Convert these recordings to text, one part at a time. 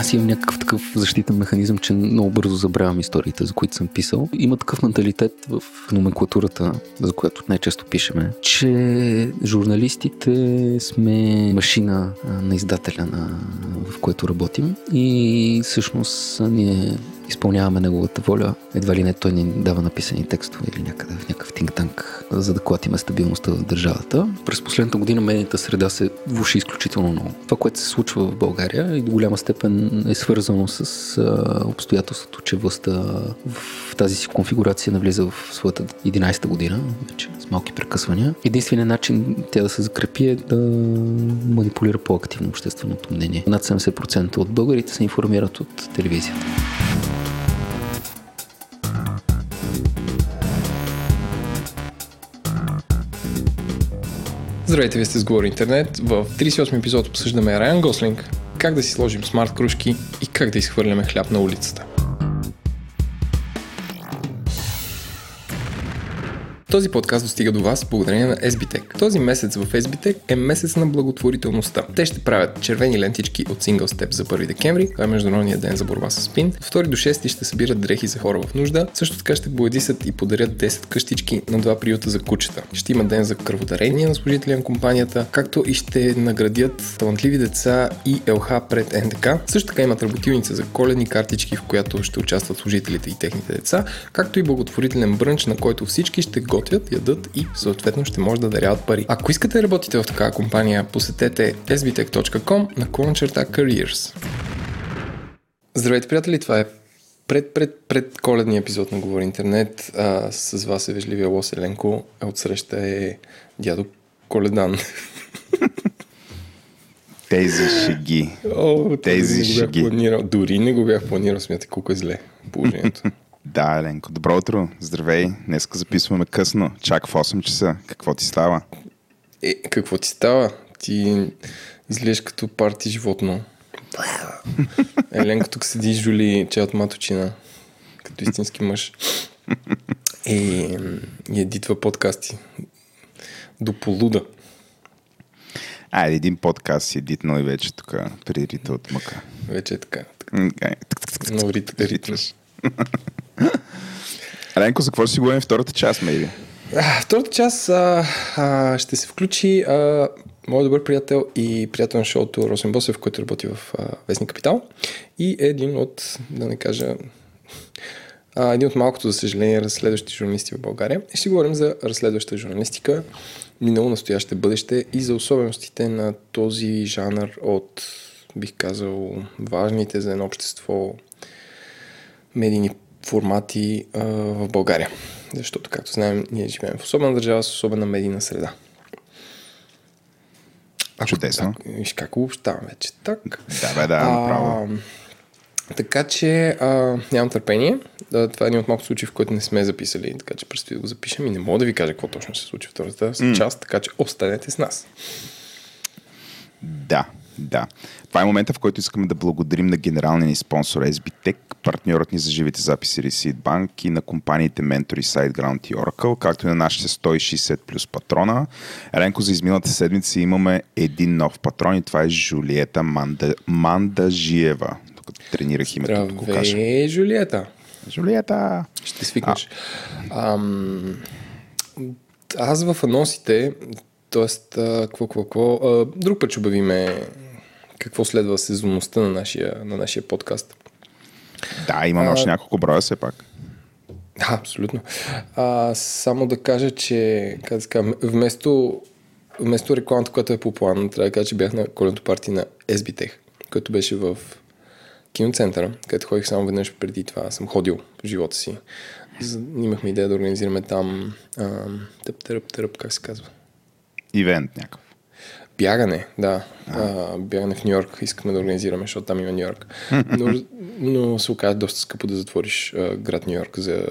аз имам някакъв такъв защитен механизъм, че много бързо забравям историите, за които съм писал. Има такъв менталитет в номенклатурата, за която най-често пишеме, че журналистите сме машина на издателя, на, в което работим и всъщност ние изпълняваме неговата воля. Едва ли не той ни дава написани текстове или някъде в някакъв тинг-танк, за да клатиме стабилността в държавата. През последната година медийната среда се влуши изключително много. Това, което се случва в България и до голяма степен е свързано с а, обстоятелството, че властта в тази си конфигурация навлиза в своята 11-та година, вече с малки прекъсвания. Единственият начин тя да се закрепи е да манипулира по-активно общественото мнение. Над 70% от българите се информират от телевизията. Здравейте, вие сте с Говори Интернет. В 38 епизод обсъждаме Райан Гослинг, как да си сложим смарт кружки и как да изхвърляме хляб на улицата. Този подкаст достига до вас благодарение на SBTech. Този месец в SBTech е месец на благотворителността. Те ще правят червени лентички от Single Step за 1 декември, това е Международния ден за борба с спин. 2 до 6 ще събират дрехи за хора в нужда. Също така ще боядисат и подарят 10 къщички на два приюта за кучета. Ще има ден за кръводарение на служители на компанията, както и ще наградят талантливи деца и ЛХ пред НДК. Също така имат работилница за коледни картички, в която ще участват служителите и техните деца, както и благотворителен брънч, на който всички ще го готвят, ядат и съответно ще може да даряват пари. Ако искате да работите в такава компания, посетете sbtech.com на черта careers. Здравейте, приятели, това е пред, пред, пред коледния епизод на Говори Интернет. А, с вас е вежливия Лос Еленко, а отсреща е дядо Коледан. Тези шеги. О, Тези не го бях шеги. Планирал. Дори не го бях планирал, смятай колко е зле положението. Да, Еленко, добро утро. Здравей. Днеска записваме късно. Чак в 8 часа. Какво ти става? Е, какво ти става? Ти изглеждаш като парти животно. Еленко тук седи жули чай от маточина, като истински мъж. И, и едитва подкасти. До полуда. А, един подкаст си едитнал и вече тук при Рита от мъка. Вече е така. М, ай, тък, Еленко, за какво ще си говорим втората част, мейби? Втората част а, а, ще се включи а, моят добър приятел и приятел на шоуто Росен Босев, който работи в а, Вестник Капитал и е един от, да не кажа, а, един от малкото, за съжаление, разследващи журналисти в България. И ще говорим за разследваща журналистика, минало, настояще, бъдеще и за особеностите на този жанр от, бих казал, важните за едно общество медийни формати а, в България. Защото, както знаем, ние живеем в особена държава с особена медийна среда. Ако Чудесно. Так, виж как обобщавам вече. Так. Да, бе, да, направо. Така че а, нямам търпение. Да, това е един от малко случаи, в който не сме записали, така че предстои да го запишем и не мога да ви кажа какво точно се случи в втората mm. част, така че останете с нас. Да, да. Това е момента, в който искаме да благодарим на генералния ни спонсор SBTech, партньорът ни за живите записи Receipt Bank и на компаниите Mentor и SiteGround и Oracle, както и на нашите 160 плюс патрона. Еленко, за изминалата седмица имаме един нов патрон и това е Жулиета Манда, Мандажиева. Тук тренирах името, да го кажа. Здравей, Жулиета! Жулиета! Ще свикнеш. Ам, аз в анонсите, т.е. какво, какво, какво, а, друг път ще обявиме какво следва сезонността на нашия, на нашия подкаст. Да, имаме А, още няколко броя все пак. Да, абсолютно. А, само да кажа, че как да вместо, вместо рекламата, която е по план, трябва да кажа, че бях на коледното парти на SBTech, който беше в киноцентъра, където ходих само веднъж преди това. Съм ходил в живота си. Имахме идея да организираме там а, тъп, търъп, търъп, как се казва? Ивент някакъв. Бягане, да. А, бягане в Нью Йорк искаме да организираме, защото там има Нью Йорк. Но, но се оказа доста скъпо да затвориш а, град Нью Йорк за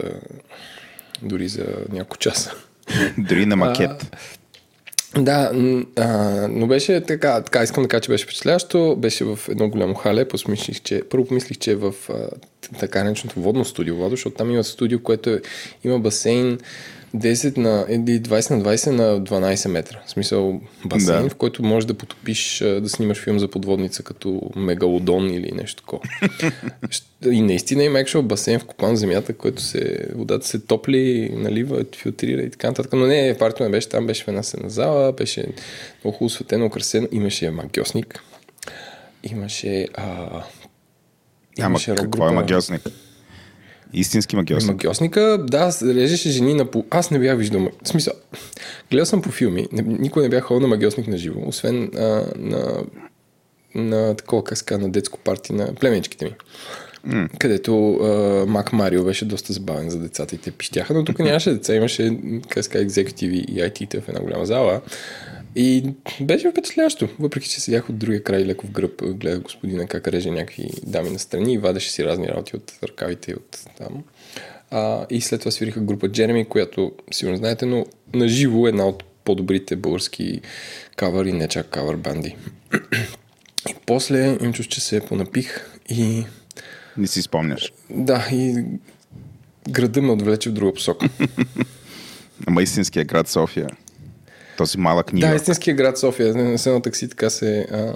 дори за няколко часа. Дори на макет. Да, м, а, но беше така, така, искам да кажа, че беше впечатляващо. Беше в едно голямо хале. Посмислих, че, първо помислих, че е в а, така нареченото водно студио, Владо, защото там има студио, което е, има басейн, 10 на, или 20 на 20 на 12 метра. В смисъл басейн, Да. в който можеш да потопиш, да снимаш филм за подводница като Мегалодон или нещо такова. И наистина има actual басейн в земята, който се, водата се топли, налива, филтрира и така нататък. Но не, партито не беше там, беше в една сена зала, беше много хубаво светено, украсено. Имаше магиосник, имаше... А, Ама имаше какво рок-група. е магиосник? Истински магиосник. Магиосника, да, режеше жени на по... Аз не бях виждал... В смисъл, гледал съм по филми, никой не бях ходил на магиосник на живо, освен а, на, на такова, казва, на детско парти на племеничките ми. Mm. Където а, Мак Марио беше доста забавен за децата и те пищяха, но тук нямаше деца, имаше, как казва, екзекутиви и IT-та в една голяма зала. И беше впечатляващо, въпреки че седях от другия край леко в гръб, гледах господина как реже някакви дами настрани и вадеше си разни работи от ръкавите и от там. А, и след това свириха група Джереми, която сигурно знаете, но на живо е една от по-добрите български кавър и не чак кавър банди. И после им чуш, че се понапих и Не си спомняш. да, и града ме отвлече в друга посока. Ама истинския град София. Този малък Нью Да, истинския град София. Не с едно такси така се... А,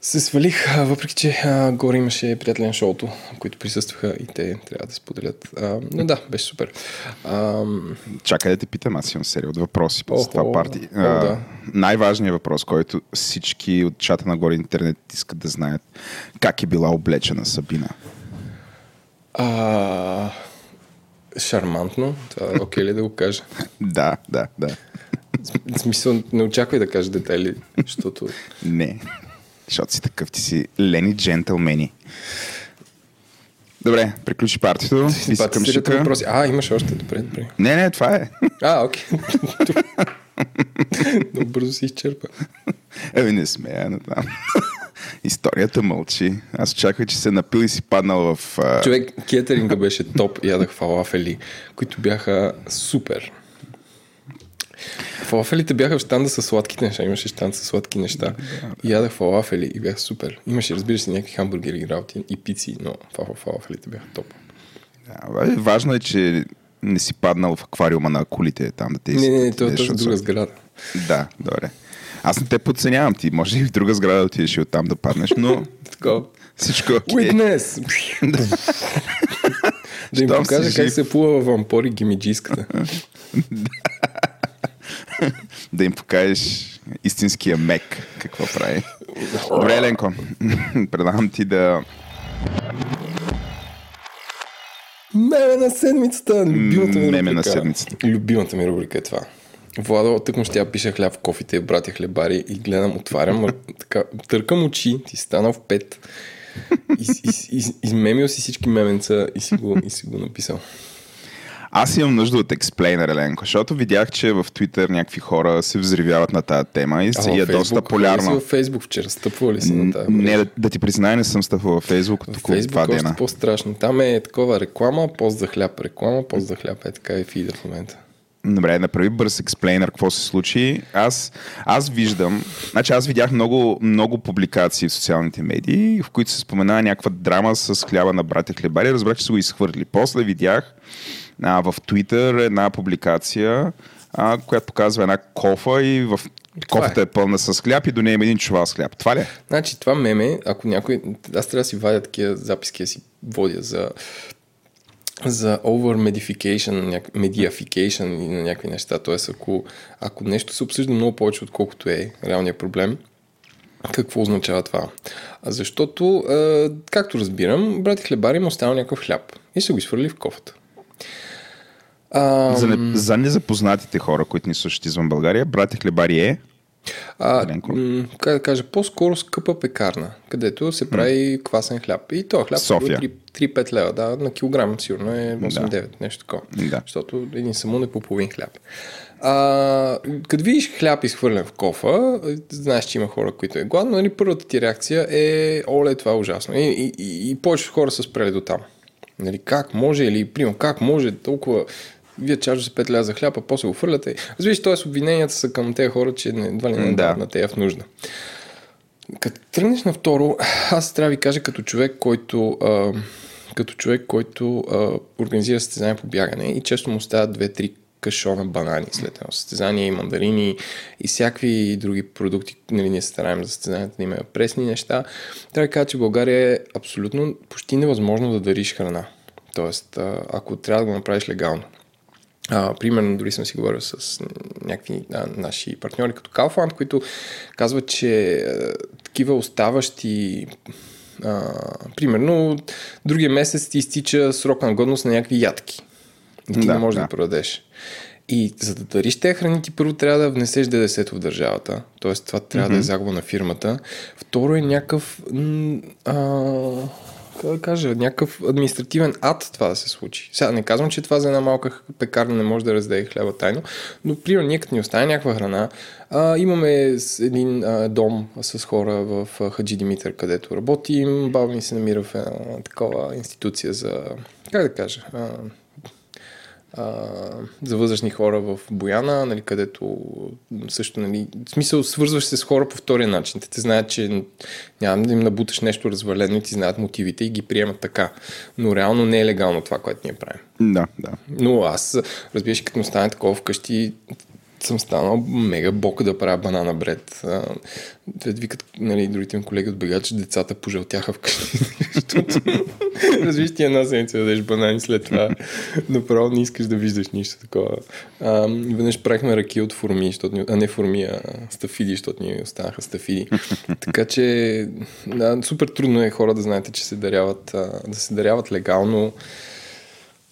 се свалих, а, въпреки че а, горе имаше приятели на шоуто, които присъстваха и те трябва да споделят. А, но да, беше супер. А, Чакай да те питам, аз имам серия от въпроси с това парти. о, А, да. Най-важният въпрос, който всички от чата нагоре интернет искат да знаят. Как е била облечена Сабина? а, шармантно. Това е окей ли да го кажа? Да, да, да. В смисъл, не очаквай да кажа детайли, защото... Не. Защото си такъв, ти си лени джентълмени. Добре, приключи партито. Ти си към шика. въпроси. А, имаш още. Добре, добре. Не, не, това е. А, окей. Много бързо се изчерпа. Еми не смея на там. Историята мълчи. Аз очаквах, че се напил и си паднал в... а, Човек, кетеринга беше топ. Ядах фалафели, които бяха супер. Фалафелите бяха в щанда с сладките неща. Имаше щанд с сладки неща. И ядах фалафели и бяха супер. Имаше, разбира се, някакви хамбургери и работи и пици, но фа- фалафелите бяха топ. Да, важно е, че не си паднал в аквариума на акулите там да те Не, не, не, това е друга сграда. Да, добре. Аз не те подценявам. Ти може и в друга сграда да отидеш и оттам да паднеш, но Такова. всичко е окей. Witness! да им покажа как се плува в ампори гимиджийската. Да им покажеш истинския мек какво прави. Добре, Еленко. Предавам ти да... Меме на седмицата! Любимата ми Меме на рубрика. седмицата. Любимата ми рубрика е това. Владо, тък му ще я пиша хляб в кофите, братя хлебари и гледам, отварям, така, търкам очи, ти станал в пет. Из, из, из, измемил си всички меменца и си го, и си го написал. Аз имам нужда от експлейнер, Еленко, защото видях, че в Твитър някакви хора се взривяват на тази тема и, А, е доста ходили си Във Фейсбук вчера, стъпвали си на тази. Не, да, да ти призная, не съм стъпвал във Фейсбук около Фейсбук два е дена. по-страшно. Там е такова реклама, пост за хляб, реклама, пост за хляб. Е така е фида в момента. Добре, направи бърз експлейнер, какво се случи. Аз, аз виждам, значи аз видях много, много публикации в социалните медии, в които се споменава някаква драма с хляба на братя хлебари. Разбрах, че са го изхвърли. После видях а, в Twitter една публикация, а, която показва една кофа и в Това кофата е. е пълна с хляб и до нея има един чувал с хляб. Това ли е? Значи това меме, ако някой... Аз трябва да си вадя такива записки, да си водя за за over medification, mediafication и на някакви неща. Тоест, ако, ако нещо се обсъжда много повече, отколкото е реалният проблем, какво означава това? Защото, е, както разбирам, брати хлебари им останал някакъв хляб и са го изхвърли в кофата. А, За, не, за незапознатите хора, които ни слушат извън България, братя хлебари е А, Еленко? м, как да кажа, по-скоро скъпа пекарна, където се прави квасен хляб. И то хляб София. 3 3-5 лева, да, на килограм сигурно е 8-9, нещо такова. Да. Защото един самун е по половин хляб. А, като видиш хляб изхвърлен в кофа, знаеш, че има хора, които е гладно, нали, първата ти реакция е, оле, това е ужасно. И, и, и, и повечето хора са спрели до там. Нали, как може или, примерно, как може толкова вие чаржа за 5 ля за хляб, а после го фърляте. Разбираш, т.е. обвиненията са към тези хора, че не, едва ли не Да. на тея в нужда. Като тръгнеш на второ, аз трябва да ви кажа като човек, който а, като човек, който а, организира състезания по бягане и често му стават две-три кашона банани след едно състезание и мандарини и всякакви други продукти. Нали, ние се стараем за състезанията да има пресни неща. Трябва да кажа, че в България е абсолютно почти невъзможно да дариш храна. Тоест, ако трябва да го направиш легално. А, примерно, дори съм си говорил с някакви а, наши партньори като Kaufland, които казват, че а, такива оставащи а, примерно, другия месец ти изтича срок на годност на някакви ядки. И ти да, не можеш да, да продадеш. И за да дариш тези храни, ти първо трябва да внесеш ДДС в държавата. Тоест, това трябва mm-hmm. да е загуба на фирмата. Второ е някакъв. А, да кажа, някакъв административен ад това да се случи. Сега не казвам, че това за една малка пекарна не може да раздее хляба тайно, но примерно ние като ни остане някаква храна, а, имаме един а, дом с хора в Хаджи Димитър, където работим, баба ми се намира в една такова институция за, как да кажа, а, а, за възрастни хора в Бояна, нали, където също, нали, в смисъл, свързваш се с хора по втория начин. Те, те знаят, че няма да им набуташ нещо развалено и ти знаят мотивите и ги приемат така. Но реално не е легално това, което ние правим. Да, да. Но аз, разбираш, като ми стане такова вкъщи, съм станал мега бок да правя банана бред. Те викат, нали, другите ми колеги от бега, че децата пожълтяха вкъщи. Развиж ти една седмица да дадеш банани след това. Направо не искаш да виждаш нищо такова. А, веднъж правихме ръки от форми, защото, а не форми, а стафиди, защото ни останаха стафиди. така че да, супер трудно е хора да знаете, че се даряват, да се даряват легално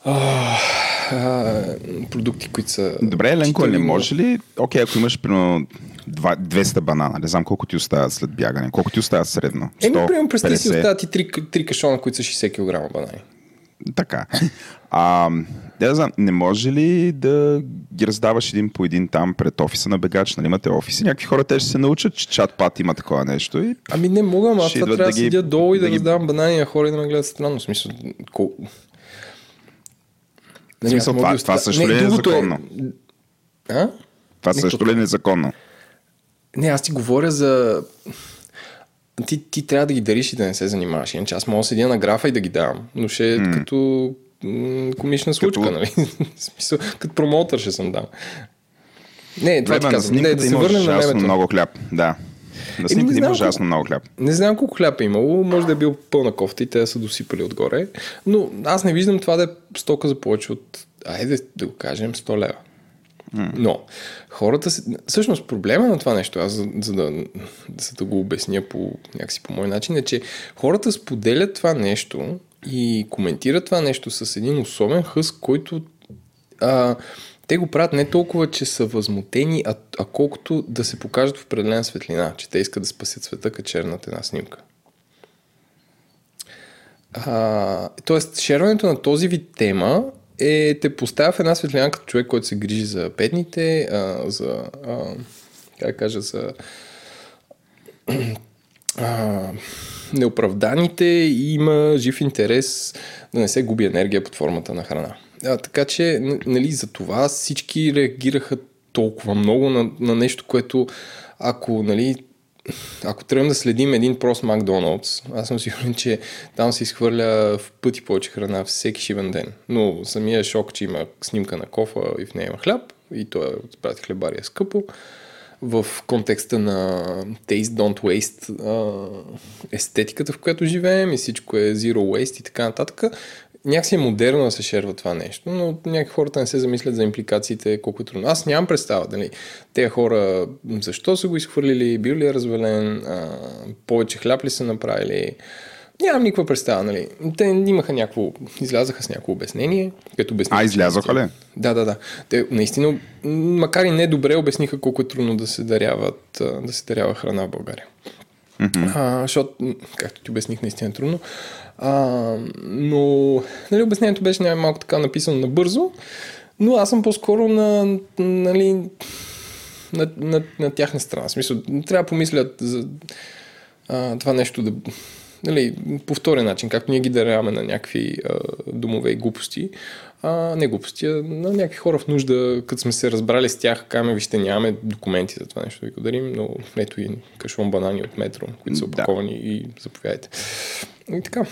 а, а, продукти, които са... Добре, Ленко, не може ли, окей, ако имаш примерно 200 банана, не знам колко ти остават след бягане, колко ти остават средно? 100, Еми, примерно, представи си остават и 3, 3 кашона, които са 60 кг банани. Така. А, да знам, не може ли да ги раздаваш един по един там пред офиса на бегач? Нали имате офиси? Някакви хора те ще се научат, че чат пат има такова нещо. И... Ами не мога, аз това трябва да, ги, седя долу и да, да ги... раздавам банани на хора и да ме гледат странно. В смисъл, кол... Нали, смисъл, това, това също не, ли е незаконно? Е... А? Това не, също ли е незаконно? Не, аз ти говоря за... Ти, ти трябва да ги дариш и да не се занимаваш. Иначе аз мога да седя на графа и да ги давам. Но ще е mm. като м- комична случка, като... нали? смисъл, като промоутър ще съм дал. Не, това Време, ти казвам. Не, да се върнем на мемето. много хляб, да. На снимката има ужасно много хляб. Не знам колко хляб е имало, може да е бил пълна кофта и те да са досипали отгоре, но аз не виждам това да е стока за повече от, айде да го кажем, 100 лева. Mm. Но хората, всъщност проблема на това нещо, аз за, за, да, за да го обясня по някакси по мой начин, е, че хората споделят това нещо и коментират това нещо с един особен хъс, който а, те го правят не толкова, че са възмутени, а, а колкото да се покажат в определена светлина, че те искат да спасят света качернат една снимка. Тоест, шерването на този вид тема е, те поставя в една светлина като човек, който се грижи за бедните, а, за, а, как кажа, за а, неоправданите и има жив интерес да не се губи енергия под формата на храна. А, така че, нали, за това всички реагираха толкова много на, на нещо, което ако, нали, ако тръгнем да следим един прост Макдоналдс, аз съм сигурен, че там се изхвърля в пъти повече храна всеки шивен ден. Но самия шок, че има снимка на кофа и в нея има хляб, и той е прати хлебария скъпо, в контекста на Taste Don't Waste естетиката, в която живеем и всичко е Zero Waste и така нататък, някакси е модерно да се шерва това нещо, но някакви хората не се замислят за импликациите, колко е трудно. Аз нямам представа, дали тези хора защо са го изхвърлили, бил ли е развален, а, повече хляб ли са направили. Нямам никаква представа, нали. Те имаха някакво, излязаха с някакво обяснение, като обясниха. А, излязоха ли? Да, да, да. Те наистина, макар и не добре, обясниха колко е трудно да се даряват, да се дарява храна в България. Mm-hmm. А, защото, както ти обясних, наистина е трудно. А, но нали, обяснението беше някакво малко така написано набързо, но аз съм по-скоро на, нали, на, на, на тяхна страна. В смисъл, трябва да помислят за а, това нещо да нали, по втория начин, както ние ги даряваме на някакви а, домове и глупости, а, не глупости, а на някакви хора в нужда, като сме се разбрали с тях, каме, вижте, нямаме документи за това нещо ви го дарим, но ето и кашон банани от метро, които са опаковани да. и заповядайте. И така.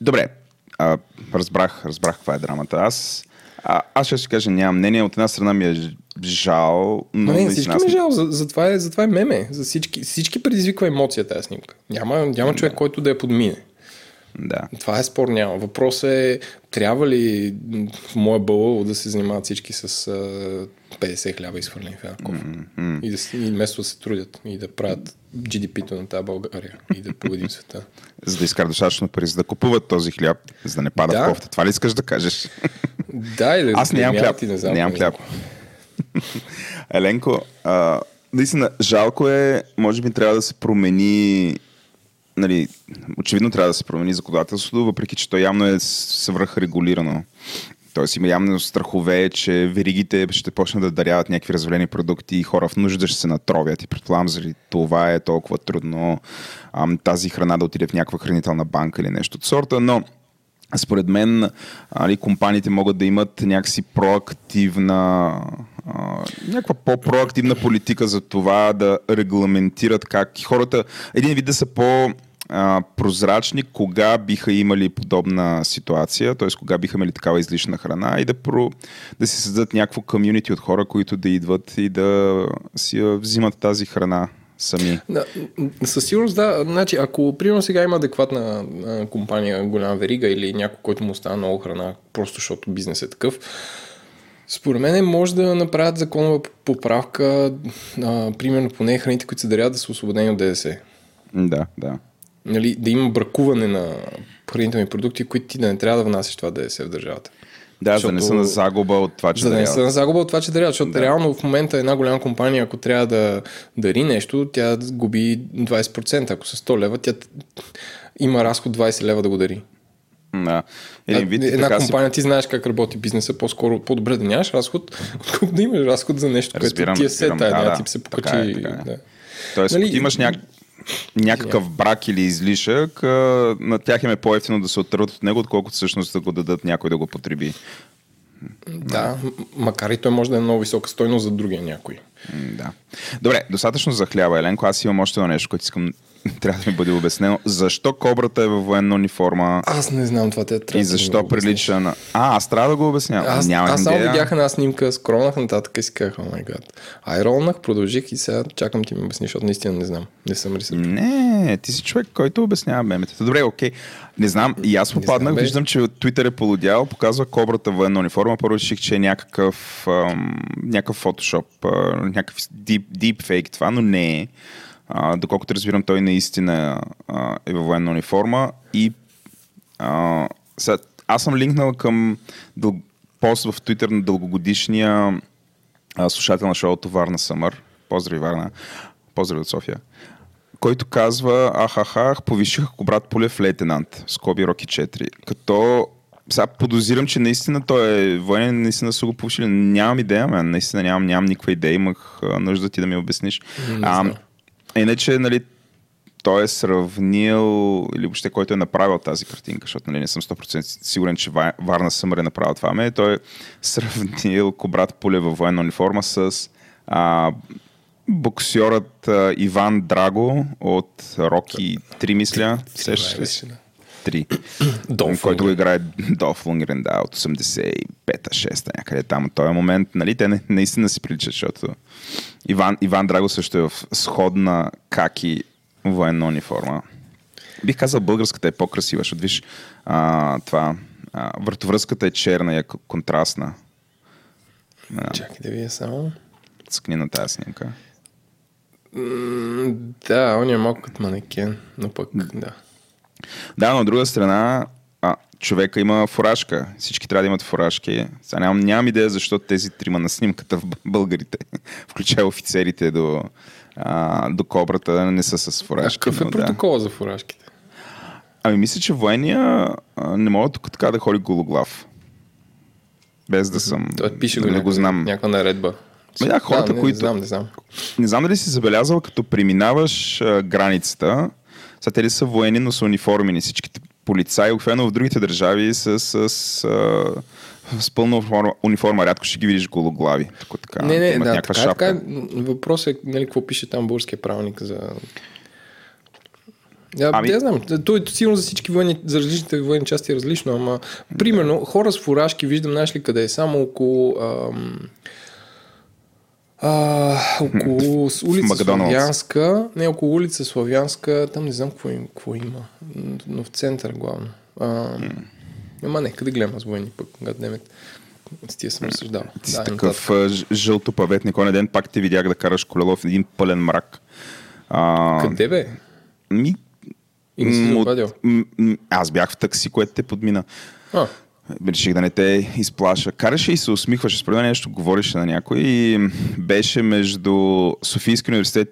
Добре, а, разбрах, разбрах каква е драмата. Аз, а, аз ще си кажа, нямам мнение. От една страна ми е жал, но... Не, всички ми е жал, за, затова, е, затова е меме. За всички, всички предизвиква емоция тази снимка. Няма, няма човек, който да я подмине. Да. Това е спор няма. Въпросът е, трябва ли в моя бълъл да се занимават всички с а, 50 хляба изхвърлени в една кофа. М, И, да, и вместо да се трудят и да правят GDP-то на тази България и да победим света. За да изкарат достатъчно пари, за да купуват този хляб, за да не пада Да. в кофта. Това ли искаш да кажеш? Да, или да Аз нямам заклеймяват хляб. не знам. Нямам хляб. Еленко, а, наистина, жалко е, може би трябва да се промени нали, очевидно трябва да се промени законодателството, въпреки че то явно е свръхрегулирано. Тоест има явно страхове, че веригите ще почнат да даряват някакви развалени продукти и хора в нужда ще се натровят. И предполагам, заради това е толкова трудно ам, тази храна да отиде в някаква хранителна банка или нещо от сорта, но според мен али, компаниите могат да имат някакси проактивна а, някаква по-проактивна политика за това да регламентират как хората един вид да са по а, прозрачни, кога биха имали подобна ситуация, т.е. кога биха имали такава излишна храна и да, про, да си създадат някакво комюнити от хора, които да идват и да си взимат тази храна сами. Да, със сигурност да. Значи, ако примерно сега има адекватна компания, голяма верига или някой, който му остава много храна, просто защото бизнес е такъв, според мен може да направят законова поправка, а, примерно поне храните, които се дарят да са освободени от ДДС. Да, да. Нали, да има бракуване на хранителни продукти, които ти да не трябва да внасяш това ДДС в държавата. Да, за да не са на загуба от това, че За да не са на загуба от това, че даряват, защото да. реално в момента една голяма компания, ако трябва да дари нещо, тя губи 20%. Ако са 100 лева, тя има разход 20 лева да го дари. Да. Един вид, А, една така си компания, ти знаеш как работи бизнеса, по-скоро по-добре да нямаш разход, отколкото да имаш разход за нещо, Разбирам, което ти е сета, Да, да. тип се Така покачи. е, така е. да. Тоест, Нали, имаш няк... някакъв брак или излишък, на тях им е по-ефтино да се отърват от него, отколкото всъщност да го дадат някой да го потреби. Да, макар и той може да е много висока стойност за другия някой. Да. Добре, достатъчно за хляба, Еленко. Аз имам още едно нещо, което искам трябва да ми бъде обяснено. Защо кобрата е във военна униформа Аз не знам това, те трябва и да защо обясниш. прилича на... А, аз трябва да го обяснявам. Аз, Нямам аз само идея. видях една снимка, скролнах нататък и си казах, о май гад. Ай ролнах, продължих и сега чакам ти ми обясниш, защото наистина не знам. Не съм рисъл. Не, ти си човек, който обяснява меметата. Добре, окей. Не знам, и аз попаднах, знам, бе. виждам, че Twitter е полудял, показва кобрата военна униформа. Първо реших, че е някакъв, ам, някакъв фотошоп, някакъв deep, deep fake това, но не е. А, доколкото разбирам, той наистина а, е във военна униформа и а, сега, аз съм линкнал към дъл... пост в Twitter на дългогодишния а, слушател на шоуто Варна Съмър. Поздрави, Варна. Поздрави от София. Който казва, ахахах, повиших ако брат Полев лейтенант. Скоби Роки 4. Като сега подозирам, че наистина той е военен, наистина са го повишили. Нямам идея, мен. Наистина нямам, нямам никаква идея. Имах нужда ти да ми обясниш. А, иначе, нали, той е сравнил, или въобще който е направил тази картинка, защото нали, не съм 100% сигурен, че Ва- Варна Съмър е направил това. Ме, той е сравнил Кобрат Пуле във военна униформа с а, боксьорът а, Иван Драго от Роки 3, мисля. Сещаш ли си? 3. Долф който го играе Долф Лунгрен, да, от 85-та, 6-та, някъде там. От този момент, нали, те наистина си приличат, защото Иван, Иван Драго също е в сходна каки военна униформа. Бих казал, българската е по-красива, защото виж, а, това, а, вратовръзката е черна и е контрастна. Чакай да видя само. Цъкни на тази снимка. М, Да, он е малко като манекен, но пък да. Да, но от друга страна, а, човека има фуражка. Всички трябва да имат фуражки. Сега нямам, нямам идея защо тези трима на снимката в българите, включая офицерите до, а, до кобрата, не са с фуражки. какъв е но да. протокола за фуражките? Ами мисля, че военния а, не мога тук така да ходи гологлав. Без да съм... Той пише го, да не някаква, го знам. някаква наредба. Ма да, хората, не, които- Не знам, не знам. Не знам дали си забелязал, като преминаваш а, границата, сега те ли са военни, но са униформени. Всичките полицаи, обикновено в другите държави са с, а, с пълна униформа, униформа. Рядко ще ги видиш гологлави. Тук, така, не, не, да, така, е, шапка. така. е. Въпросът е, нали, какво пише там българския правилник за... Да, Ами- я знам. То е сигурно за всички военни, за различните военни части е различно, ама примерно хора с фуражки виждам, знаеш ли къде е? Само около ам, а, около улица Макдоналдс. Славянска, не, около улица Славянска, там не знам какво, им, какво има, но в център главно. А, ама не, къде гледам аз военни пък, гаднемет. С тия съм разсъждавал. Ти си Да, такъв жълто паветник. Онен ден пак те видях да караш колело в един пълен мрак. А, Къде бе? Ми, И не си м, Аз бях в такси, което те подмина. А, Реших да не те изплаша. Караше и се усмихваше. Според мен нещо говореше на някой и беше между Софийски университет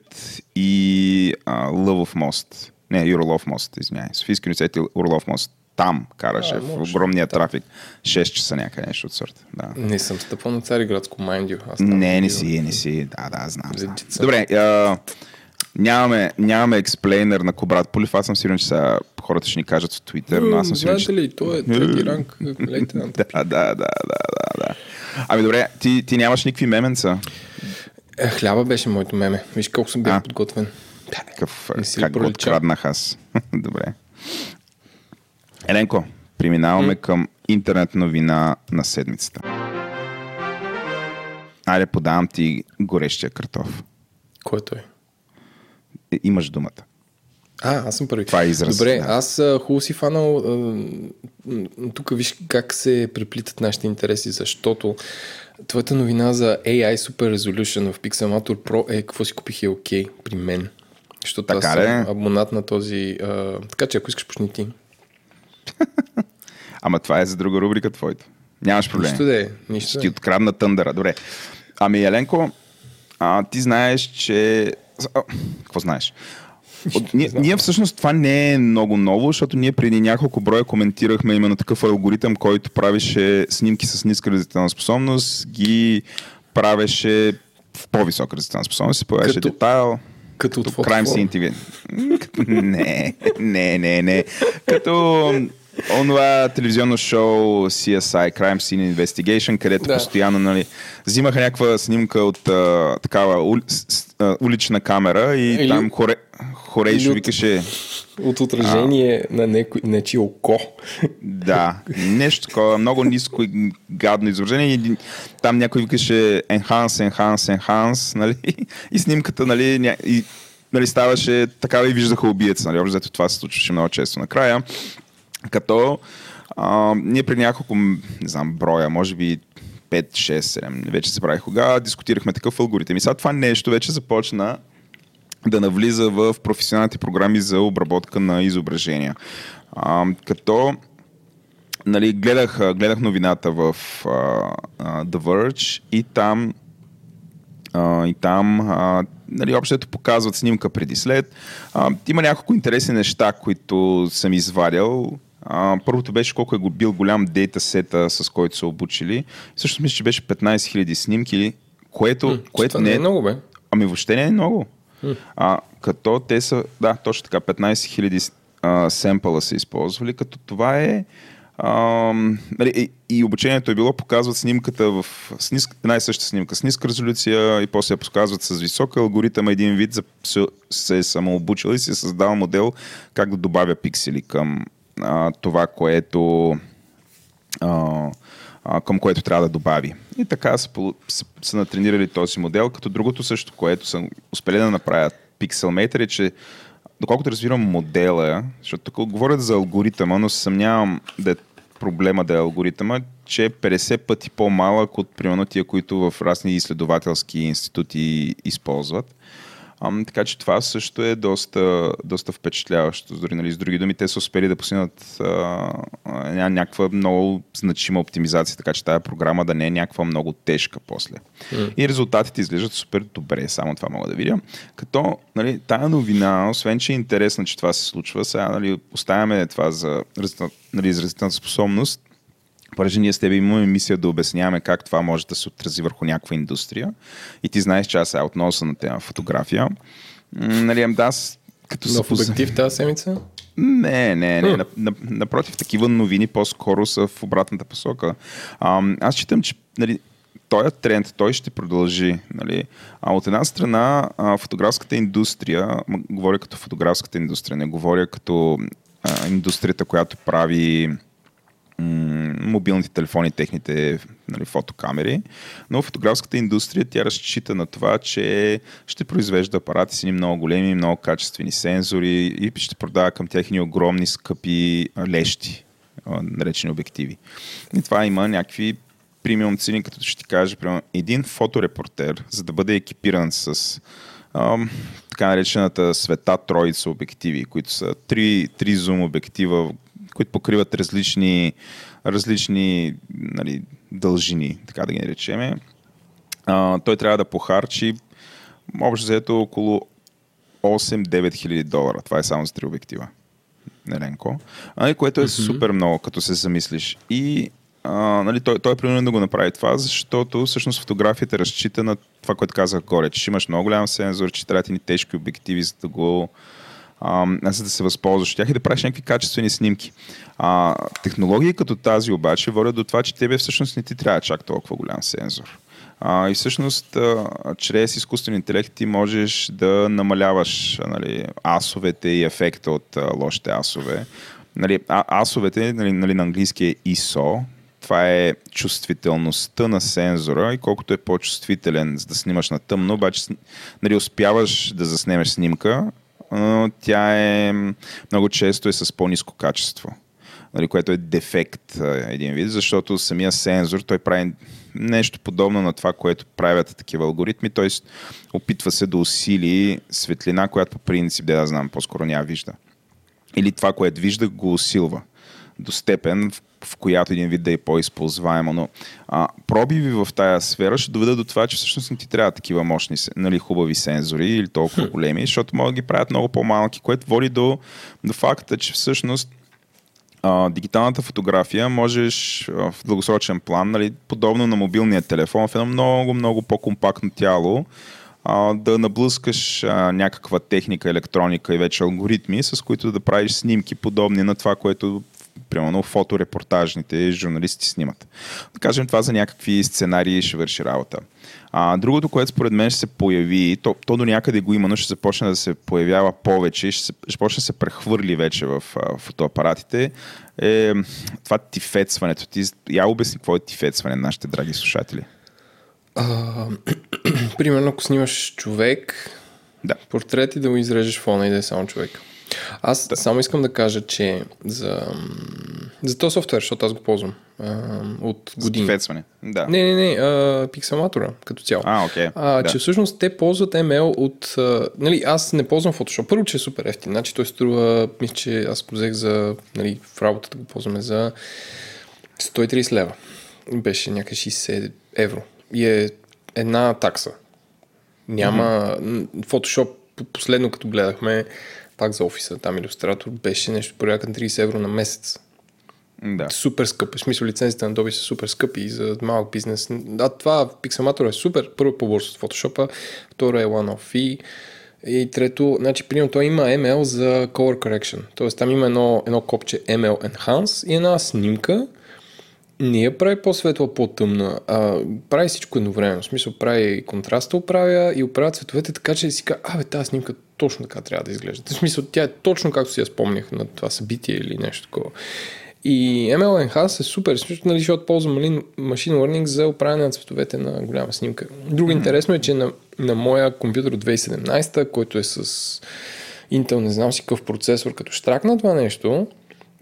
и а, Лъвов мост. Не, Юролов мост, извиняй. Софийски университет и Орлов мост. Там караше А, в огромния трафик. 6 часа някъде нещо от сорта. Да. не съм стъпал на Цариградско, mind you. Аз там Не, не си, не си. Да, да, знам. знам. Добре, а, нямаме, нямаме експлейнер на Кобрат Полив. Аз съм сигурен, че сега хората ще ни кажат в Twitter, но аз съм сигурен, че... Ли, той е трети ранг лейтенант. Да, да, да, да, да. Ами добре, ти, ти нямаш никакви меменца. Е, хляба беше моето меме. Виж колко съм бил А. подготвен. Какъв, как го откраднах аз. добре. Еленко, преминаваме към интернет новина на седмицата. Айде, подавам ти горещия картоф. Кой е той? Имаш думата. А, аз съм първи. Това е израз, Добре, да. аз а, хубаво си фанал. а, Тук виж как се преплитат нашите интереси, защото твоята новина за AI Super Resolution в Pixelmator Pro е какво си купих е окей при мен. Защото Така аз съм абонат на този... А, така че ако искаш, почни ти. Ама това е за друга рубрика твоята. Нямаш проблем. Нищо да е. Нищо Ще ти е. открадна тъндъра. Добре. Ами, Еленко, а, ти знаеш, че... А, какво знаеш? От, ние, ние всъщност това не е много ново, защото ние преди няколко броя коментирахме именно такъв алгоритъм, който правеше снимки с ниска разделителна способност, ги правеше в по-висока разделителна способност, се появяваше Като- детайл. Като от Crime. Scene TV. Като- Не, не, не, не. Като онова телевизионно шоу CSI, Crime Scene Investigation, където Да. постоянно нали, взимаха някаква снимка от а, такава ули, с, а, улична камера и Или- там хоре, Хорейшо от- викаше От отражение на неко- нечие око. да, нещо такова, много ниско и гадно изображение и там някой викаше enhance, enhance, enhance, нали? И снимката, нали, и, нали ставаше такава и виждаха убиеца, нали? Общо това се случваше много често накрая. Като а, ние при няколко, не знам, броя, може би 5, 6, 7, вече се правих кога, дискутирахме такъв алгоритъм. И сега това нещо вече започна да навлиза в професионалните програми за обработка на изображения. А, като нали, гледах, гледах новината в а, The Verge и там а, и там а, нали, общото показват снимка преди след. А, има няколко интересни неща, които съм извадил. А, първото беше колко е бил голям дейтасета, с който са обучили. Всъщност мисля, че беше 15 000 снимки, което, М, което не не е много, бе. Ами въобще не е много. А, като те са, да, точно така, 15 000 а, семпъла са използвали, като това е Ам, нали, и, и обучението е било, показват снимката в с ниска, една и съща снимка с ниска резолюция и после я показват с висока алгоритъм един вид за, се, се е самообучил и си е създал модел как да добавя пиксели към а, това, което а, а, към което трябва да добави. И така са, са, са натренирали този модел, като другото също, което са успели да направят Pixelmator е, че доколкото разбирам модела, защото тук говорят за алгоритъма, но съмнявам да е проблема да е алгоритъма, че е 50 пъти по-малък от примерно тия, които в разни изследователски институти използват. Ам, така че това също е доста, доста впечатляващо. Дори нали, с други думи, те са успели да постигнат а, а, ня- някаква много значима оптимизация, така че тази програма да не е някаква много тежка после. Mm. И резултатите изглеждат супер добре, само това мога да видя. Като нали, тая новина, освен че е интересна, че това се случва, сега нали, оставяме това за нали, способност, понеже ние с теб имаме мисия да обясняваме как това може да се отрази върху някаква индустрия. И ти знаеш, че аз сега отново съм на тема фотография. Нали, ам да, аз като Нов съпоз- обектив тази седмица? не, не, не. Напротив, такива новини по-скоро са в обратната посока. А, аз считам, че нали, този тренд, той ще продължи. Нали? А от една страна, фотографската индустрия, говоря като фотографската индустрия, не говоря като а, индустрията, която прави мобилните телефони, техните нали, фотокамери, но фотографската индустрия тя разчита на това, че ще произвежда апарати с едни много големи, много качествени сензори и ще продава към тях едни огромни, скъпи лещи, наречени обективи. И това има някакви премиум цени, като ще ти кажа, примерно, един фоторепортер, за да бъде екипиран с ам, така наречената света троица обективи, които са три, три зум обектива, които покриват различни, различни нали, дължини, така да ги наречеме. А, той трябва да похарчи общо взето около 8-9 хиляди долара. Това е само за три обектива. Неленко. А, което е mm-hmm. супер много, като се замислиш. И а, нали, той, той е принуден да го направи това, защото всъщност фотографията разчита на това, което казах горе, че имаш много голям сензор, че трябва ти ни тежки обективи, за да го за да се възползваш от тях и да правиш някакви качествени снимки. А, технологии като тази обаче водят до това, че тебе всъщност не ти трябва чак толкова голям сензор. А, и всъщност, а, чрез изкуствен интелект ти можеш да намаляваш нали, асовете и ефекта от а, лошите асове. Нали, а, асовете нали, нали, на английски е ISO, това е чувствителността на сензора и колкото е по-чувствителен за да снимаш на тъмно, обаче нали, успяваш да заснемеш снимка, но тя е много често е с по-низко качество, нали, което е дефект един вид, защото самия сензор той прави нещо подобно на това, което правят такива алгоритми, т.е. опитва се да усили светлина, която по принцип, да, знам, по-скоро няма вижда. Или това, което вижда, го усилва до степен, в, в която един вид да е по-използваемо. Но а, пробиви в тая сфера ще доведат до това, че всъщност не ти трябва такива мощни, нали, хубави сензори или толкова големи, защото могат да ги правят много по-малки, което води до, до факта, че всъщност а, дигиталната фотография можеш в дългосрочен план, нали, подобно на мобилния телефон, в едно много, много по-компактно тяло, а, да наблъскаш а, някаква техника, електроника и вече алгоритми, с които да правиш снимки подобни на това, което примерно фоторепортажните журналисти снимат. Да кажем това за някакви сценарии ще върши работа. А, другото, което според мен ще се появи, то, то до някъде го има, но ще започне да се появява повече ще, се, ще почне да се прехвърли вече в а, фотоапаратите, е това тифецването. Ти, я обясни какво е тифецване на нашите драги слушатели. А, примерно, ако снимаш човек, да. портрет и да го изрежеш фона и да е само човек. Аз да. само искам да кажа, че за, за този софтуер, защото аз го ползвам а, от години. Стефецване. Да. Не, не, не, а, пикселматора като цяло. А, окей. А, да. Че всъщност те ползват ML от... А, нали, аз не ползвам Photoshop. Първо, че е супер ефтин. Значи той струва, мисля, че аз го взех за... Нали, в работата го ползваме за 130 лева. Беше някъде 60 евро. И е една такса. Няма... Mm-hmm. Photoshop последно като гледахме пак за офиса, там иллюстратор, беше нещо порядка на 30 евро на месец. Да. Супер скъп. В смисъл лицензите на Adobe са супер скъпи и за малък бизнес. Да, това Pixelmator е супер. Първо по-бързо от Photoshop, второ е one-off fee. И трето, значи, примерно, той има ML за color correction. Тоест, там има едно, едно копче ML Enhance и една снимка, не я прави по-светла, по-тъмна, а прави всичко едновременно. В смисъл, прави контраста, оправя и оправя цветовете, така че си казва, абе, тази снимка точно така трябва да изглежда. В смисъл, тя е точно както си я спомнях на това събитие или нещо такова. И ML Enhance е супер, нали, защото ползвам Machine Learning за оправяне на цветовете на голяма снимка. Друго mm-hmm. интересно е, че на, на моя компютър от 2017, който е с Intel, не знам си какъв процесор, като штракна това нещо,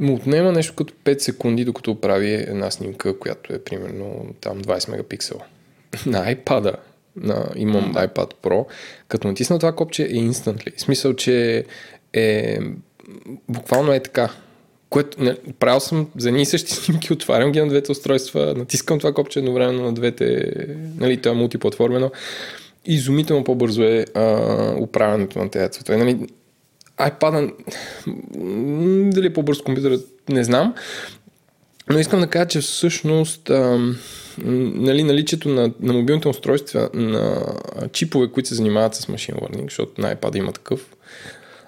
му отнема нещо като 5 секунди, докато оправи една снимка, която е примерно там 20 мегапиксела. На iPad-а, на, имам iPad Pro, като натисна това копче е instantly. В смисъл, че е буквално е така. Което, не, правил съм за едни и същи снимки, отварям ги на двете устройства, натискам това копче едновременно на двете, нали, това е мултиплатформено. Изумително по-бързо е а, управянето на тези цветове. Нали, iPad дали е по-бърз компютър, не знам. Но искам да кажа, че всъщност нали, наличието на, на мобилните устройства на чипове, които се занимават с машин learning, защото на iPad има такъв,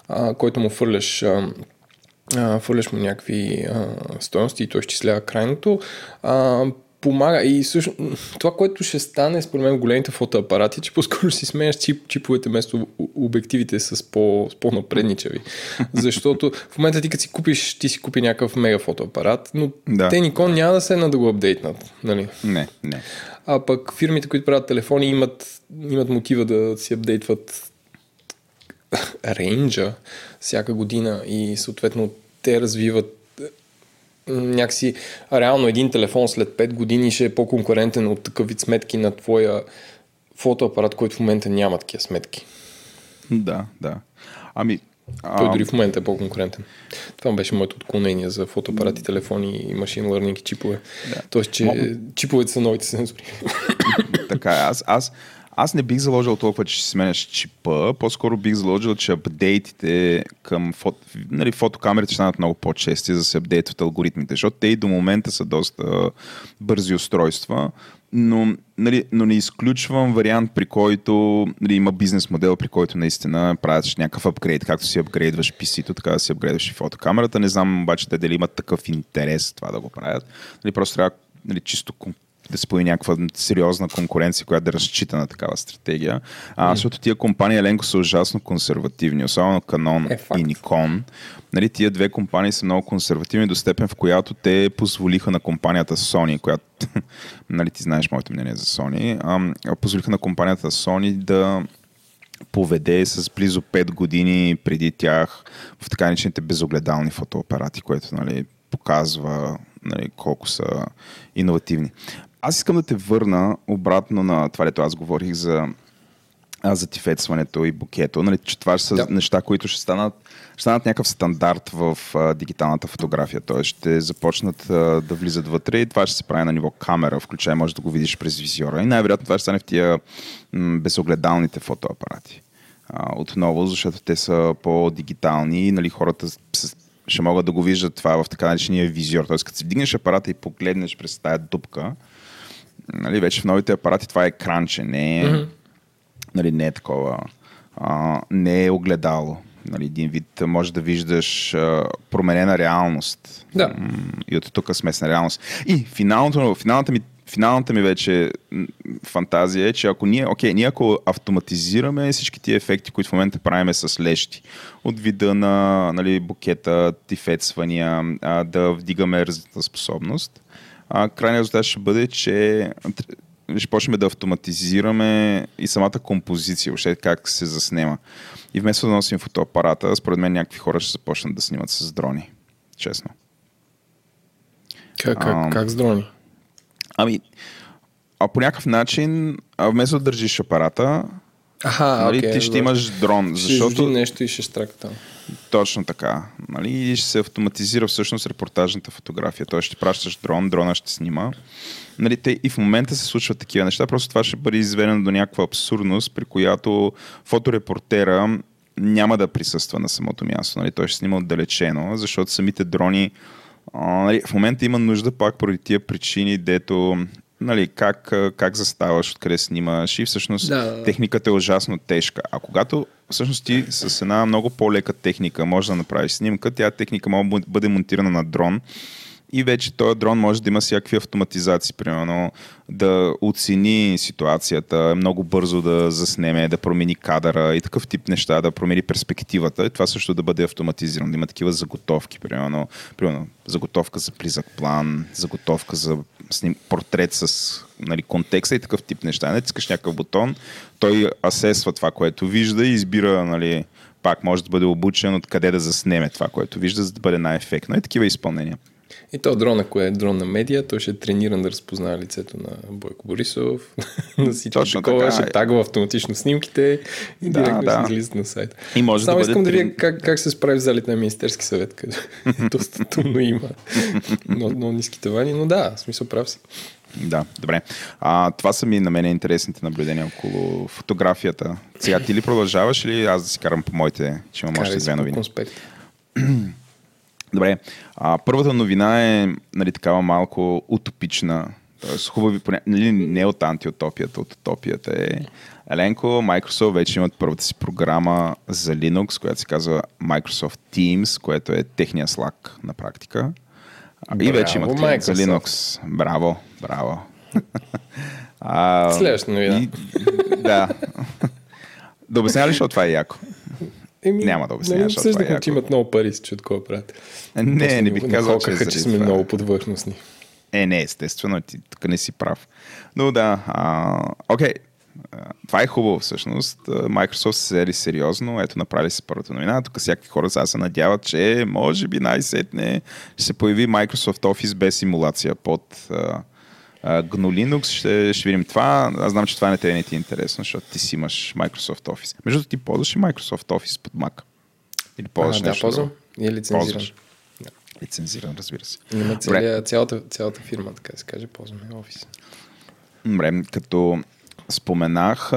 а, който му фърляш а, фърляш му някакви а, стоености и той изчислява крайното, а, помага. И също, това, което ще стане според мен големите фотоапарати, че по-скоро си сменяш чип, чиповете вместо обективите с, по, с по-напредничави. Защото в момента ти като си купиш, ти си купи някакъв мега фотоапарат, но да. те Nikon няма да се да го апдейтнат. Нали? Не, не. А пък фирмите, които правят телефони, имат, имат мотива да си апдейтват рейнджа всяка година и съответно те развиват някакси реално един телефон след 5 години ще е по-конкурентен от такъв вид сметки на твоя фотоапарат, който в момента няма такива сметки. Да, да. Ами, той дори в момента е по-конкурентен. Това беше моето отклонение за фотоапарати, телефони и машин learning и чипове. Да. Тоест, че Мо... чиповете са новите сензори. така е. Аз, аз, аз не бих заложил толкова, че ще сменяш чипа, по-скоро бих заложил, че апдейтите към фото, нали, фотокамерите ще станат много по-чести, за да се апдейтват алгоритмите, защото те и до момента са доста бързи устройства, но, нали, но не изключвам вариант, при който нали, има бизнес модел, при който наистина правиш някакъв апгрейд, както си апгрейдваш PC-то, така да си апгрейдваш и фотокамерата. Не знам обаче те дали имат такъв интерес това да го правят. Нали, просто трябва нали, чисто да се появи някаква сериозна конкуренция, която да разчита на такава стратегия. А, mm. Защото тия компании Еленко са ужасно консервативни, особено Canon е, и Nikon. Нали, тия две компании са много консервативни до степен, в която те позволиха на компанията Sony, която, нали, ти знаеш моето мнение за Sony, а, позволиха на компанията Sony да поведе с близо 5 години преди тях в така наречените безогледални фотоапарати, което нали, показва нали, колко са иновативни. Аз искам да те върна обратно на това, което аз говорих за за тифетстването и букето, нали, че това са да. неща, които ще станат, ще станат някакъв стандарт в а, дигиталната фотография. Т.е. ще започнат а, да влизат вътре и това ще се прави на ниво камера, включая може да го видиш през визиора. И най-вероятно това ще стане в тия м- безогледалните фотоапарати. А, отново, защото те са по-дигитални и нали, хората с, ще могат да го виждат това в така наречения визиор. Т.е. като си вдигнеш апарата и погледнеш през тази дупка, нали, вече в новите апарати това е екранче, не е, mm-hmm. нали, не е такова, а, не е огледало. Нали, един вид може да виждаш а, променена реалност. Да. И от тук смесна реалност. И финалното, финалната ми финалната ми вече фантазия е, че ако ние, окей, ние ако автоматизираме всички тия ефекти, които в момента правиме с лещи, от вида на нали, букета, тифетсвания, да вдигаме различната способност, а, крайният резултат ще бъде, че ще почнем да автоматизираме и самата композиция, въобще как се заснема. И вместо да носим фотоапарата, според мен някакви хора ще започнат да снимат с дрони. Честно. Как, как, а, как с дрони? Ами, а по някакъв начин, а вместо да държиш апарата, Аха, нали, okay, ти ще имаш дрон. Ще защото... нещо и ще страка там. Точно така. Нали? И ще се автоматизира всъщност репортажната фотография. Той ще пращаш дрон, дрона ще снима. Нали, те и в момента се случват такива неща, просто това ще бъде изведено до някаква абсурдност, при която фоторепортера няма да присъства на самото място. Нали? Той ще снима отдалечено, защото самите дрони а, нали, в момента има нужда пак поради тия причини, дето нали, как, как заставаш, откъде снимаш и всъщност да. техниката е ужасно тежка. А когато всъщност ти с една много по-лека техника можеш да направиш снимка, тя техника може да бъде монтирана на дрон и вече този дрон може да има всякакви автоматизации, примерно да оцени ситуацията, много бързо да заснеме, да промени кадъра и такъв тип неща, да промени перспективата. И това също да бъде автоматизирано, да има такива заготовки, примерно, примерно заготовка за близък план, заготовка за сним, портрет с нали, контекста и такъв тип неща. Не искаш някакъв бутон, той асесва това, което вижда и избира нали, пак може да бъде обучен от къде да заснеме това, което вижда, за да бъде най-ефектно. И такива изпълнения. И то дрон, ако е дрон на медия, той ще е трениран да разпознава лицето на Бойко Борисов, на всички Точно такова, така. ще тагва автоматично снимките и да, директно да. ще излизат на сайта. И може Само да искам да видя как, как се справи в залите на Министерски съвет, къде доста тумно има много, много ниски тавани, но да, в смисъл прав си. Да, добре. А, това са ми на мен интересните наблюдения около фотографията. Сега ти ли продължаваш или аз да си карам по моите, че имам още две новини? Конспект. Добре. А, първата новина е нали, такава малко утопична. Тоест, хубави, нали, не от антиутопията, от утопията е. Еленко, Microsoft вече имат първата си програма за Linux, която се казва Microsoft Teams, което е техния Slack на практика. и вече имат Браво, клиент за Microsoft. Linux. Браво, браво. а, Следващата новина. и- Да. да обясня ли, защото това е яко? Еми, Няма да обясняваш, нали защото това е яко. че имат много пари, че кого правят. Не, После не бих казал, че, е че сме това. много подвърхностни. Е, не, естествено, ти тук не си прав. Но да, а, окей. Това е хубаво всъщност. Microsoft се взели сериозно. Ето, направили се първата новина. Тук всякакви хора сега се надяват, че може би най-сетне ще се появи Microsoft Office без симулация под а, а, GNU Linux. Ще, ще видим това. Аз знам, че това не те не ти е интересно, защото ти си имаш Microsoft Office. Между другото, ти ползваш ли Microsoft Office под Mac? Или ползваш а, да, нещо ползвам. друго? И е лицензиран. Ползваш. Лицензиран, разбира се. Има целия, цялата, цялата фирма, така да се каже, ползваме офис. Добре, като споменах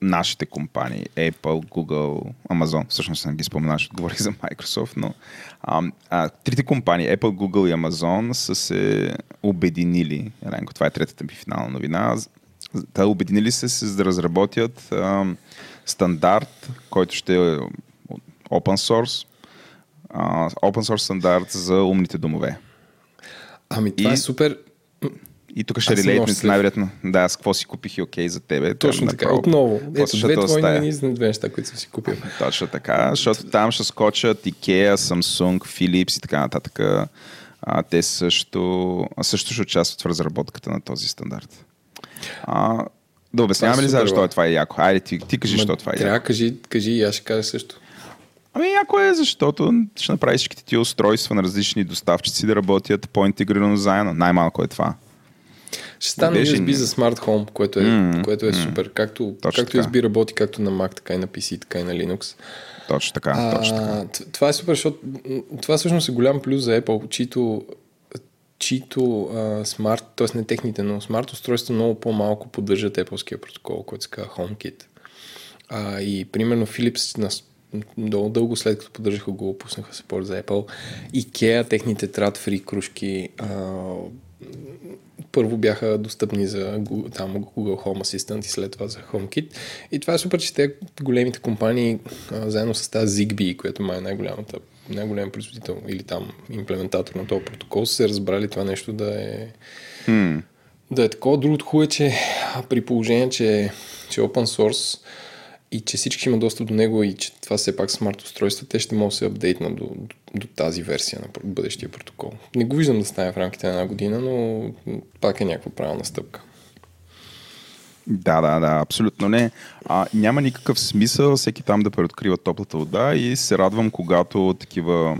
нашите компании, Apple, Google, Amazon, всъщност не ги споменах, защото говорих за Microsoft, но а, а, трите компании, Apple, Google и Amazon, са се обединили. Еленко, това е третата ми финална новина. Те обединили се, се за да разработят а, стандарт, който ще е open source, а, open source стандарт за умните домове. Ами това И- е супер. И тук ще Аз съм релейтне още- най-вероятно. Да, с какво си купих и окей за тебе. Точно Там така. направо- Отново. После Ето, две твои за две неща, които съм си купил. Точно така, защото там ще скочат IKEA, Samsung, Philips и така нататък. А, те също, също ще участват в разработката на този стандарт. А, да обясняваме е ли защо е това е яко? Айде, ти, ти кажи, защо това е Трябва, яко. кажи, кажи и аз ще кажа също. Ами яко е, защото ще направиш всичките ти устройства на различни доставчици да работят по-интегрирано заедно. Най-малко е това. Ще стане USB за Smart Home, което е, М, което е супер. Както, Точно както така. USB работи както на Mac, така и на PC, така и на Linux. Точно така, точно така. А, това е супер, защото това всъщност е голям плюс за Apple, чието, чието а, смарт, т.е. не техните, но смарт устройства много по-малко поддържат Apple-ския протокол, който се казва HomeKit. А, и примерно Philips на, много дълго след като поддържаха го, пуснаха support за Apple. IKEA, техните трад-фри кружки а, първо бяха достъпни за Google, там, Google Home Assistant и след това за HomeKit. И това е супер, че те големите компании, а, заедно с тази Zigbee, която май е най-голямата, най-голям производител или там имплементатор на този протокол, са се разбрали това нещо да е Хм. да е такова. Другото хубаво е, че при положение, че, че open source и че всички имат достъп до него и че това все пак смарт устройства, те ще могат да се апдейтнат до, до, до тази версия на бъдещия протокол. Не го виждам да стане в рамките на една година, но пак е някаква правилна стъпка. Да, да, да, абсолютно не. А, няма никакъв смисъл всеки там да преоткрива топлата вода и се радвам, когато такива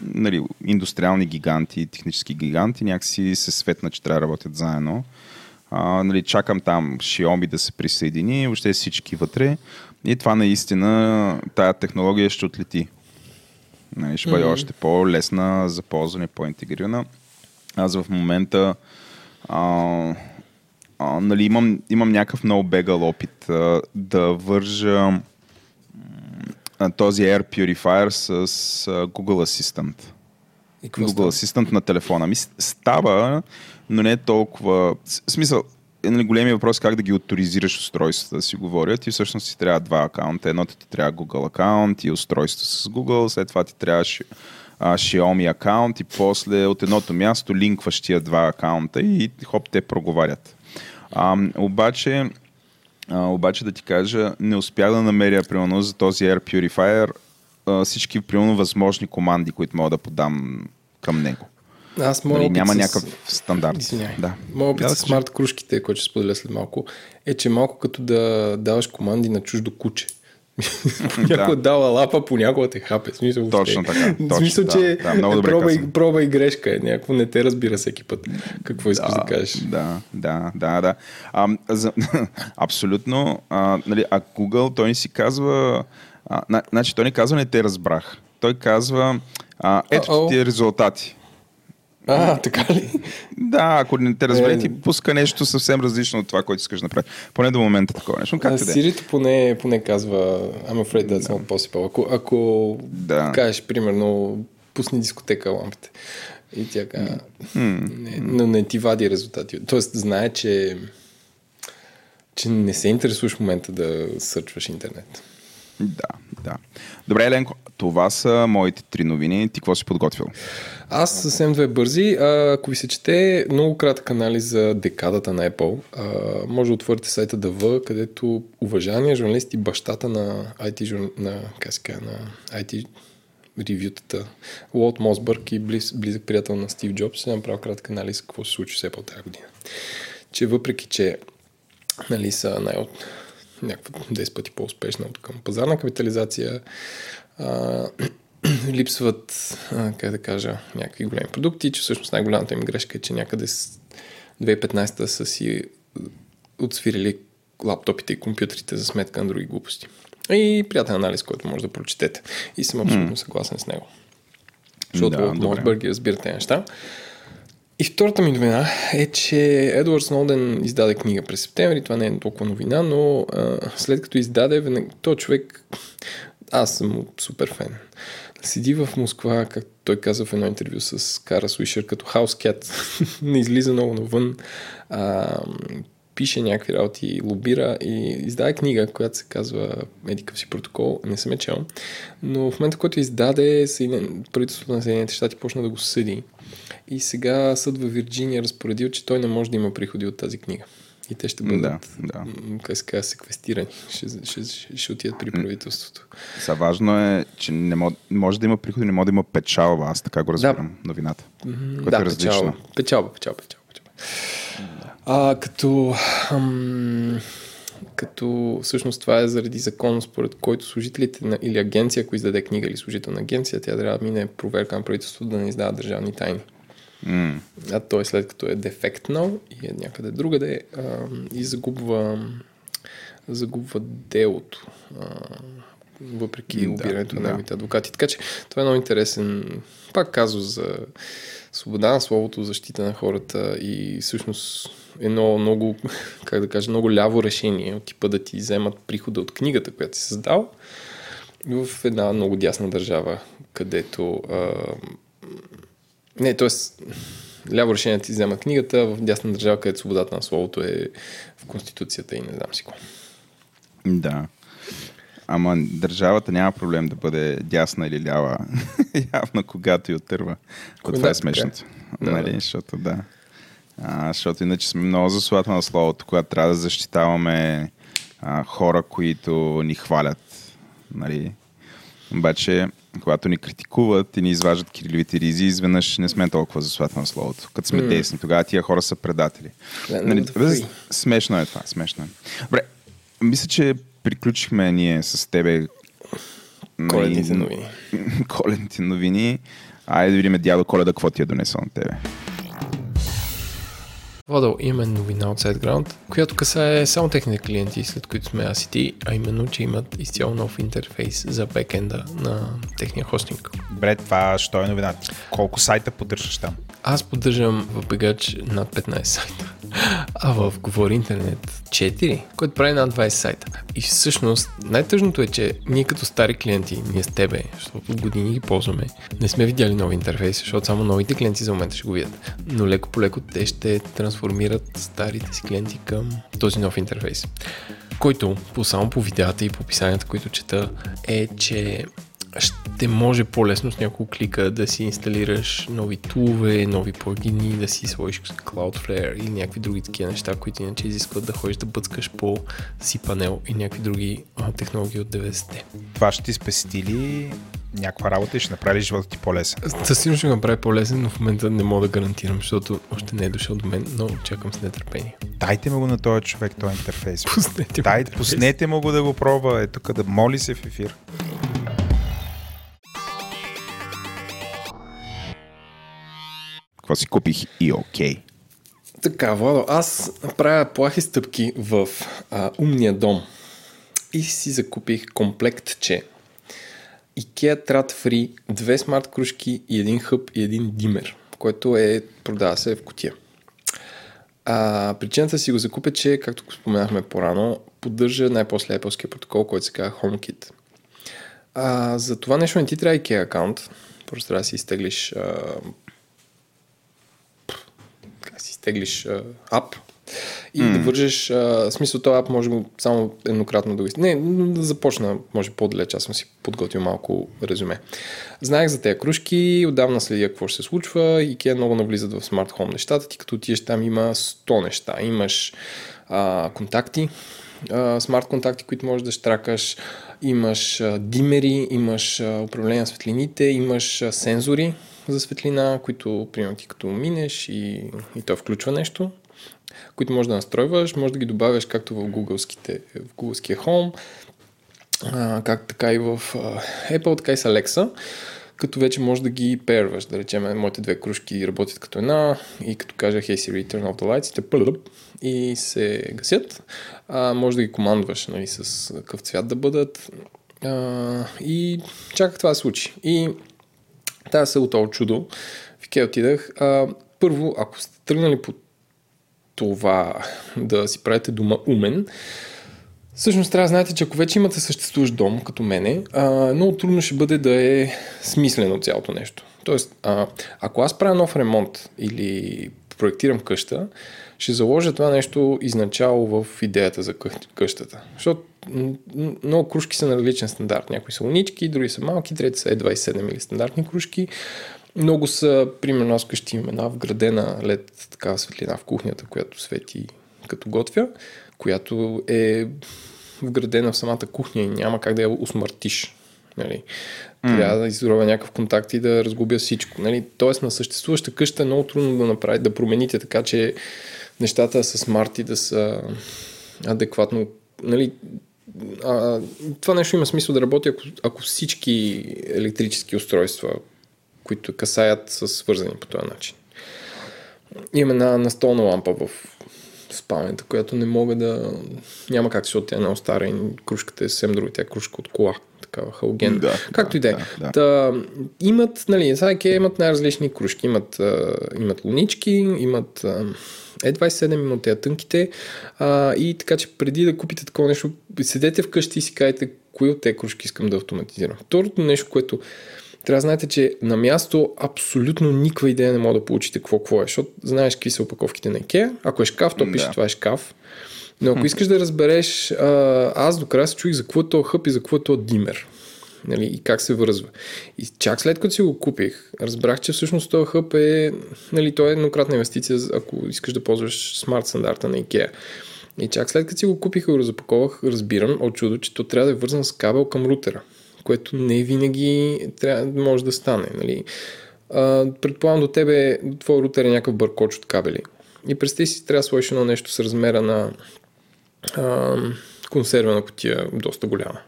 нали, индустриални гиганти, технически гиганти някакси се светна, че трябва да работят заедно. А, нали, чакам там Xiaomi да се присъедини, въобще всички вътре. И това наистина, тая технология ще отлети. Нали, ще бъде Мгм. още по-лесна за ползване, по-интегрирана. Аз в момента а, а, нали, имам, имам някакъв много бегал опит а, да вържа а, този Air Purifier с а, Google Assistant. И Google става? Assistant на телефона. Ми става, но не е толкова... смисъл, е, нали, големия въпрос е как да ги авторизираш устройствата да си говорят. Ти всъщност ти трябва два акаунта. Едното ти трябва Google акаунт и устройство с Google, след това ти трябва а, Xiaomi акаунт и после от едното място линкваш тия два акаунта и хоп, те проговарят. А, обаче, а, обаче да ти кажа, не успях да намеря примерно за този Air Purifier а, всички примерно възможни команди, които мога да подам към него. Аз моят Нали, опит няма с... някакъв стандарт. Извинявай. Да. Моят опит Да, с да, смарт кружките, който ще споделя след малко, е, че малко като да даваш команди на чуждо куче. понякога Да. дава лапа, понякога те хапе. Смисъл, Точно въобще. така, точно, смисъл, да, че да, много добре проба, и, проба и грешка е. Някакво не те разбира всеки път. Какво искаш да, кажеш? Да, да, да, да. А, за, абсолютно. А, нали, а Google, той ни си казва... А, на, значи, той не казва не те разбрах. Той казва а, ето ти резултати. А, така ли? Да, ако не те разбере, Е. ти пуска нещо съвсем различно от това, което искаш да направиш. Поне до момента такова нещо. Но А, Как те Сирито поне, поне казва I'm afraid that's not possible. Ако, ако Да. кажеш, примерно, пусни дискотека лампите и тя казва, не, но не ти вади резултати. Тоест, знае, че че не се интересуваш в момента да сърчваш интернет. Да, да. Добре, Еленко, това са моите три новини. Ти какво си подготвил? Аз съвсем две бързи. Ако ви се чете много кратък анализ за декадата на Apple, може да отворите сайта DV, където уважания журналист и бащата на IT, жур... на, казва, на IT ревютата, Лот Мосбърг и близ, близък приятел на Стив Джобс, ще направил кратък анализ какво се случи с Apple тази година. Че въпреки, че нали, са най- някаква 10 пъти по-успешна от към пазарна капитализация, а, липсват, а, как да кажа, някакви големи продукти, че всъщност най-голямата им грешка е, че някъде с 2015 са си отсвирили лаптопите и компютрите за сметка на други глупости. И приятен анализ, който може да прочетете. И съм абсолютно съгласен с него. Защото Да, от. Мосбърг ги разбира тези неща. И втората ми новина е, че Едвард Сноуден издаде книга през септември. Това не е толкова новина, но а, след като издаде, винаги, той човек, аз съм супер фен. Седи в Москва, както той каза в едно интервю с Кара Суишер, като хаускет, не излиза много навън, а, пише някакви работи, лобира и издаде книга, която се казва Медикъв си протокол, не съм я чел, но в момента, който издаде, правителството на Съединените щати почна да го съди и сега съд във Вирджиния е разпоредил, че той не може да има приходи от тази книга. И те ще бъдат, Да, да. как се секвестирани. Ще, ще, ще, ще отидат при правителството. Са важно е, че не може, може да има приходи, не може да има печалба. Аз така го разбирам новината. Което да, е различно. печалба. Печалба, печалба, печалба. печалба. А, като, ам, като всъщност това е заради закон, според който служителите на, или агенция, ако издаде книга или служител на агенция, тя трябва да мине проверка на правителството да не издава държавни тайни. М, А той след като е дефектнал и е някъде другаде ам, и загубва, загубва делото. А, въпреки Да, лобирането на да. неговите адвокати. Така че това е много интересен, пак казус за свобода на словото, защита на хората и всъщност едно много, как да кажа, много ляво решение от типа да ти вземат прихода от книгата, която си създал в една много дясна държава, където а, не, т.е. ляво решение ти взема книгата в дясна държава, където свободата на словото е в Конституцията и не знам си какво. Да. Ама държавата няма проблем да бъде дясна или лява. Явно когато и отърва. Кога Това е смешното. Да, нали? да. Защото да. А, защото иначе сме много за свободата на словото, когато трябва да защитаваме а, хора, които ни хвалят. Нали? Обаче, когато ни критикуват и ни изваждат кириловите ризи, изведнъж не сме толкова за свободата на словото. Като сме М. десни, тогава тия хора са предатели. Да, Нали, да, смешно е това, смешно е. Добре, мисля, че приключихме ние с тебе. Коледните новини. коледните новини. Айде да видим дядо Коледа, какво ти е донесъл на тебе. Водал имаме новина от SiteGround, която касае само техните клиенти, след които сме аз и ти, а именно, че имат изцяло нов интерфейс за бекенда на техния хостинг. Добре, това що е новина? Колко сайта поддържаш там? Аз поддържам в бегач над 15 сайта, а в Говори Интернет 4, което прави над 20 сайта. И всъщност най-тъжното е, че ние като стари клиенти, ние с тебе, защото от години ги ползваме, не сме видяли нови интерфейси, защото само новите клиенти за момента ще го видят. Но леко по леко те ще трансформират старите си клиенти към този нов интерфейс. Който, по само по видеята и по описанията, които чета, е, че ще може по-лесно с няколко клика да си инсталираш нови тулове, нови плагини, да си сложиш Cloudflare или някакви други такива неща, които иначе изискват да ходиш да бъцкаш по cPanel и някакви други технологии от 90-те. Това ще ти спести ли някаква работа и ще направи живота ти по-лесен? Със сигурност ще го направи по-лесен, но в момента не мога да гарантирам, защото още не е дошъл до мен, но чакам с нетърпение. Дайте му го на този човек, този интерфейс. Пуснете Дайте, интерфейс. пуснете му го да го пробва, е тук да моли се в ефир. Какво си купих и окей. Така, Владо, аз правя плахи стъпки в а, умния дом и си закупих комплектче. IKEA Trat Free, две смарт кружки и един хъб и един димер, което е, продава се в кутия. А, причината си го закупя, че, както го споменахме по-рано, поддържа най-после Apple протокол, който се казва HomeKit. А, за това нещо не ти трябва IKEA акаунт, просто трябва да си изтеглиш а, си изтеглиш а, ап и mm. да вържеш, а, смисъл този ап може само еднократно да го Не, да започна, може по-далеч, аз съм си подготвил малко резюме. Знаех за тези кружки, отдавна следя какво ще се случва, IKEA много навлизат в смарт хом нещата, ти като отидеш там има 100 неща. Имаш а, контакти, смарт контакти, които можеш да штракаш, имаш а, димери, имаш а, управление на светлините, имаш а, сензори за светлина, които, примерно, ти като минеш и, и то включва нещо, които можеш да настройваш, може да ги добавяш както в Google-ските, в Google-ския Home, а, как така и в а, Apple, така и с Alexa като вече може да ги перваш. Да речем, моите две кружки работят като една и като кажа Hey Siri, turn off the lights, те пълъп и се гасят. А, може да ги командваш нали, с какъв цвят да бъдат. А, и чаках това да случи. И тази се от чудо. В Икеа отидах. А, първо, ако сте тръгнали по това да си правите дома умен, Всъщност трябва да знаете, че ако вече имате съществуващ дом, като мене, а, много трудно ще бъде да е смислено цялото нещо. Тоест, а, ако аз правя нов ремонт или проектирам къща, ще заложа това нещо изначало в идеята за къщата. Защото много кружки са на различен стандарт. Някои са унички, други са малки, трети са E27 или стандартни кружки. Много са, примерно, аз къщи имам една вградена лед такава светлина в кухнята, която свети като готвя която е вградена в самата кухня и няма как да я усмъртиш. Нали? Трябва mm. да изробя някакъв контакт и да разгубя всичко. Нали? Тоест на съществуваща къща е много трудно да направите, да промените така, че нещата са смарти, да са адекватно. Нали? А, това нещо има смисъл да работи, ако, ако всички електрически устройства, които касаят, са свързани по този начин. Има една настолна лампа в спалнята, която не мога да... Няма как, защото тя е много стара и кружката е съвсем друга. Тя е кружка от кола, такава халоген. Да, Както и да е. Да, да. имат, нали, сега имат най-различни кружки. Имат, а, имат лунички, имат а, E27, имат тези тънките. А, и така, че преди да купите такова нещо, седете вкъщи и си кажете кои от тези кружки искам да автоматизирам. Второто нещо, което трябва да знаете, че на място абсолютно никаква идея не може да получите какво, какво е, защото знаеш какви са опаковките на IKEA. Ако е шкаф, то пише да. това е шкаф. Но ако искаш да разбереш, а, аз до края се чуих за какво е то хъп и за какво е то димер. Нали, и как се връзва. И чак след като си го купих, разбрах, че всъщност този хъп е, нали, той е еднократна инвестиция, ако искаш да ползваш смарт стандарта на IKEA. И чак след като си го купих и го разопаковах, разбирам от чудо, че то трябва да е вързан с кабел към рутера което не винаги трябва, може да стане. Нали. А, предполагам до тебе, до твой рутер е някакъв бъркоч от кабели. И представи си, трябва да сложиш едно нещо с размера на а, консервена котия, доста голяма.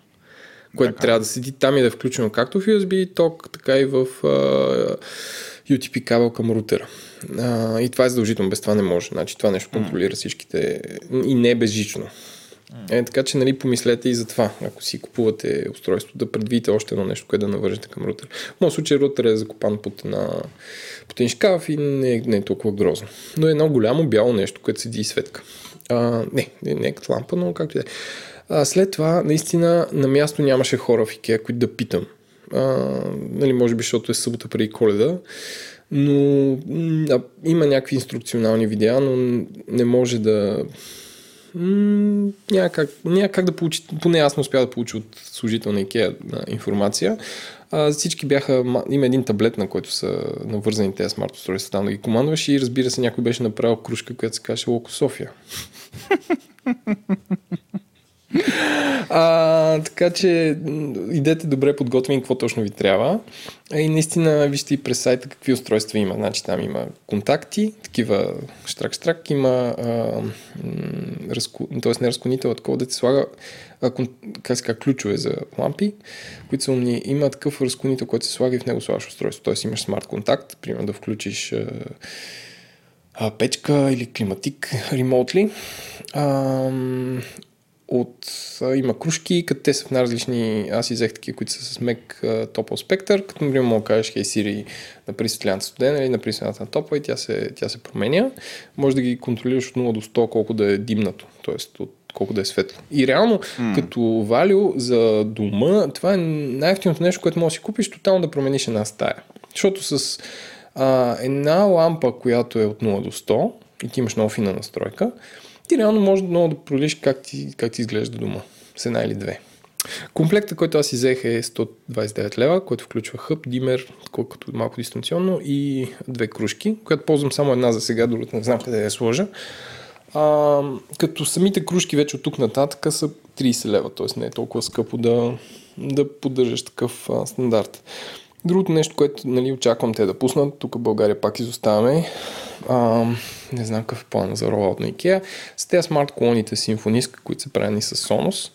Което да, трябва да седи там и да е включено както в USB ток, така и в а, UTP кабел към рутера. А, и това е задължително, без това не може. Значи това нещо контролира всичките и не е безжично. Е, така че, нали, помислете и за това. Ако си купувате устройство, да предвидите още едно нещо, което да навържете към рутер. В моят случай рутер е закопан под, една, под един шкаф и не не е толкова грозно. Но е едно голямо бяло нещо, което седи и светка. А, не, не, не е като лампа, но както и да е. След това, наистина, на място нямаше хора в Икеа, които да питам. А, нали, може би, защото е събота преди коледа. Но а, има някакви инструкционални видеа, но не може да м- няма, как, няма как да получи, поне аз не успя да получа от служител на IKEA информация. А, всички бяха, има един таблет, на който са навързани тези смарт устройства, там да ги командваш и разбира се някой беше направил кружка, която се каже Локо София. А, така че идете добре подготвени какво точно ви трябва. И наистина вижте и през сайта какви устройства има. Значи там има контакти, такива штрак-штрак, има а, т.е. не разклонител, такова да ти слага а, как се казва, ключове за лампи, които са умни. Има такъв разклонител, който се слага и в него слагаш устройство. Т.е. имаш смарт контакт, примерно да включиш а, а, печка или климатик ремонтли от... А, има кружки, като те са в най-различни... Аз взех такива, които са с мек топъл спектър, като например мога да кажеш, хей Siri, напри светлината студена или напри светлината на топа и тя се, тя се променя. Може да ги контролираш от 0 до 100, колко да е димнато, т.е. от колко да е светло. И реално, mm. като валю за дома, това е най-ефтиното нещо, което можеш да си купиш, тотално да промениш една стая. Защото с а, една лампа, която е от 0 до 100, и ти имаш много фина настройка, ти реално може много да пролиш как ти, как ти изглежда дома. С една или две. Комплекта, който аз си взех е 129 лева, който включва хъб, димер, колкото малко дистанционно и две кружки, която ползвам само една за сега, другата не знам къде я сложа. А, като самите кружки вече от тук нататък са 30 лева, т.е. не е толкова скъпо да, да поддържаш такъв а, стандарт. Другото нещо, което нали, очаквам те да пуснат, тук в България пак изоставяме, а, не знам какъв е план за ролаут на IKEA, с тези смарт колоните Symfonisk, които са правени с Sonos,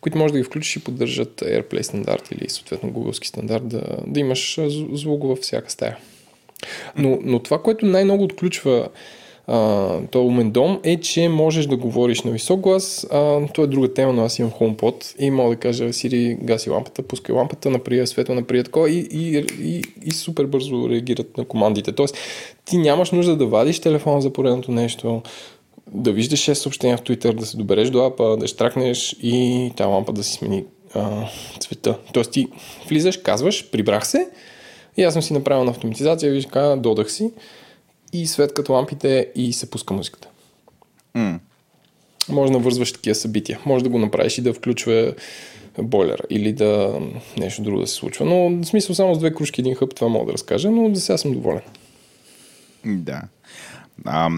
които може да ги включиш и поддържат AirPlay стандарт или съответно Google стандарт, да, да имаш звук във всяка стая. Но, но това, което най-много отключва Uh, то умен дом е, че можеш да говориш на висок глас. Uh, то е друга тема, но аз имам HomePod и мога да кажа Siri, гаси лампата, пускай лампата, наприя светло, наприя такова и, и, и, и супер бързо реагират на командите. Тоест, ти нямаш нужда да вадиш телефона за поредното нещо, да виждаш 6 съобщения в Twitter, да се добереш до апа, да штракнеш и тази лампа да си смени а, цвета. Тоест ти влизаш, казваш, прибрах се и аз съм си направил на автоматизация, виж додах си и свет като лампите и се пуска музиката. Mm. Може да навързваш такива събития. Може да го направиш и да включва бойлер или да нещо друго да се случва. Но в смисъл само с две кружки един хъб това мога да разкажа, но за сега съм доволен. Да. А,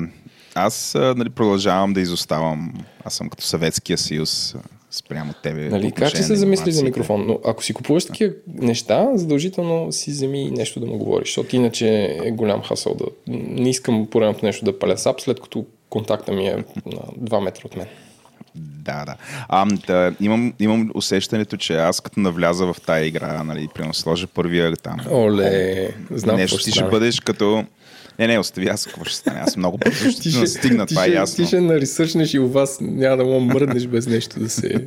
аз нали, продължавам да изоставам. Аз съм като Съветския съюз спрямо тебе. Нали, как ще се замисли за микрофон? Но ако си купуваш такива неща, задължително си вземи нещо да му говориш, защото иначе е голям хасъл да... Не искам поредното нещо да паля сап, след като контакта ми е на 2 метра от мен. Да, да. А, да имам, имам усещането, че аз като навляза в тая игра, нали, примерно сложа първия там. Оле, знам нещо, ти ще бъдеш като не, не, остави аз какво ще стане. Аз много бързо ще, ще стигна, това е ясно. Ти ще нарисъчнеш и у вас няма да му мръднеш без нещо да се...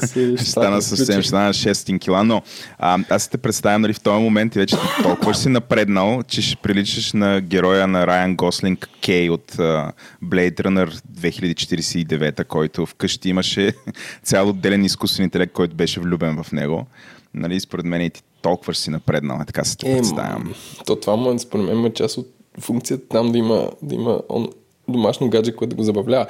да се ще стана съвсем, ще стана 6 кила, но а, аз те представям нали, в този момент и вече толкова ще си напреднал, че ще приличаш на героя на Райан Гослинг Кей от uh, Blade Runner 2049, който вкъщи имаше цял отделен изкуствен интелект, който беше влюбен в него. Нали, според мен и ти толкова си напреднал, така се те представям. То това му, според мен, е част от функцията там да има, да има он, домашно гадже, което да го забавлява.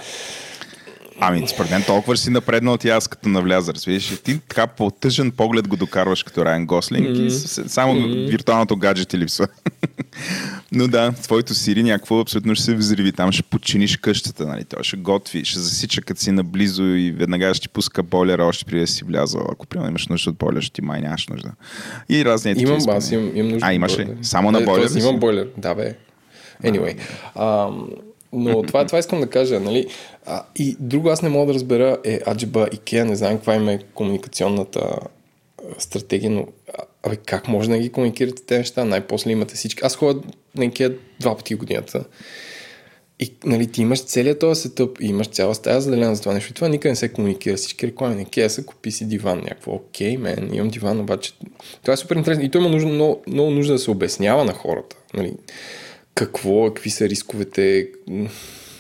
Ами, според мен толкова си напреднал ти аз като навляза, разбираш. Ти така по тъжен поглед го докарваш като Райан Гослинг mm-hmm. и само mm-hmm. виртуалното гадже ти липсва. Но да, твоето Сири някакво абсолютно ще се взриви. Там ще починиш къщата, нали? Той ще готви, ще засича като си наблизо и веднага ще ти пуска бойлера още преди да си влязал. Ако примерно имаш нужда от бойлер, ще ти май нямаш нужда. И разни Имам, аз имам, имам нужда. А, имаш ли? Само на бойлер? Имам бойлер, да бе. Anyway. А, но това, това искам да кажа, нали? А, и друго аз не мога да разбера е Аджиба Икеа, не знам каква им е комуникационната стратегия, но абе, как може да ги комуникирате тези неща? Най-после имате всички. Аз ходя на Икеа два пъти годината. И нали, ти имаш целият този сетъп и имаш цяла стая заделена за това нещо. И това никъде не се комуникира. Всички реклами на Икеа са купи си диван. Някакво, окей, мен, имам диван, обаче това е супер интересно. И то има нужда, много, много нужда да се обяснява на хората. Нали какво, какви са рисковете.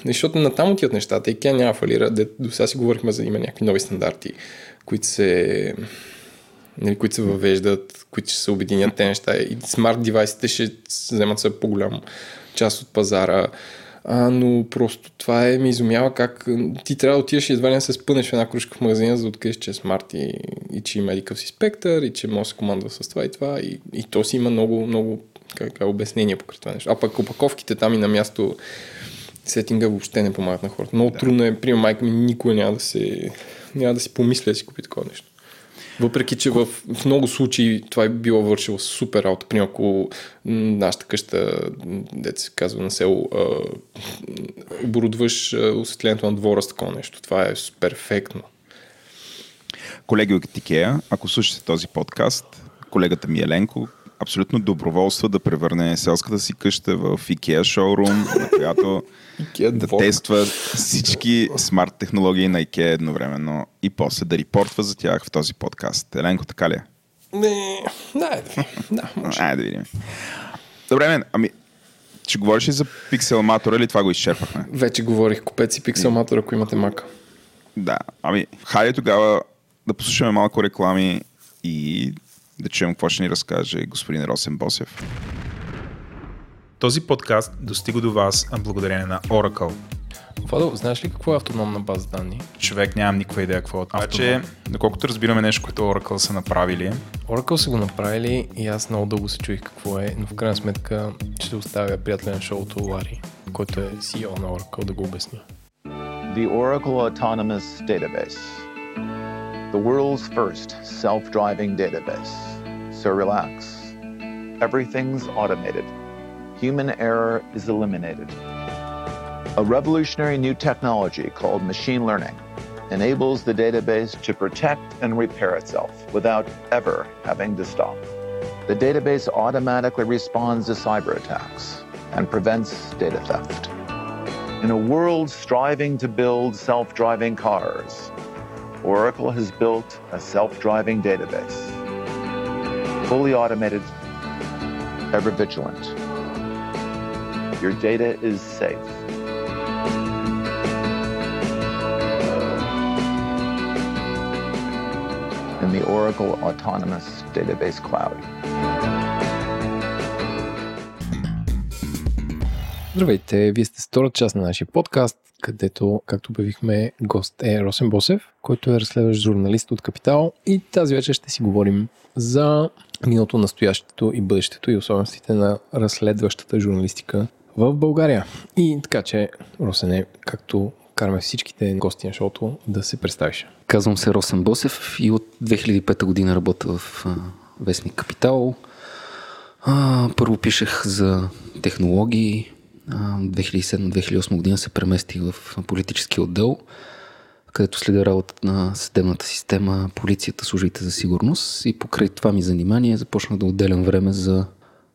Защото на там отиват нещата и тя няма фалира. До сега си говорихме за има някакви нови стандарти, които се, нали, които се въвеждат, които ще се обединят те неща. И смарт девайсите ще вземат се по-голям част от пазара. А, но просто това е, ми изумява как ти трябва да отидеш и едва не се спънеш в една кружка в магазина, за да откриеш, че е смарт и, и че има едикъв си спектър и че може да се командва с това и това. И, и то си има много, много как, обяснение по това нещо. А пък опаковките там и на място сетинга въобще не помагат на хората. Много да. трудно е, при майка ми никога няма да се няма да си помисля да си купи такова нещо. Въпреки, че в, в много случаи това е било вършило супер работа. Примерно, ако нашата къща, дете се казва на село, оборудваш осветлението на двора с такова нещо. Това е перфектно. Колеги от Икея, ако слушате този подкаст, колегата ми Еленко, абсолютно доброволство да превърне селската си къща в IKEA шоурум, на която да тества всички смарт технологии на IKEA едновременно и после да репортва за тях в този подкаст. Еленко, така ли е? Не, да, да, може. Айде да видим. Добре, мен, ами, ще говориш ли за пикселматора или това го изчерпахме? Вече говорих. Купете си пикселматора, ако имате мака. Да, ами, хайде тогава да послушаме малко реклами и да чуем какво ще ни разкаже господин Росен Босев. Този подкаст достига до вас благодарение на Oracle. Владо, знаеш ли какво е автономна база данни? Човек нямам никаква идея какво е. Обаче, доколкото разбираме нещо, което Oracle са направили, Oracle са го направили и аз много дълго се чуих какво е, но в крайна сметка ще оставя приятеля на шоуто Лари, който е CEO на Oracle да го обясни. The Oracle Autonomous Database. The world's first self driving database. So relax. Everything's automated. Human error is eliminated. A revolutionary new technology called machine learning enables the database to protect and repair itself without ever having to stop. The database automatically responds to cyber attacks and prevents data theft. In a world striving to build self driving cars, Oracle has built a self driving database. Fully automated, ever vigilant. Your data is safe. In the Oracle Autonomous Database Cloud. Здравейте, вие сте втора част на нашия подкаст, Където, както обявихме, гост е Росен Босев, който е разследващ журналист от Капитал и тази вечер ще си говорим за миналото, настоящето и бъдещето и особеностите на разследващата журналистика в България. И така че, Росене, както караме всичките гости на шоуто, да се представиш. Казвам се Росен Босев и от 2005 година работя в Вестник Капитал. А, първо пишех за технологии. 2007-2008 година се преместих в политически отдел, където следя работата на съдебната система, полицията, службите за сигурност и покрай това ми занимание започнах да отделям време за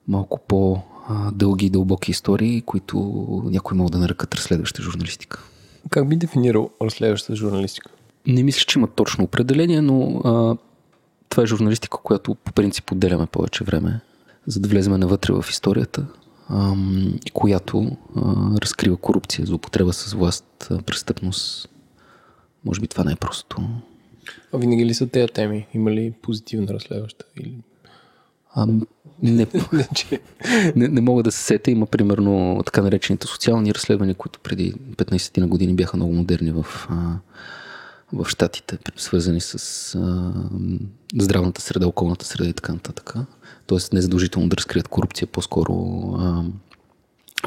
малко по-дълги и дълбоки истории, които някой могат да нарекат разследваща журналистика. Как би дефинирал разследваща журналистика? Не мисля, че има точно определение, но а, това е журналистика, която по принцип отделяме повече време, за да влезем навътре в историята, която а, разкрива корупция, злоупотреба с власт, престъпност. Може би това най-простото. А винаги ли са тези теми? Има ли позитивна разследваща? Или... А, не, Не, че- не, не мога да се сета. Има примерно така наречените социални разследвания, които преди 15 на години бяха много модерни в, а, в Штатите, свързани с а, здравната среда, околната среда и така нататък. Тоест не задължително да разкрият корупция, по-скоро а,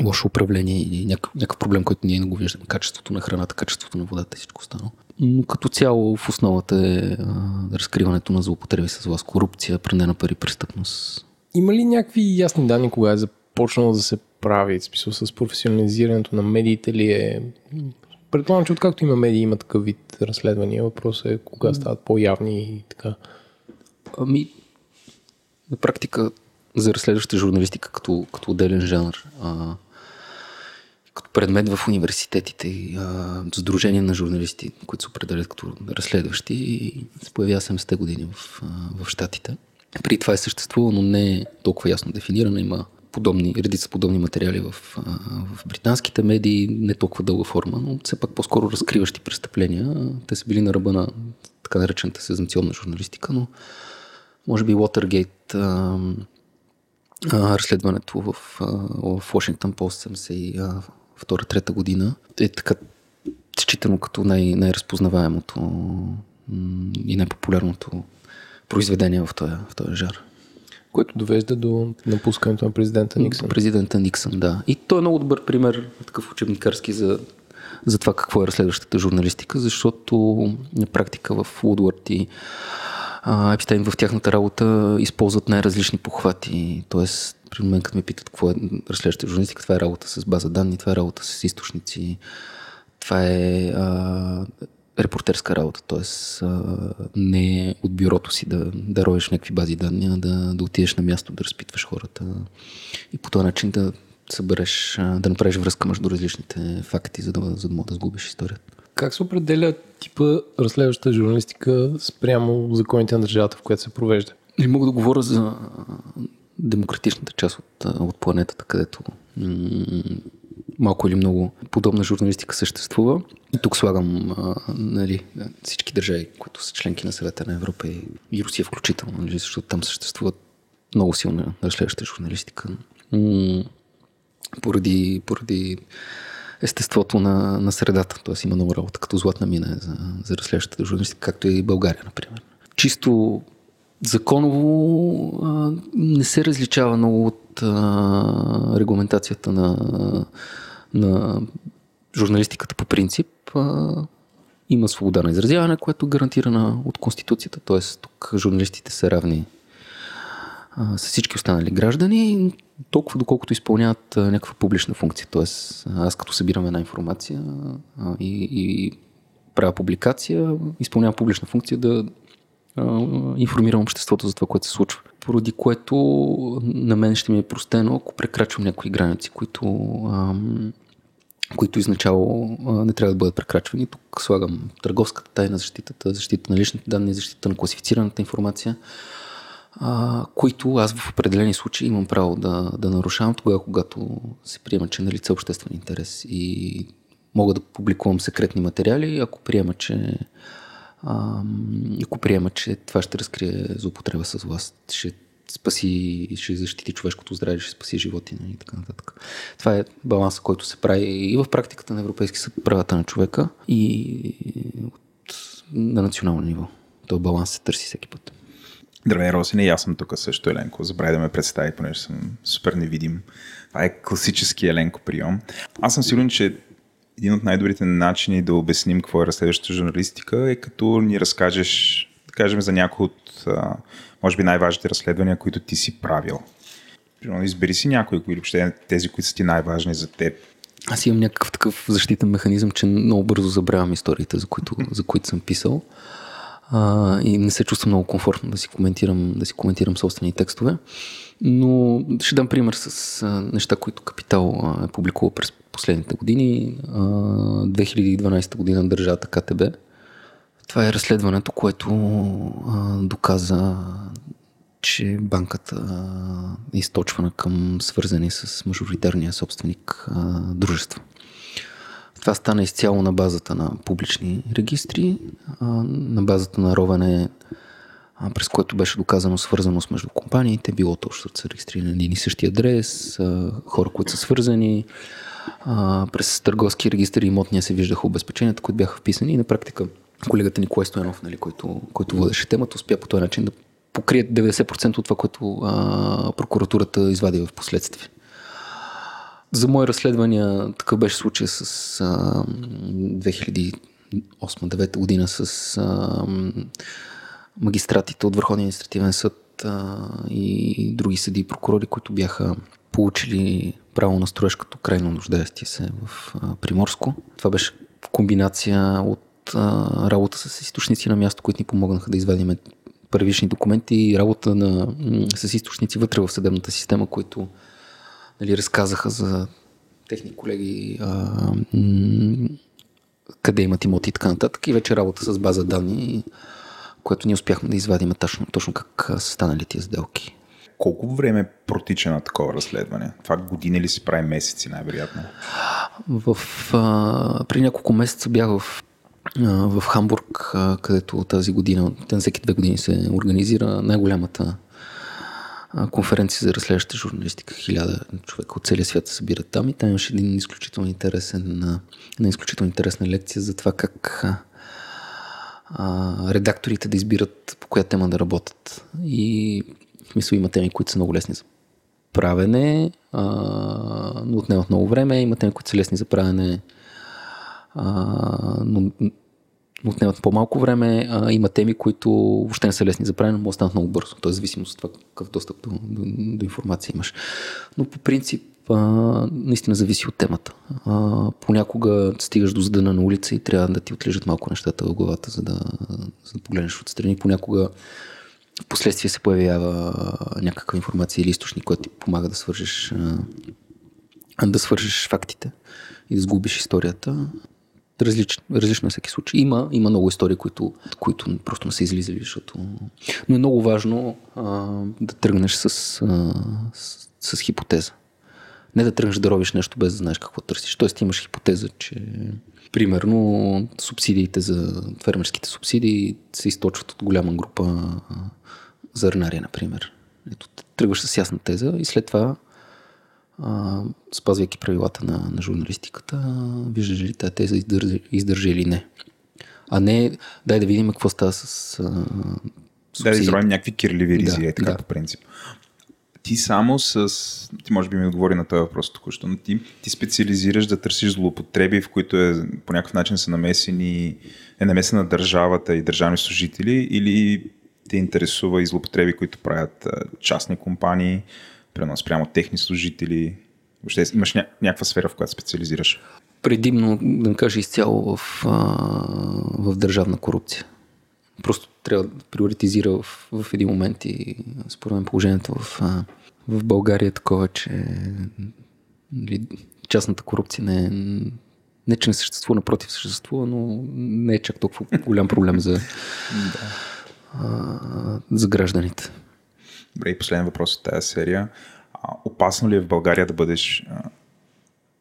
лошо управление или някакъв, проблем, който ние не го виждаме. Качеството на храната, качеството на водата и всичко останало. Но като цяло в основата е а, разкриването на злоупотреби с власт, корупция, пране на пари, престъпност. Има ли някакви ясни данни, кога е започнало да се прави? Смисъл с професионализирането на медиите ли е? Предполагам, че откакто има медии, има такъв вид разследвания. Въпросът е кога стават по-явни и така. Ами, на практика за разследваща журналистика като, като отделен жанр, а, като предмет в университетите, и, а, сдружения на журналисти, които се определят като разследващи, и се появява 70-те години в, а, в Штатите. При това е съществувало, но не е толкова ясно дефинирано. Има подобни, редица подобни материали в, в британските медии, не толкова дълга форма, но все пак по-скоро разкриващи престъпления. Те са били на ръба на така наречената сезанционна журналистика, но може би а, разследването в, в Washington Post 72-3 година е така считано като най- най-разпознаваемото и най-популярното произведение в този, в този жар. Което довежда до напускането на президента Никсън. Президента Никсън, да. И той е много добър пример, такъв учебникарски за, за това какво е разследващата журналистика, защото на практика в Woodward и а, Епстайн в тяхната работа използват най-различни похвати. Тоест, при мен, като ме питат какво е разследваща журналистика, това е работа с база данни, това е работа с източници, това е а, репортерска работа, т.е. не е от бюрото си да, да роеш някакви бази данни, а да, да отидеш на място, да разпитваш хората и по този начин да събереш, да направиш връзка между различните факти, за да, за да мога да сгубиш историята. Как се определя типа разследваща журналистика спрямо законите на държавата, в която се провежда? Не мога да говоря за демократичната част от, от планетата, където м- малко или много подобна журналистика съществува. И тук слагам а, нали, всички държави, които са членки на съвета на Европа и, и Русия включително, нали, защото там съществува много силна разследваща журналистика. М- поради, поради естеството на, на средата. Тоест има много работа като златна мина за, за разследващата журналистика, както и България, например. Чисто законово а, не се различава много от а, регламентацията на, на журналистиката по принцип. Има свобода на изразяване, което е гарантирана от Конституцията, т.е. тук журналистите са равни с всички останали граждани, толкова доколкото изпълняват някаква публична функция. Т.е. аз като събирам една информация и, и правя публикация, изпълнявам публична функция да информирам обществото за това, което се случва. Поради което на мен ще ми е простено, ако прекрачвам някои граници, които, ам, които изначало а, не трябва да бъдат прекрачвани. Тук слагам търговската тайна, защитата, защита на личните данни, защита на класифицираната информация, а, които аз в определени случаи имам право да, да нарушавам тогава, когато се приема, че е на лице обществен интерес и мога да публикувам секретни материали, ако приема, че ако приема, че това ще разкрие злоупотреба с власт, ще спаси, ще защити човешкото здраве, ще спаси животи и така нататък. Това е баланса, който се прави и в практиката на Европейски съд правата на човека и от, на национално ниво. То баланс се търси всеки път. Здравей, Росине, и аз съм тук също, Еленко. Забравяй да ме представи, понеже съм супер невидим. Това е класически Еленко прием. Аз съм сигурен, че един от най-добрите начини да обясним какво е разследваща журналистика е като ни разкажеш, да кажем, за някои от, може би, най-важните разследвания, които ти си правил. Примерно, избери си някои, или въобще тези, които са ти най-важни за теб. Аз имам някакъв такъв защитен механизъм, че много бързо забравям историите, за които, за които съм писал. А, и не се чувствам много комфортно да си коментирам, да си коментирам собствени текстове. Но ще дам пример с а, неща, които Капитал е публикувал през последните години. 2012 година държата КТБ. Това е разследването, което доказа, че банката е източвана към свързани с мажоритарния собственик дружества. Това стана изцяло на базата на публични регистри, на базата на ровене, през което беше доказано свързаност между компаниите, било точно са регистрирани на един и същи адрес, хора, които са свързани, а, през търговски регистър и имотния се виждаха обезпеченията, които бяха вписани и на практика колегата Николай Стоянов, нали, който, който водеше темата, успя по този начин да покрие 90% от това, което а, прокуратурата извади в последствие. За мои разследвания такъв беше случай с 2008-2009 година с а, магистратите от Върховния административен съд а, и други съди и прокурори, които бяха получили право на строеж като крайно нуждаещи се в Приморско. Това беше комбинация от а, работа с източници на място, които ни помогнаха да извадим първични документи и работа на, с източници вътре в съдебната система, които нали, разказаха за техни колеги а, къде имат имоти и така нататък. И вече работа с база данни, което ние успяхме да извадим точно, точно как са станали тия сделки. Колко време протича на такова разследване? Това години ли си прави месеци, най-вероятно? В, а, при няколко месеца бях в, а, в Хамбург, а, където тази година, на всеки две години се организира най-голямата конференция за разследваща журналистика. Хиляда човека от целия свят се събират там и там имаше един изключително интересен, една изключително интересна лекция за това как а, редакторите да избират по коя тема да работят. И в смисъл има теми, които са много лесни за правене, а, но отнемат много време. Има теми, които са лесни за правене, а, но, отнемат по-малко време. А, има теми, които въобще не са лесни за правене, но могат много бързо. Тоест, зависимост от това какъв достъп до, до, до информация имаш. Но по принцип, а, наистина зависи от темата. А, понякога стигаш до задъна на улица и трябва да ти отлежат малко нещата в главата, за да, за да погледнеш отстрани. Понякога Впоследствие се появява някаква информация или източник, който ти помага да свържеш, да свържеш фактите и да сгубиш историята. Различно, различно е всеки случай. Има, има много истории, които, които просто не са излизали, защото... Но е много важно а, да тръгнеш с, а, с, с хипотеза. Не да тръгнеш да робиш нещо без да знаеш какво търсиш. Тоест имаш хипотеза, че примерно субсидиите за фермерските субсидии се източват от голяма група зърнари, например. Ето, тръгваш с ясна теза и след това а, спазвайки правилата на, на журналистиката, виждаш ли тази теза издържа, издържа или не. А не, дай да видим какво става с. А, да, да някакви кирливи ризи, Да, е така да. по принцип. Ти само с... Ти може би ми отговори на този въпрос току-що, но ти, ти специализираш да търсиш злоупотреби, в които е, по някакъв начин са намесени, е намесена държавата и държавни служители или те интересува и злоупотреби, които правят а, частни компании, примерно спрямо техни служители. Въобще имаш ня- някаква сфера, в която специализираш. предимно, да кажа изцяло в, в държавна корупция. Просто трябва да приоритизира в, в един момент и според мен положението в, в България е такова, че нали, частната корупция не е не, че не съществува, напротив съществува, но не е чак толкова голям проблем за, а, за гражданите. Добре, и последен въпрос от тази серия. А, опасно ли е в България да бъдеш а,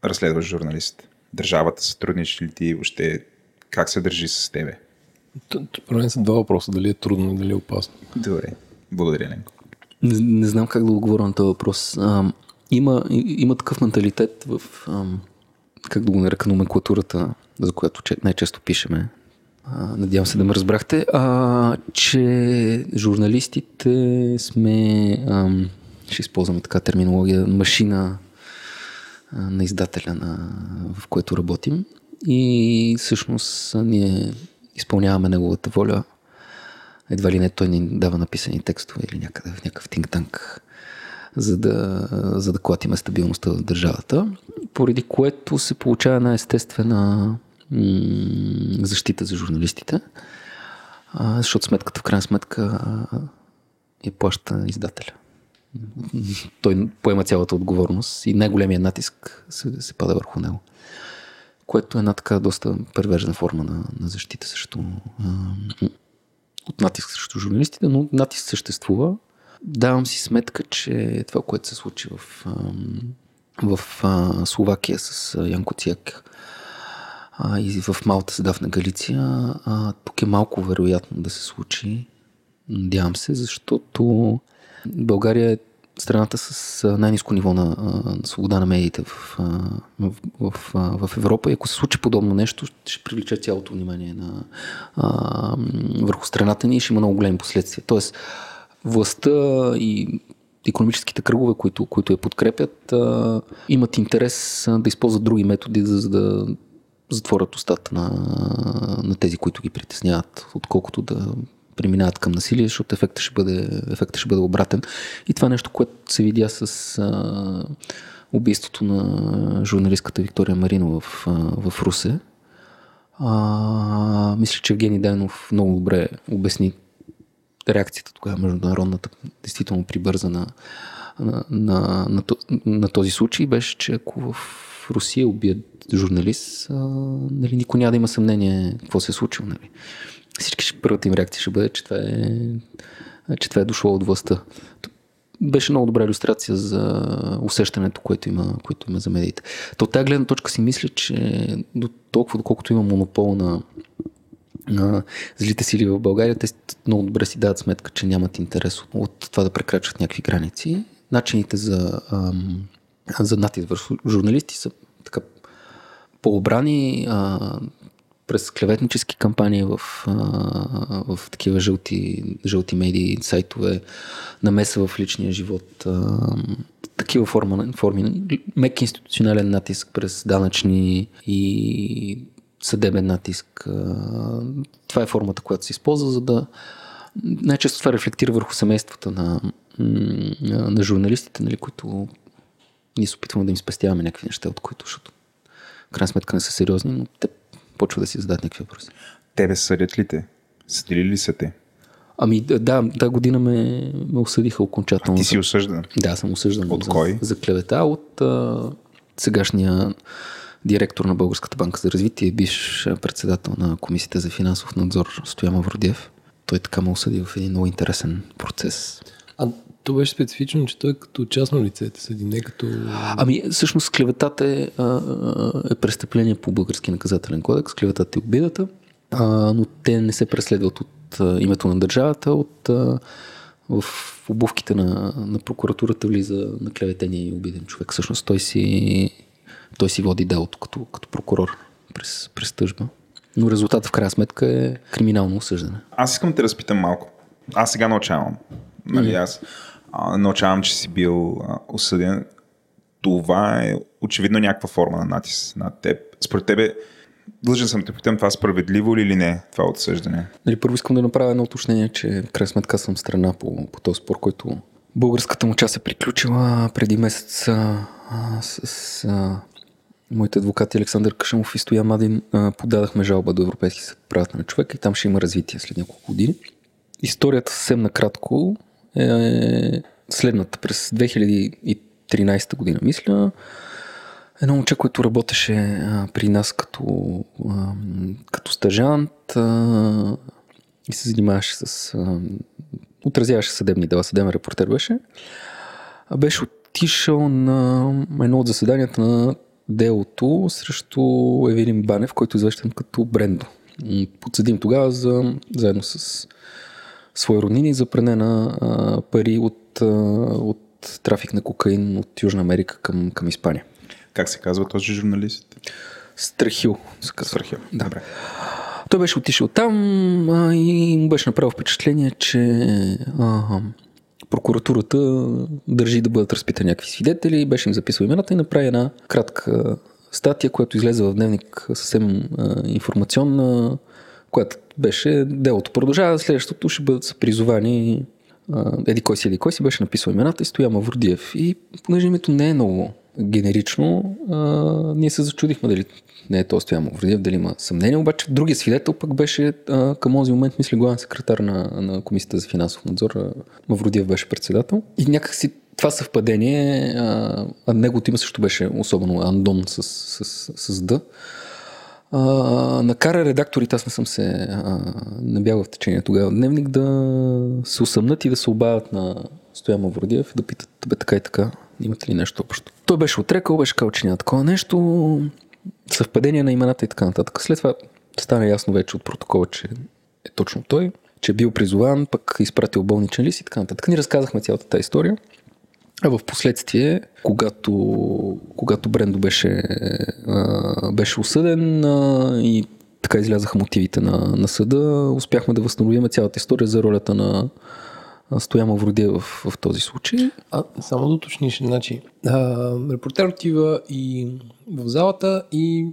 разследващ журналист? Държавата сътрудничи ли ти въобще? Как се държи с тебе? Мен са два въпроса. Дали е трудно и дали е опасно. Добре. Благодаря, Ленко. Не, не знам как да отговоря на този въпрос. А, има, има такъв менталитет в, ам, как да го нарека, номенклатурата, за която че, най-често пишеме. А, надявам се да ме разбрахте, а, че журналистите сме, ам, ще използваме така терминология, машина а, на издателя, на, в което работим. И всъщност ние изпълняваме неговата воля едва ли не той ни дава написани текстове или някъде в някакъв think tank, за да, за да клатиме стабилността в държавата, поради което се получава една естествена защита за журналистите, защото сметката в крайна сметка я плаща издателя. Той поема цялата отговорност и най-големият натиск се, се пада върху него. Което е една така доста превежна форма на, на защита срещу от натиск срещу журналистите, но натиск съществува. Давам си сметка, че това, което се случи в, в Словакия с Янко Цияк а, и в Малта с Дафна Галиция, тук е малко вероятно да се случи. Надявам се, защото България е страната с най-низко ниво на, на свобода на медиите в, в, в, в Европа. И ако се случи подобно нещо, ще привлече цялото внимание на, а, върху страната ни и ще има много големи последствия. Тоест, властта и економическите кръгове, които, които я подкрепят, а, имат интерес да използват други методи, за да затворят устата на, на тези, които ги притесняват, отколкото да преминават към насилие, защото ефектът ще бъде, ефектът ще бъде обратен. И това е нещо, което се видя с а, убийството на журналистката Виктория Марино в, а, в Русе. А, мисля, че Евгений Дайнов много добре обясни реакцията тогава международната, действително прибърза на, на, на, на, на този случай беше, че ако в Русия убият журналист, а, нали, никой няма да има съмнение какво се е случило. Нали. Всички първата им реакция ще бъде, че това е, че това е дошло от властта. Беше много добра иллюстрация за усещането, което има, което има за медиите. То от тази гледна точка си мисля, че до толкова, доколкото има монопол на, на злите сили в България, те много добре си дават сметка, че нямат интерес от, от това да прекрачват някакви граници. Начините за, ам, за натиск върху журналисти са така по-обрани а, през клеветнически кампании в, в такива жълти, жълти медии, сайтове, намеса в личния живот, такива форма, форми, мек институционален натиск през данъчни и съдебен натиск. Това е формата, която се използва, за да най-често това рефлектира върху семействата на, на журналистите, нали, които ние се опитваме да им спестяваме някакви неща, от които, защото в крайна сметка не са сериозни, но те почват да си зададат някакви въпроси. Тебе съдят ли те? Съдили ли са те? Ами да, да, година ме, ме осъдиха окончателно. Ти за- си осъждан. Да, съм осъждан От за, кой? за клевета от а, сегашния директор на Българската банка за развитие, бивш председател на Комисията за финансов надзор Стоян Мавродиев. Той така ме осъди в един много интересен процес. То беше специфично, че той като частно лице те съди, не като... Ами, всъщност, клеветата е, а, е престъпление по български наказателен кодекс. Клеветата е обидата, а, но те не се преследват от а, името на държавата, от а, в обувките на, на прокуратурата влиза на клеветения и обиден човек. Всъщност той си, той си води делото като, като прокурор през, през тъжба. Но резултатът в крайна сметка е криминално осъждане. Аз искам да те разпитам малко. Аз сега научавам. Нали, аз научавам, че си бил осъден. Това е очевидно някаква форма на натиск над теб. Според тебе, длъжен съм да питам, това справедливо ли или не, това отсъждане? Нали, първо искам да направя едно уточнение, че в крайна сметка съм страна по, по този спор, който българската му част е приключила преди месец а, с, с а, моите адвокати Александър Кашамов и Стоян Мадин а, подадахме жалба до Европейски съд правата на човека и там ще има развитие след няколко години. Историята съвсем накратко е следната. През 2013 година, мисля, едно момче, което работеше а, при нас като, а, като стажант а, и се занимаваше с... А, отразяваше съдебни дела, съдебен репортер беше, а беше отишъл на едно от заседанията на делото срещу Евелин Банев, който е известен като Брендо. Подсъдим тогава за, заедно с свои роднини за пране на а, пари от, а, от трафик на кокаин от Южна Америка към, към Испания. Как се казва този журналист? Страхил. се казва. Страхил. Да. Добре. Той беше отишъл там а, и му беше направил впечатление, че а, прокуратурата държи да бъдат разпитани някакви свидетели, беше им записал имената и направи една кратка статия, която излезе в дневник съвсем а, информационна, която беше делото продължава, следващото ще бъдат призовани еди кой си, еди кой си, беше написал имената и стоя Мавродиев. И понеже името не е много генерично, а, ние се зачудихме дали не е то Стоян Мавродиев, дали има съмнение, обаче другия свидетел пък беше а, към този момент, мисля, главен секретар на, на Комисията за финансов надзор, Мавродиев беше председател. И някакси това съвпадение, а, а неговото име също беше особено Андон с, с, с, с Д, накара редакторите, аз не съм се а, не в течение тогава дневник, да се усъмнат и да се обадят на Стоян Мавродиев, да питат, бе така и така, имате ли нещо общо. Той беше отрекал, беше казал, че няма такова нещо, съвпадение на имената и така нататък. След това стана ясно вече от протокола, че е точно той, че е бил призован, пък изпратил болничен лист и така нататък. Ние разказахме цялата тази история. А в последствие, когато, когато Брендо беше, а, беше осъден а, и така излязаха мотивите на, на съда, успяхме да възстановим цялата история за ролята на Стоян Мавродия в, в този случай. А, само да уточниш, значи, а, репортер отива и в залата и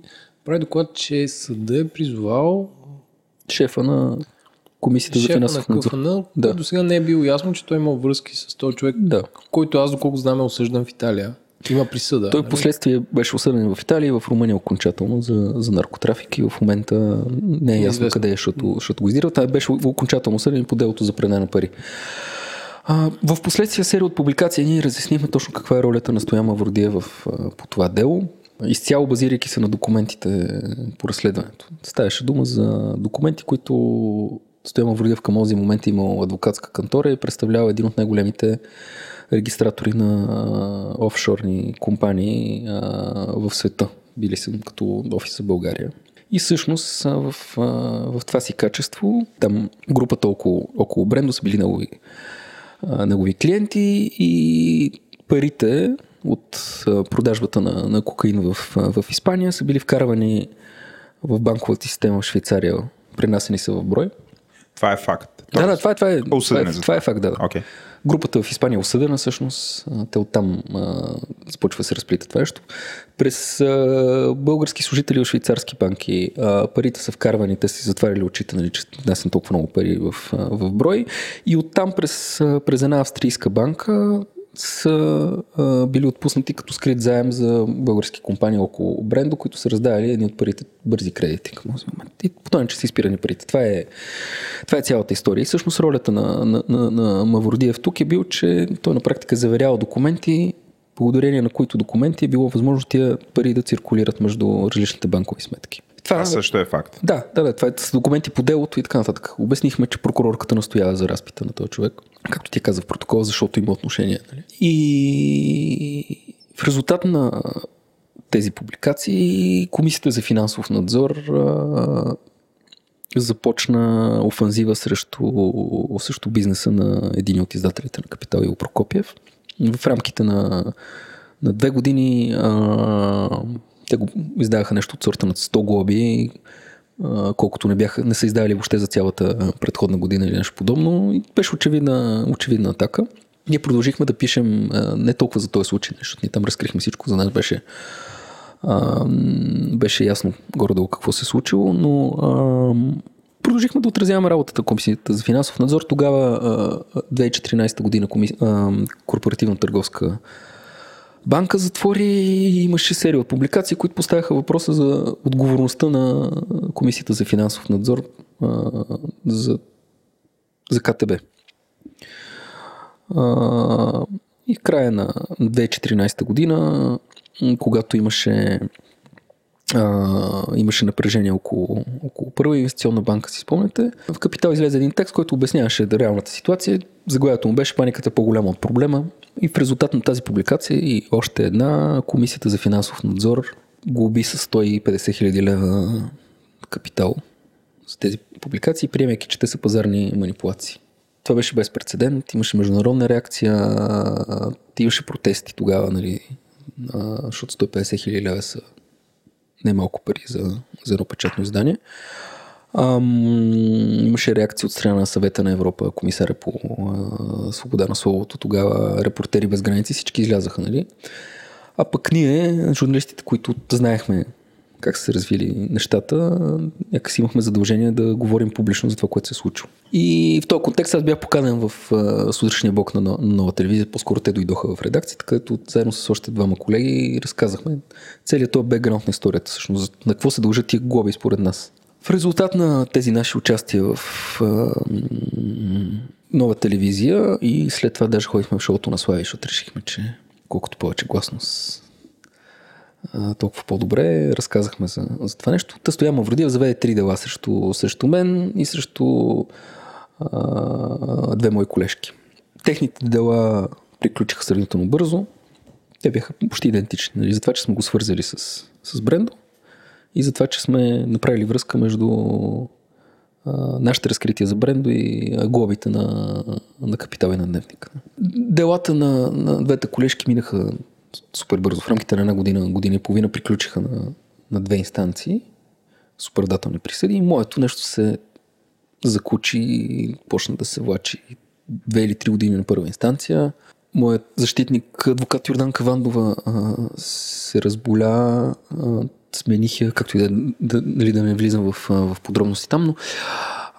прави доклад, че съда е призовал Шефа на Комисията за на финансов надзор. КФН, Да. до сега не е било ясно, че той има връзки с този човек, Да. който аз, доколко знам, е осъждан в Италия. Има присъда. Той нали? последствие беше осъден в Италия и в Румъния окончателно за, за наркотрафик и в момента не е ясно къде е, защото, защото го издирал. Той беше окончателно осъден по делото за пране на пари. А, в последствие серия от публикации ние разяснихме точно каква е ролята на Стоян Мавродия в, а, по това дело, изцяло базирайки се на документите по разследването. Ставаше дума за документи, които Стоян Мавродиев към този момент е имал адвокатска кантора и представлява един от най-големите регистратори на офшорни компании в света. Били са като офис в България. И всъщност в, в това си качество, там групата около, около Брендо са били негови, негови клиенти и парите от продажбата на, на кокаин в, в Испания са били вкарвани в банковата система в Швейцария, пренасени са в брой. Това е факт. Да, да, това е, това е, това е, е това е факт, да. Окей. Групата в Испания е осъдена всъщност. Те оттам а, започва да се разплита това нещо. През а, български служители от швейцарски банки а, парите са вкарвани, те си затваряли очите, нали, че внасям толкова много пари в, а, в брой. И оттам през, а, през една австрийска банка са а, били отпуснати като скрит заем за български компании около Брендо, които са раздавали едни от парите бързи кредити към този момент. И по този начин са изпирани парите. Това е, това е цялата история. И всъщност ролята на, на, на, на Мавродиев тук е бил, че той на практика е заверява документи, благодарение на които документи е било възможно тия пари да циркулират между различните банкови сметки. Това също е факт. Да, да, да, това е с документи по делото и така нататък. Обяснихме, че прокурорката настоява за разпита на този човек, както ти каза в протокола, защото има отношение. Нали? И в резултат на тези публикации Комисията за финансов надзор а, започна офанзива срещу, срещу бизнеса на един от издателите на Капитал Иво Прокопиев. В рамките на, на две години а, те го издаваха нещо от сорта на 100 глоби, колкото не, бяха, не са издали въобще за цялата предходна година или нещо подобно. И беше очевидна, очевидна атака. Ние продължихме да пишем не толкова за този случай, защото ние там разкрихме всичко, за нас беше беше ясно горе-долу какво се е случило, но продължихме да отразяваме работата комисията за финансов надзор. Тогава, а, 2014 година, корпоративна търговска банка затвори и имаше серия от публикации, които поставяха въпроса за отговорността на комисията за финансов надзор за, за КТБ. И в края на 2014 година когато имаше а, имаше напрежение около, около първа инвестиционна банка, си спомняте. В Капитал излезе един текст, който обясняваше да реалната ситуация. Заглавието му беше паниката е по-голяма от проблема. И в резултат на тази публикация и още една, Комисията за финансов надзор глоби с 150 хиляди лева капитал с тези публикации, приемайки, че те са пазарни манипулации. Това беше без прецедент, имаше международна реакция, имаше протести тогава, нали, защото 150 хиляди лева са немалко пари за, за едно издание. Ам, имаше реакция от страна на съвета на Европа, комисаря по а, свобода на словото, тогава репортери без граници, всички излязаха, нали? А пък ние, журналистите, които знаехме как са се развили нещата, някакси имахме задължение да говорим публично за това, което се е случило. И в този контекст аз бях поканен в сутрешния блок на, нова телевизия, по-скоро те дойдоха в редакцията, където заедно с още двама колеги разказахме целият този бекграунд на историята, всъщност на какво се дължат тия глоби според нас. В резултат на тези наши участия в а, нова телевизия и след това даже ходихме в шоуто на Слави, защото решихме, че колкото повече гласност толкова по-добре. Разказахме за, за това нещо. Та Стоян Мавродиев заведе три дела срещу, срещу мен и срещу а, две мои колежки. Техните дела приключиха сравнително бързо. Те бяха почти идентични. Нали? За това, че сме го свързали с, с Брендо и за това, че сме направили връзка между нашите разкрития за Брендо и глобите на, на капитал и на дневника. Делата на, на двете колежки минаха супер бързо. В рамките на една година, година и половина приключиха на, на две инстанции, супер дателни присъди и моето нещо се закучи и почна да се влачи две или три години на първа инстанция. Моят защитник, адвокат Йордан Кавандова, се разболя, смених я, както и да, да, нали, да не влизам в, в подробности там, но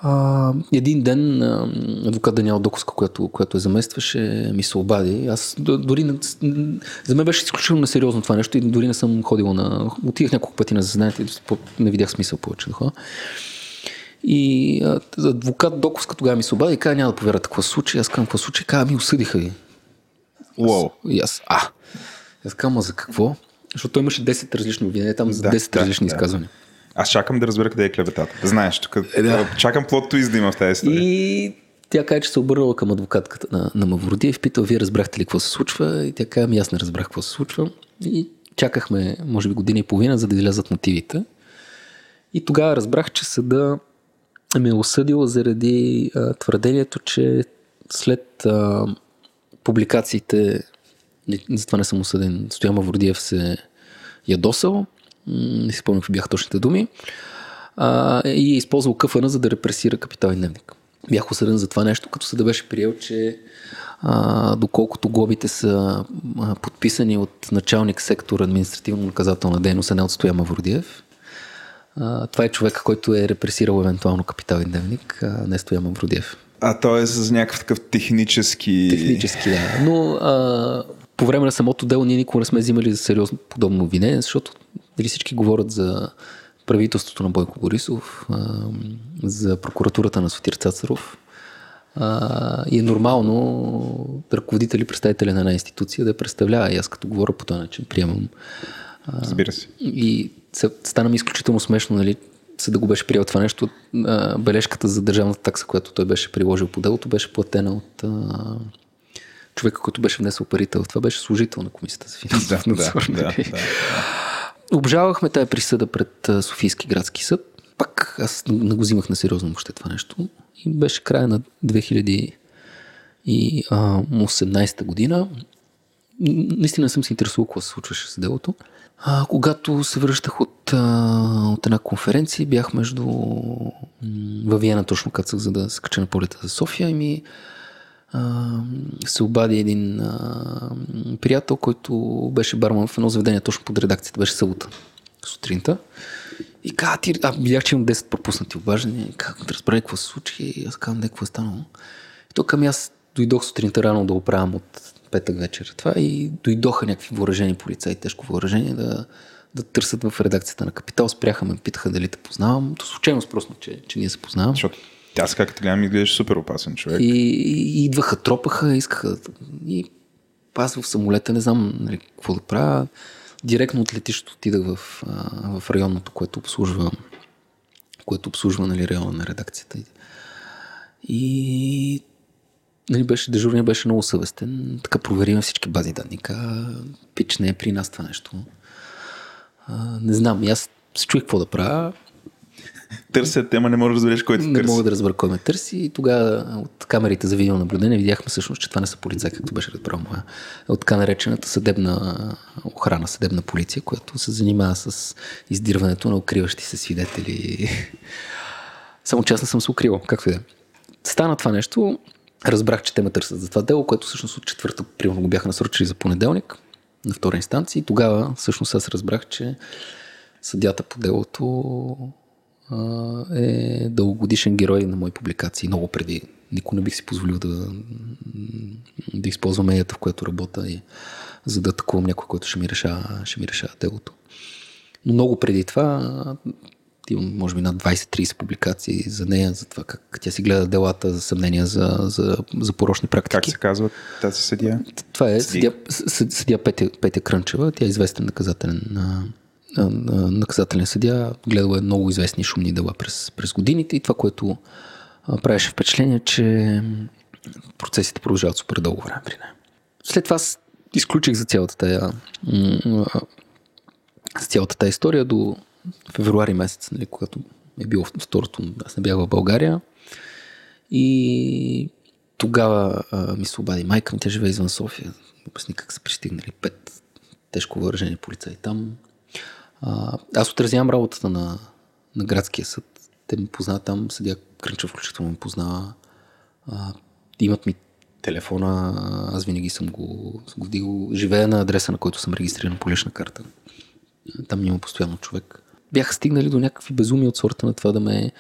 а, един ден адвокат Даниел Докоска, която, която я заместваше, ми се обади. Аз дори не, за мен беше изключително несериозно това нещо и дори не съм ходил на... Отидах няколко пъти на заседанието и не видях смисъл повече да ходя. И адвокат Доковска тогава ми се обади и каза, няма да повярвате какво се случи. Аз казвам, какво се случи? Каза, ми осъдиха ви. Уау. И аз, а, аз казвам, за какво? Защото той имаше 10 различни обвинения, там за 10 да, различни да, изказвания. Аз чакам да разбера къде е клеветата. Знаеш, тук е, да. чакам плотто из да има в тази история. И тя каже, че се обърнала към адвокатката на, на Мавродиев, питал, вие разбрахте ли какво се случва? И тя каже, ами аз не разбрах какво се случва. И чакахме, може би, година и половина, за да излязат мотивите. И тогава разбрах, че съда ме е осъдил заради а, твърдението, че след а, публикациите, затова не съм осъден, Стоян Мавродиев се ядосал, не си спомням какви бяха точните думи, а, и е използвал къфана, за да репресира капитал и дневник. Бях осъден за това нещо, като съда беше приел, че а, доколкото глобите са а, подписани от началник сектор административно-наказателна дейност, а не от Стоян Мавродиев, а, това е човека, който е репресирал евентуално капитал и дневник, а не Стоян Мавродиев. А то е с някакъв такъв технически... Технически, да. Но а, по време на самото дело ние никога не сме взимали за сериозно подобно обвинение, защото дали всички говорят за правителството на Бойко Борисов, а, за прокуратурата на Сотир Цацаров. А, и е нормално ръководители, представители на една институция да представлява. И аз като говоря по този начин, приемам. А, Разбира се. И стана ми изключително смешно, нали, се да го беше приел това нещо. А, бележката за държавната такса, която той беше приложил по делото, беше платена от а, човека, който беше внесъл парите. Това беше служител на комисията за финансов да, Да, да, да. Обжалвахме тая присъда пред Софийски градски съд. пак аз не го взимах на сериозно въобще това нещо. И беше края на 2018 година. Наистина съм се интересувал какво се случваше с делото. А, когато се връщах от, от една конференция, бях между във Виена точно кацах, за да скача на полета за София и ми се обади един а, приятел, който беше барман в едно заведение точно под редакцията, беше събота сутринта. И каза, ти, а, видях, че имам 10 пропуснати обаждания. Как да разбере какво се случи? И аз казвам, не, какво е станало. И тук ми аз дойдох сутринта рано да оправям от петък вечер това и дойдоха някакви въоръжени полицаи, тежко въоръжение да, да търсят в редакцията на Капитал. Спряха ме, питаха дали те познавам. То случайно просто, че, че ние се познавам. Защото аз как те гледам изглеждаш супер опасен човек. И, и идваха, тропаха, искаха. И аз в самолета не знам нали, какво да правя. Директно от летището отидах в, а, в районното, което обслужва което обслужва нали, района на редакцията. И нали, беше, дежурния беше много съвестен. Така провериме всички бази данни. Пич не е при нас това нещо. А, не знам, аз се чуих какво да правя. Търсят тема, не можеш да разбереш кой те Не търси. мога да разбера кой ме търси. И тогава от камерите за видеонаблюдение видяхме всъщност, че това не са полицаи, както беше разбрал моя. От така наречената съдебна охрана, съдебна полиция, която се занимава с издирването на укриващи се свидетели. Само че аз не съм се укривал, както и да е. Стана това нещо, разбрах, че те ме търсят за това дело, което всъщност от четвъртък, примерно го бяха насрочили за понеделник на втора инстанция и тогава всъщност аз разбрах, че съдята по делото е дългогодишен герой на мои публикации, много преди. Никой не бих си позволил да, да използвам медията, в която работя, и, за да атакувам някой, който ще ми решава, ще ми решава делото. Но много преди това имам може би над 20-30 публикации за нея, за това как тя си гледа делата, за съмнения за, за, за порочни практики. Как се казва тази съдия? Това е Съдия. съдия, съ- съдия Петя, Петя Крънчева. Тя е известен наказателен, а, а, а, наказателен съдия. Гледала е много известни шумни дела през, през годините и това, което правеше впечатление, че процесите продължават супер дълго време при нея. След това изключих за цялата тая, за цялата тая история до февруари месец, нали, когато е било второто, аз не бях в България. И тогава а, ми се обади майка ми, тя живее извън София. Обясни как са пристигнали пет тежко въоръжени полицаи там. Аз отразявам работата на, на градския съд. Те ме познават там, съдия Крънчев включително ме познава. А, имат ми телефона, аз винаги съм го, съм го вдигал. Живея на адреса, на който съм регистриран по лична карта. Там има постоянно човек. Бяха стигнали до някакви безумия от сорта на това да ме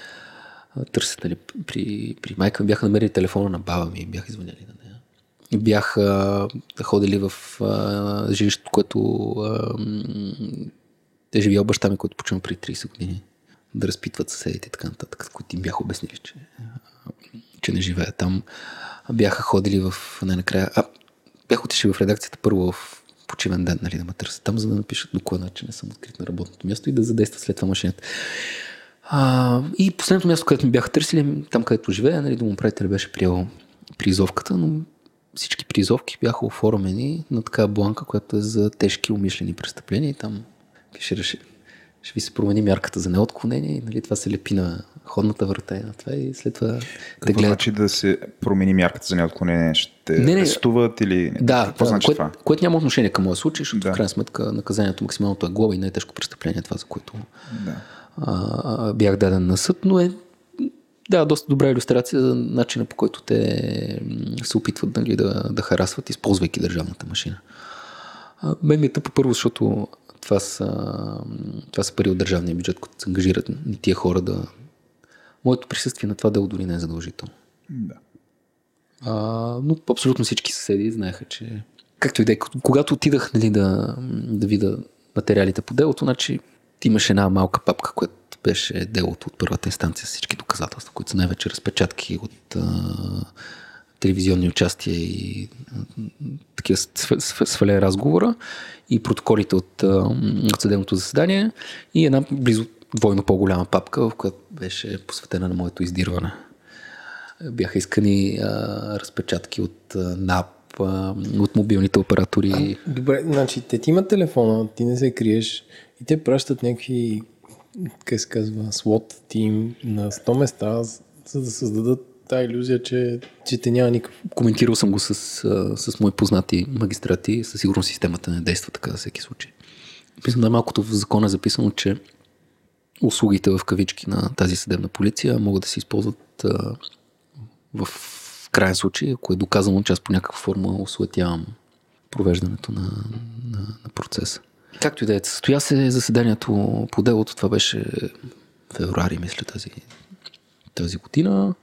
търсят. Нали, при, при майка ми бяха намерили телефона на баба ми и бяха звъняли на нея. Бяха ходили в а, жилището, което а, м, е живял баща ми, който почина преди 30 години. Да разпитват съседите и така нататък, които им бяха обяснили, че, че не живее там. Бяха ходили в най-накрая. А, бях отишли в редакцията първо в почивен ден, нали, да ме търсят там, за да напишат доклада, че не съм открит на работното място и да задейства след това машината. А, и последното място, където ми бяха търсили, там където живея, нали, домоправителя беше приел призовката, но всички призовки бяха оформени на така бланка, която е за тежки умишлени престъпления и там ще, ще ви се промени мярката за неотклонение и нали, това се лепи на ходната врата на това и след това Какво гледат. значи да се промени мярката за неотклонение? Ще Не, не. арестуват или... Да, Какво значи което, това? което няма отношение към моя случай, защото Да. в крайна сметка наказанието максималното е глоба и най-тежко престъпление, това за което Да. а, бях даден на съд, но е да, доста добра иллюстрация за начина по който те се опитват нали, да, да харасват, използвайки държавната машина. А, мен ми е тъпо първо, защото това са, това са пари от държавния бюджет, които се ангажират ни тия хора да... Моето присъствие на това дело дори не е задължително. Да. А, но абсолютно всички съседи знаеха, че както и да е, когато отидах нали, да, да видя материалите по делото, значи имаше една малка папка, която беше делото от първата инстанция с всички доказателства, които са най-вече разпечатки от а, телевизионни участия и а, такива св- св- свале разговора и протоколите от, а, от съдебното заседание и една близо двойно по-голяма папка, в която беше посветена на моето издирване бяха искани а, разпечатки от а, НАП, а, от мобилните оператори. Добре, значи те ти имат телефона, ти не се криеш и те пращат някакви как се казва, слот тим на 100 места, за да създадат тази иллюзия, че, че те няма никакъв. Коментирал съм го с, с мои познати магистрати. Със сигурност системата не действа така за всеки случай. Мисля, най-малкото в закона е записано, че услугите в кавички на тази съдебна полиция могат да се използват а, в крайен случай, ако е доказано, че аз по някаква форма осуетявам провеждането на, на, на процеса. Както и да е, състоя се заседанието по делото, това беше февруари, мисля, тази, тази година.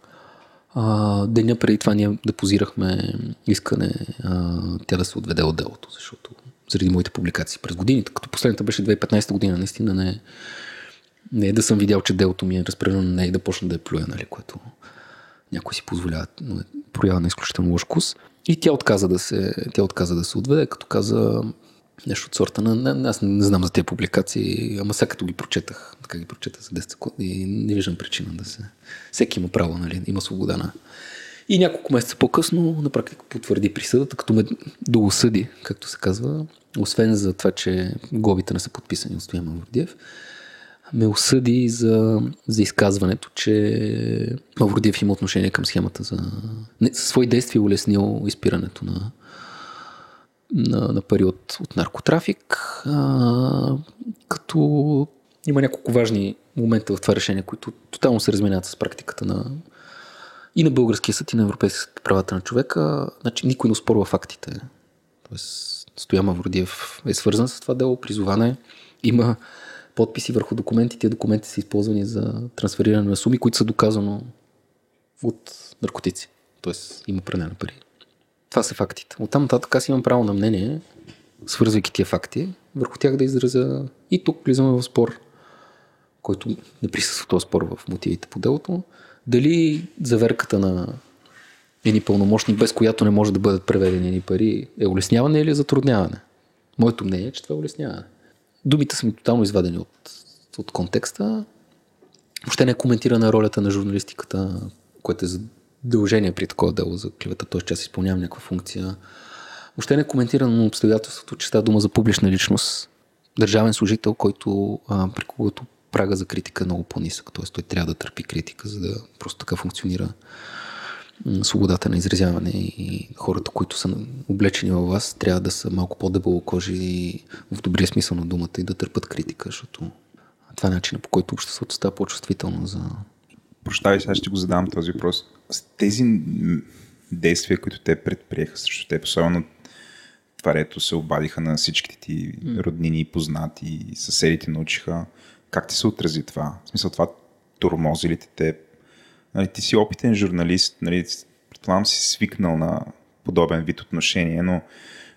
А, деня преди това ние депозирахме искане а, тя да се отведе от делото, защото заради моите публикации през годините, като последната беше 2015 година, наистина не, не е да съм видял, че делото ми е разпределено нея и да почна да я плюя, нали, което някой си позволява, но е проява на изключително лош вкус. И тя отказа да се, тя отказа да се отведе, като каза нещо от сорта на... Не, аз не знам за тези публикации, ама сега като ги прочетах, така ги прочетах за 10 секунди, не виждам причина да се... Всеки има право, нали, има свобода на... И няколко месеца по-късно на практика потвърди присъдата, като ме доосъди, както се казва, освен за това, че глобите не са подписани от Стоян Мавродиев, ме осъди за, за изказването, че Мавродиев има отношение към схемата за... Не, със свои действия улеснил изпирането на, на, на пари от, от наркотрафик, а, като има няколко важни момента в това решение, които тотално се разменят с практиката на и на българския съд, и на европейските правата на човека. Значи никой не спорва фактите. Тоест, Стоян Мавродиев е свързан с това дело, призоване. Има подписи върху документи. Тия документи са използвани за трансфериране на суми, които са доказано от наркотици. Тоест има пране на пари. Това са фактите. Оттам нататък аз имам право на мнение, свързвайки тия факти, върху тях да изразя и тук влизаме в спор, който не присъства този спор в мотивите по делото, дали заверката на едни пълномощни, без която не може да бъдат преведени едни пари, е улесняване или е затрудняване. Моето мнение е, че това е улесняване. Думите са ми тотално извадени от, от контекста. Въобще не е коментирана ролята на журналистиката, което е задължение при такова дело за клевета, т.е. че аз изпълнявам някаква функция. Въобще не е коментирано обстоятелството, че става дума за публична личност. Държавен служител, който а, при когото прага за критика е много по-нисък. Т.е. той трябва да търпи критика, за да просто така функционира свободата на изразяване и хората, които са облечени във вас, трябва да са малко по-дебелокожи в добрия смисъл на думата и да търпат критика, защото това е начинът по който обществото става по-чувствително за... Прощавай, сега ще го задавам този въпрос. Тези действия, които те предприеха срещу теб, особено това, ето се обадиха на всичките ти роднини познати, съседите научиха, как ти се отрази това? В смисъл това тормози ли те нали, ти си опитен журналист, нали, предполагам си свикнал на подобен вид отношение, но